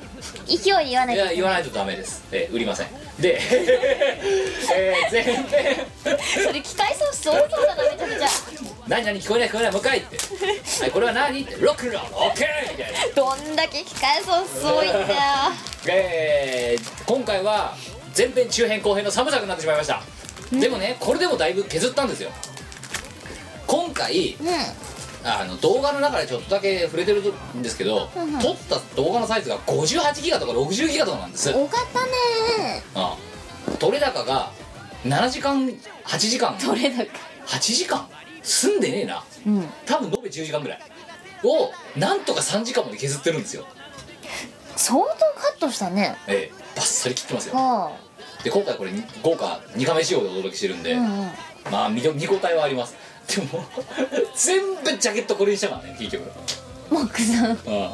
勢いで言わないいとや言わないとダメです、えー売りません。で、えー、前編。それ機械ソース多そうだなめちゃめちゃ。何何聞こえない聞こえないもう一回って。はいこれは何って。ロックンロールオッケーみたいな。どんだけ機械ソース多いんだよ。えー今回は前編中編後編の3部作になってしまいました、でもねこれでもだいぶ削ったんですよ。今回うんあの動画の中でちょっとだけ触れてるんですけど、うんうん。撮った動画のサイズが58ギガとか60ギガとかなんです、多かったね。ああ。撮れ高が7時間8時間。どれだか8時間？住んでねえな。うん。多分延べ10時間ぐらい。をなんとか3時間まで削ってるんですよ。相当カットしたね。ええ。バッサリ切ってますよ。はで今回これに豪華2カメ仕様でお届けしてるんで、あうんうん。まあ見見応えはあります。でも [laughs] 全部ジャケットこれにしたからね結局。モックさんうん。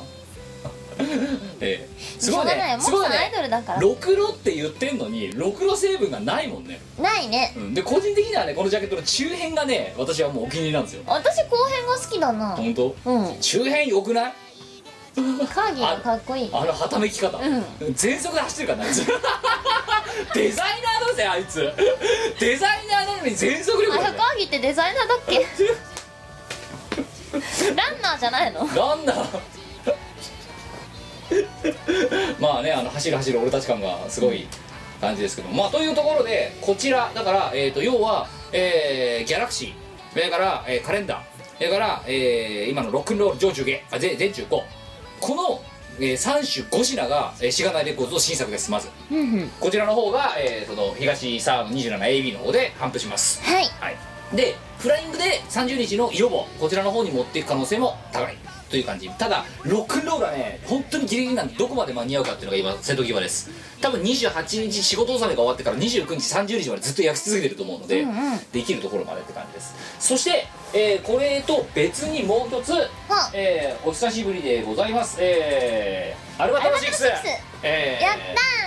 ええ。すごいね。すごいさんアイドねルだから。ろくろって言ってんのにろくろ成分がないもんね、ないね。うん、で個人的にはねこのジャケットの中辺がね私はもうお気に入りなんですよ。私後編が好きだな。本当？うん。中辺良くない？カーギーがかっこいい。あのはためき方、全速で走ってるからなあいつデザイナーだぜあいつ。デザイナーなのに全速力あれだぜカーギーってデザイナーだっけ？ランナーじゃないの？ランナー。まあねあの走る走る俺たち感がすごい感じですけど。まあというところでこちらだから、えー、と要は、えーギャラクシーそれから、えーカレンダーそれから、えー今のロックンロール上中下あ全全中高この、え3種5品が、えー、しがないレコーズの新作ですまず。うんうん。こちらの方が、えーその東サーの 27AB の方で頒布します。はい。はい、でフライングで30日の色棒こちらの方に持っていく可能性も高い。という感じ。ただロックンロールはね本当にギリギリなんでどこまで間に合うかっていうのが今瀬戸際です。多分28日仕事納めが終わってから29日30日までずっと焼き続けてると思うので、うんうん。できるところまでって感じです。そして、えーこれと別にもう一つ、えーお久しぶりでございます。えー、アルバトロ6アルバトロ6えーやった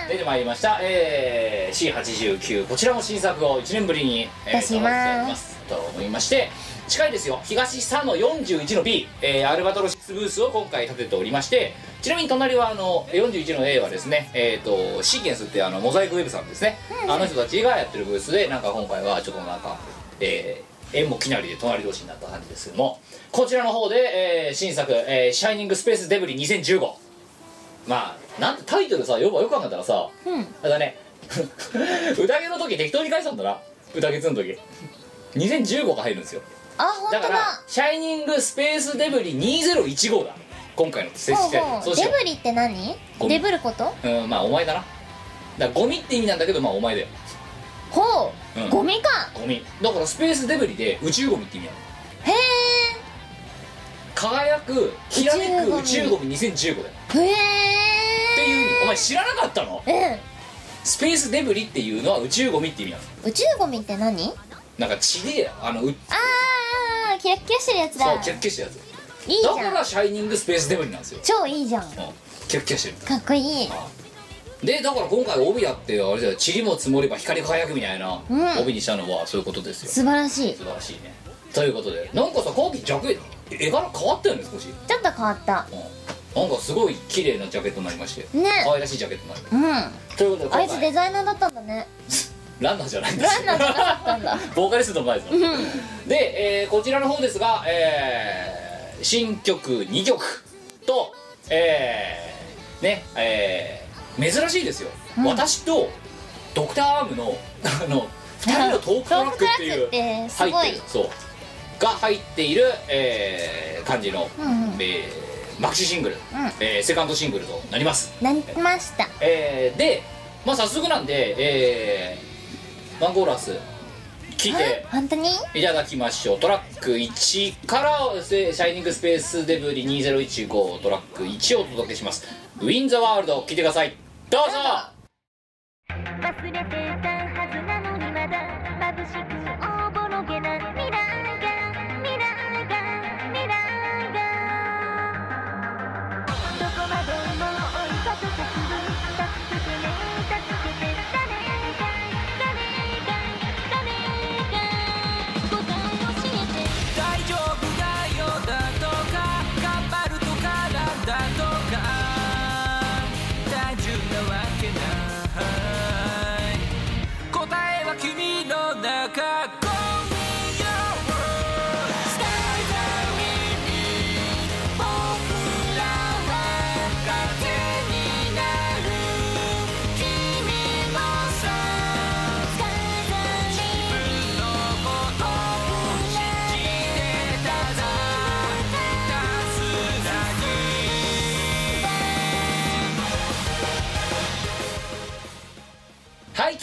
ー。出てまいりました、えー、C89 こちらも新作を1年ぶりに、え出します。飾っておりますと思いまして近いですよ。東3の41の B、えーアルバトロ6ブースを今回立てておりましてちなみに隣はあの41の A はですねえっ、とシーケンスってあのモザイクウェブさんですね、あの人たちがやってるブースでなんか今回はちょっとなんかえー縁もきなりで隣同士になった感じですけどもこちらの方で、えー新作、えーシャイニングスペースデブリ2015」まあなんてタイトルさよくよく考えたらさうん。だね [laughs] 宴の時適当に返したんだな。宴2の時。2015が入るんですよ。あ本当だ。だから「シャイニングスペースデブリ2015」だ今回の接してデブリって何？デブること？ううんまあお前だな。だゴミって意味なんだけどまあお前だよほう、うん。ゴミか。ゴミ。だからスペースデブリで宇宙ゴミって意味なのへ輝くきらめく宇宇宙ゴミ2015だよ。え。へっていう意味。お前知らなかったの？えうん。スペースデブリっていうのは宇宙ゴミって意味なの。宇宙ゴミって何？なんか血であのうあーキラッキラしてるやつだ。そうキャッキャしてるやつ。いいじゃん。だからシャイニングスペースデブリなんですよ、超いいじゃん。うん、キャッキャしてる。かっこいいでだから今回帯やってあれだよ塵も積もれば光り輝くみたいなうん。帯にしたのはそういうことですよ、素晴らしい。素晴らしいね。ということでなんかさ後期ジャケ絵柄変わったよね少し、ちょっと変わった。うん、なんかすごい綺麗なジャケットになりまして。ね。可愛らしいジャケットになるうん。ということであいつデザイナーだったんだね。ランナーじゃないんですランナーじゃなかったんだ。[laughs] ボーカリストの前ですよ。で、えーこちらの方ですが、えー新曲2曲とえーねえー珍しいですよ、うん。私とドクターアームのあの2人のトークトラックっていう入ってるそう。が入っている、えー感じの、うんうん。えーマキシシングル、えーセカンドシングルとなります、なりました。えーでまあ早速なんで、えーワンコーラス聞いて本当に？いただきましょう。トラック1から「シャイニングスペースデブリ2015」トラック1をお届けします「ウィン・ザ・ワールド」聞いてくださいどうぞ。忘れてたはずなのにまだ眩しく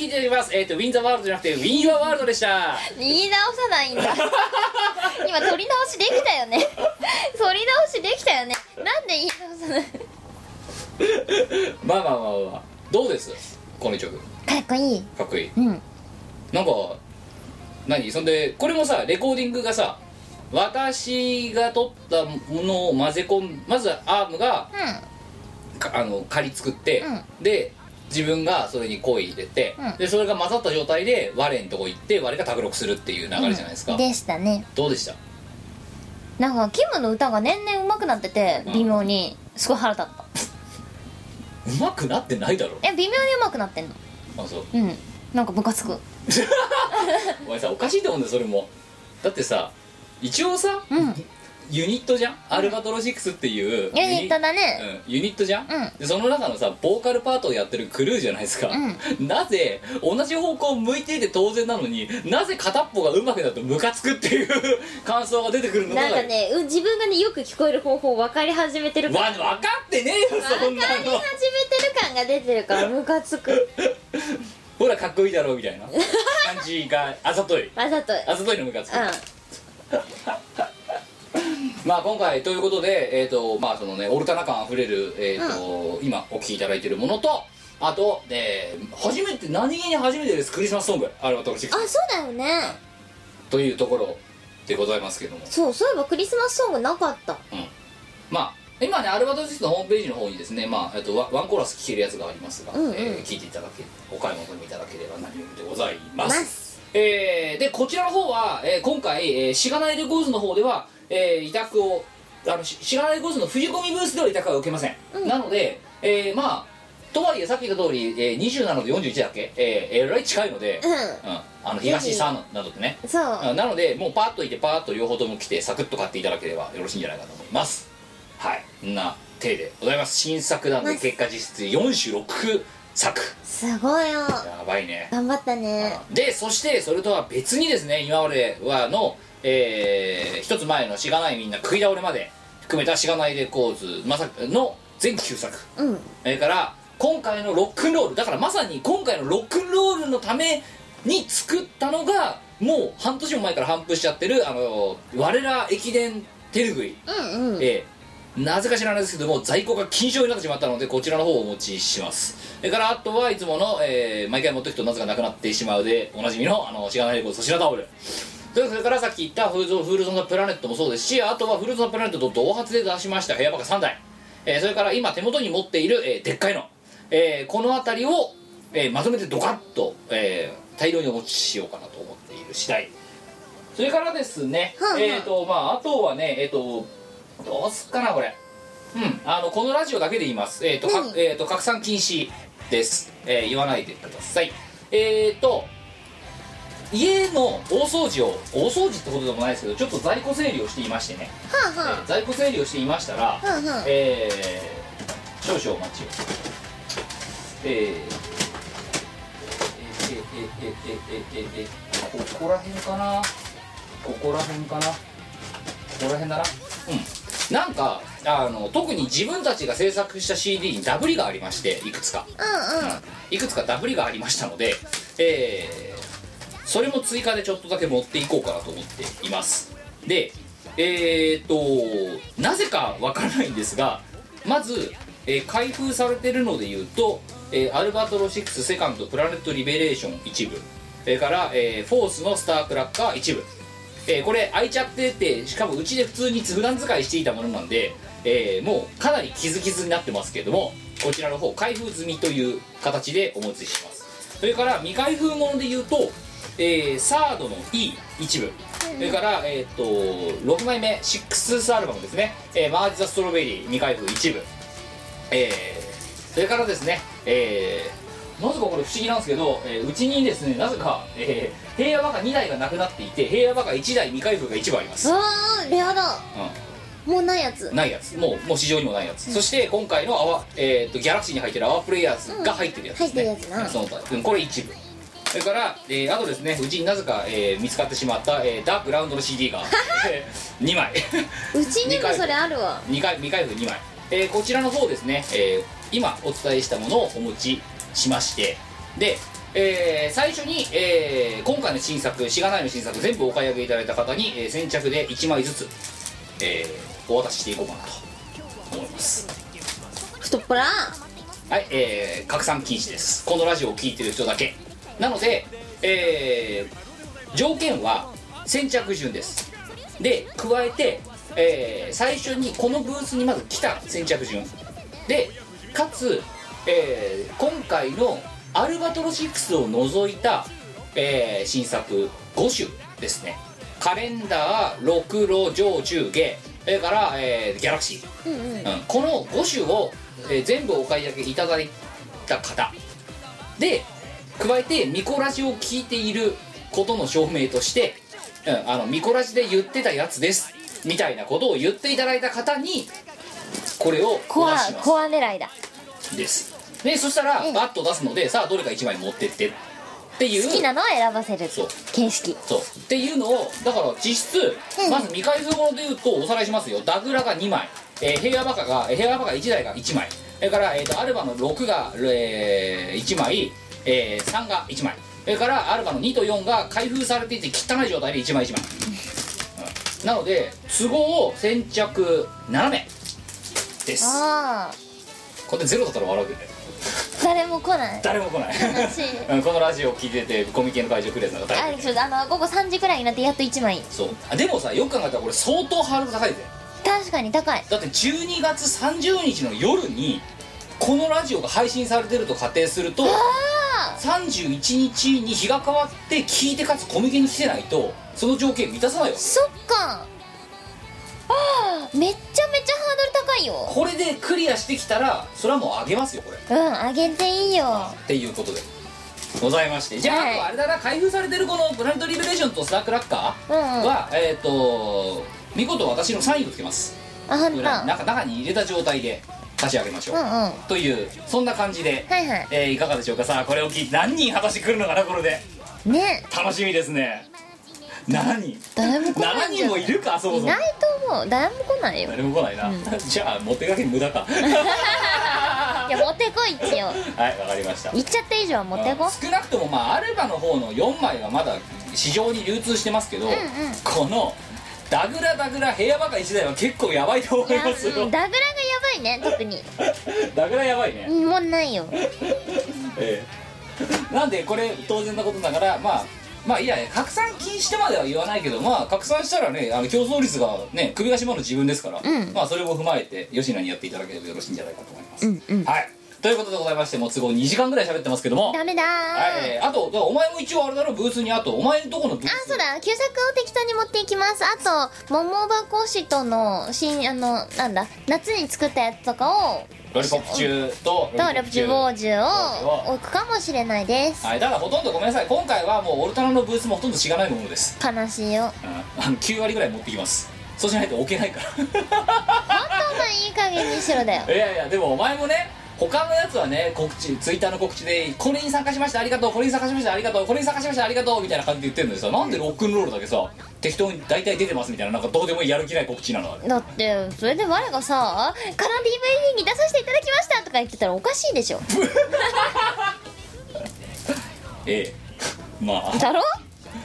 聞いております。えっ、とウィン・ザ・ワールドじゃなくてウィン・ワールドでした。言い直さないんだ。[laughs] 今取り直しできたよね。取り直しできたよね。なんで言い直さない？まあまあまあまあ。どうです？この曲。かっこいい。かっこいい。うん。なんか何？そんでこれもさレコーディングがさ私が撮ったものを混ぜ込んまずアームがかあの仮作って、で自分がそれに声入れて、うん。でそれが混ざった状態で我のとこ行って我が卓録するっていう流れじゃないですか、でしたね。どうでした？なんかキムの歌が年々上手くなっててうん。微妙に。すごい腹立った。うまくなってないだろ。え微妙に上手くなってんの？あそう。うん。なんかムカつく。[laughs] お前さおかしいと思うんだよそれも。だってさ一応さ、うんユニットじゃん、アルバトロ6っていうユニットだね。うん、ユニットじゃん、うん。でその中のさボーカルパートをやってるクルーじゃないですか、なぜ同じ方向を向いていて当然なのになぜ片っぽがうまくなるとムカつくっていう [laughs] 感想が出てくるのがなんかねう自分がねよく聞こえる方法分かり始めてるわ感分かってねえよ分かりそんなの始めてる感が出てるからムカつく。[laughs] ほらかっこいいだろうみたいな感じがあざとい。[laughs] わざとうあざといのムカつく、ん [laughs] まあ今回ということで、えーとまあそのね、オルタナ感あふれる、えーと今お聴きいただいているものとあと、えー初めて何気に初めてですクリスマスソングあれは私あそうだよね。というところでございますけども、そうそういえばクリスマスソングなかった。うん、まあ今ねアルバトロシスのホームページの方にですね、まあえっとワワンコーラス聴けるやつがありますが、うんうん。えー聞いていただけお買い求めいただければ何よりでございます。ます。えーでこちらの方は、えー今回、えーしがないレコーズの方では、えー委託をあのししがないレコーズの冬込みブースでは委託は受けません、なので、えーまあとはいえさっき言った通り、えー、27の41だっけ？えーえらい近いので、ううん、あの東さんなどってね。んそう。あなのでもうパッといてパーッと両方とも来てサクッと買っていただければよろしいんじゃないかと思います。はい。な体でございます。新作なんで結果実質4種6作。すごいよ。やばいね。頑張ったね。でそしてそれとは別にですね今まではの、えー一つ前の「しがないみんな食い倒れ」まで含めた「しがないレコーズ」まさの全9作。うん。それから今回のロックンロールだからまさに今回のロックンロールのために作ったのがもう半年も前から反復しちゃってるあの我ら駅伝手ぬぐい、うんうん。えーなぜか知らないですけども在庫が禁止になってしまったのでこちらの方をお持ちします。それからあとはいつもの、えー毎回持っていくとなぜかなくなってしまうでおなじみのあのしがないレコードそちらタオルそれからさっき言ったフールフールゾンのプラネットもそうですしあとはフールゾンのプラネットと同発で出しました部屋バカ3台、えーそれから今手元に持っている、えーでっかいの、えーこの辺りを、えーまとめてドカッと、えー大量にお持ちしようかなと思っている次第。それからですね、はあはあえっ、とまああとはねえっ、とどうすっかなこれ。うんあのこのラジオだけで言います。えっ、とか、えー、と拡散禁止です、えー言わないでください。えっ、と家の大掃除を大掃除ってことでもないですけどちょっと在庫整理をしていましてね、はあはえー在庫整理をしていましたら、あはあはあ。えー少々お待ちを。えーえーえええええここら辺かなここら辺かなここら辺だなうんなんかあの特に自分たちが制作した CD にダブりがありましていくつかうんうんいくつかダブりがありましたので、えーそれも追加でちょっとだけ持っていこうかなと思っています。でえー、っとなぜかわからないんですがまず、えー開封されてるので言うと、えーアルバトロ6セカンドプラネットリベレーション一部。それから、えーフォースのスタークラッカー一部。えーこれ開いちゃっててしかもうちで普通に普段使いしていたものなんで、えーもうかなり傷傷になってますけれどもこちらの方開封済みという形でお持ちします。それから未開封もので言うと、えーサードの E 一部。それから、えー、と6枚目シックスアルバムですね「えーマージ・ザ・ストロベリー」未開封一部。えーそれからですね、えーなぜかこれ不思議なんですけど、えーうちにですねなぜか、えー平野バカ2台がなくなっていて平野バカ1台未開封が1部あります、うわーレアだ。うもうないやつ。ん、ないやつ。もうもう市場にもないやつ、そして今回のアワ、えー、とギャラクシーに入ってるアワープレイヤーズが入ってるやつですね、うん入ってるやつな。その他。うんこれ一部それから、えーあとですねうちになぜか、えー見つかってしまった、えーダ・グラウンドの CD が [laughs] 2枚。[laughs] うちにもそれあるわ。2回未開封2枚、えーこちらの方ですね、えー今お伝えしたものをお持ちしまして。で、えー最初に、えー今回の新作しがないの新作全部お買い上げいただいた方に、えー先着で1枚ずつ、えーお渡ししていこうかなと思います。太っ腹。はい、えー拡散禁止です。このラジオを聞いてる人だけなので、えー条件は先着順です。で加えて、えー最初にこのブースにまず来た先着順。でかつ、えー今回のアルバトロ6を除いた、えー新作5種ですね。カレンダーロクロ上中下。それから、えーギャラクシー。うんうん。うんこの5種を、えー全部お買い上げいただいた方。で加えてミコラジを聞いていることの証明として、うん、あのミコラジで言ってたやつですみたいなことを言っていただいた方にこれをコアコア狙いだ。です。でそしたらうん。バッと出すのでさあどれか1枚持ってってっていう。好きなのを選ばせる。そう。形式。そう。っていうのをだから実質、うん。まず未開封ものでいうとおさらいしますよ。ダグラが2枚、えー平和バカがえー平和バカ1台が1枚。それから、えー、とアルバの6が、え1枚、えー3が1枚。それからアルバの2と4が開封されていて汚い状態で1枚1枚、うん。なので都合先着7名です。ああこれでゼロだったら笑うけどね。誰も来ない。誰も来ない。[laughs] このラジオを聞いててコミケの会場来るやつなんか誰もあの午後3時くらいになってやっと1枚。そう。あでもさよく考えたらこれ相当ハードル高いぜ。確かに高い。だって12月30日の夜にこのラジオが配信されてると仮定するとあ31日に日が変わって聞いてかつコミケに来てないとその条件満たさないわけ。そっか。あーめっちゃめちゃハードル高いよ。これでクリアしてきたらそれはもうあげますよこれ。うんあげていいよ。っていうことで。ございまして。じゃあ,、はい。あとあれだな開封されてるこのプラネットリベレーションとスタークラッカうんうん。ーは、えっ、と見事私のサインをつけます。あほんと。裏に中中に入れた状態で差し上げましょう、うんうん。はというそんな感じで、いはい。えーいかがでしょうか？さあこれを聞いて何人果たしてくるのかなこれで。ね。楽しみですね。7人誰も来ない7んじゃない？人もいるかそもそも。いないと思う。誰も来ないよ。誰も来ないな、[laughs] じゃあ持ってかけ無駄か。[laughs] いや持ってこい一応 [laughs] はいわかりました。行っちゃった以上は持ってこ。少なくともまあアルバの方の4枚はまだ市場に流通してますけど、うんうん。このダグラダグラ部屋ばか1台は結構やばいと思いますよ。うんダグラがやばいね特に。[laughs] ダグラやばいね、うんもうないよ。[laughs] ええ。なんでこれ当然なことながらまあまあいや拡散禁止とまでは言わないけどまあ拡散したらねあの競争率がね首が締まる自分ですから、うん。まあそれを踏まえて吉野にやっていただければよろしいんじゃないかと思います、うんうん。はいということでございましてもう都合2時間ぐらい喋ってますけども。ダメだー。はい、えーあとだからお前も一応あれだろブースにあとお前のとこのブースあそうだ。旧作を適当に持っていきます。あと桃箱シとの新あのなんだ夏に作ったやつとかをロリポップ中ととレプチューボージュを置くかもしれないです。はい。ただほとんどごめんなさい。今回はもうオルタナのブースもほとんどしがないものです、悲しいよ。うん、あの9割ぐらい持ってきます。そうしないと置けないから。本当にいい加減にしろだよ。いやいやでもお前もね他のやつはね告知ツイッターの告知で「これに参加しましたありがとうこれに参加しましたありがとうこれに参加しましたありがとう」みたいな感じで言ってるのにさなんでロックンロールだけさ適当に大体出てますみたいななんかどうでもいいやる気ない告知なの？あれだってそれで我がさ「カラン DVD に出させていただきました」とか言ってたらおかしいでしょ。[laughs] ええ。まあ。だろ？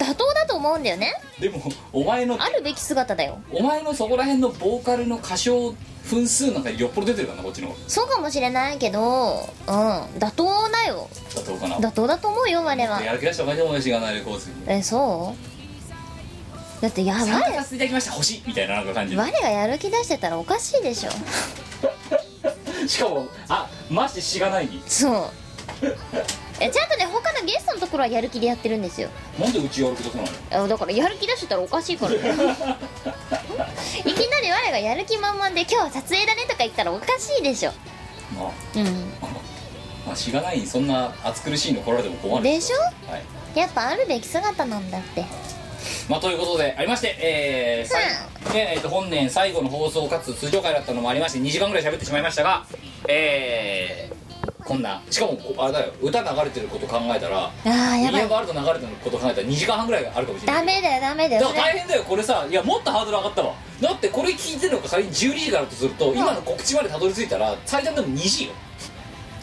妥当だと思うんだよね。でもお前のあるべき姿だよ。お前のそこら辺のボーカルの歌唱分数なんかよっぽど出てるからなこっちの方そうかもしれないけどうん。妥当だよ。だとかな？妥当だと思うよ我は。やる気出したお前でもしがないレコーズにえそう？だってやば参加いさせていただきました星みたいななんか感じ。我がやる気出してたらおかしいでしょ。[laughs] しかもあマジでしがない。にそうえちゃんとね他のゲストのところはやる気でやってるんですよ。なんでうちやる気出さないの？あだからやる気出してたらおかしいから。ねいきなり我がやる気満々で今日は撮影だねとか言ったらおかしいでしょ。まあうん。[laughs] まあしがないにそんな暑苦しいの来られても困るでしょ。はい。やっぱあるべき姿なんだって。まあということでありましてえー最ねえーと本年最後の放送かつ通常回だったのもありまして2時間ぐらい喋ってしまいましたがえーこんな。しかもこあれだよ。歌流れてること考えたらあーやばい。ミニアバールド流れてること考えたら2時間半ぐらいあるかもしれない。ダメだよダメだだよ。それから大変だよこれさ。いやもっとハードル上がったわ。だってこれ聞いてるのが仮に12時からだとすると、今の告知までたどり着いたら最短でも2時よ。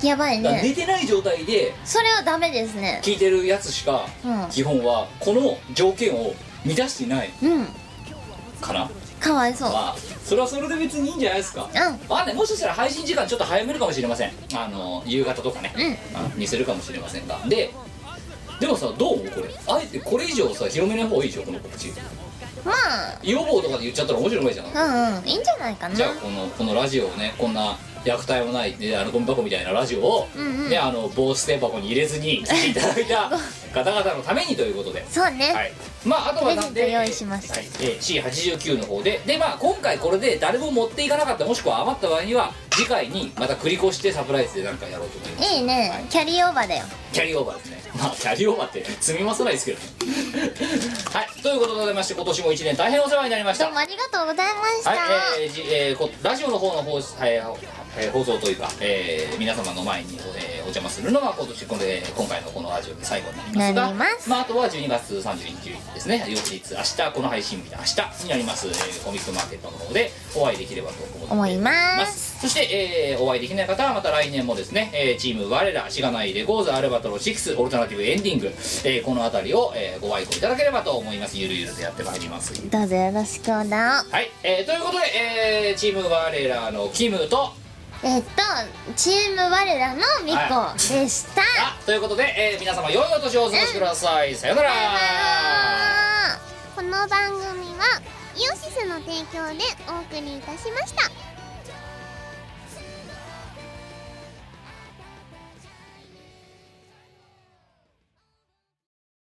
やばいだから寝ねてない状態でそれはダメですね。聞いてるやつしか、うん。基本はこの条件を満たしていないうん。かなかわいそう。まあそれはそれで別にいいんじゃないですか。うん。あねもしかしたら配信時間ちょっと早めるかもしれません。あの夕方とかね、うん。あにするかもしれませんが。ででもさどう？これ。あえてこれ以上さ広めない方がいいでしょこの告知。ま予防とかで言っちゃったら面白くないじゃん。あうんうん。いいんじゃないかな。じゃあこのこのラジオをねこんな虐待もないであのゴミ箱みたいなラジオを、うんうん。ねあの棒捨て箱に入れずに聞いていただいた [laughs] 方々のためにということで。そうね、はい、まああとはなんで用意しました。はいえー C89 の方で。でまあ今回これで誰も持っていかなかったもしくは余った場合には次回にまた繰り越してサプライズでなんかやろうと思います。いいね。キャリーオーバーだよ。キャリーオーバーですね。まあキャリーオーバーって積み増さないですけどね。[laughs] はい。ということでございまして今年も1年大変お世話になりました。どうもありがとうございました、はい、えーじえーこラジオの方の放,、えーえー放送というか、えー皆様の前に、えーお邪魔するのが今年これ今回のこのラジオで最後になりますがます。あ、あとは12月30日ですね。翌日明日この配信日で明日になります、えーコミックマーケットの方でお会いできればと思います。そして、えーお会いできない方はまた来年もですね、えーチーム我らしがないレコーズアルバトロ6オルタナティブエンディング、えーこの辺りを、えーご愛顧いただければと思います。ゆるゆるとやってまいります。どうぞよろしくだはい、えーということで、えーチーム我らのキムとえっとチーム我らのミコでした、あということで、えー皆様良いお年をお過ごしください、さようなら。この番組はイオシスの提供でお送りいたしました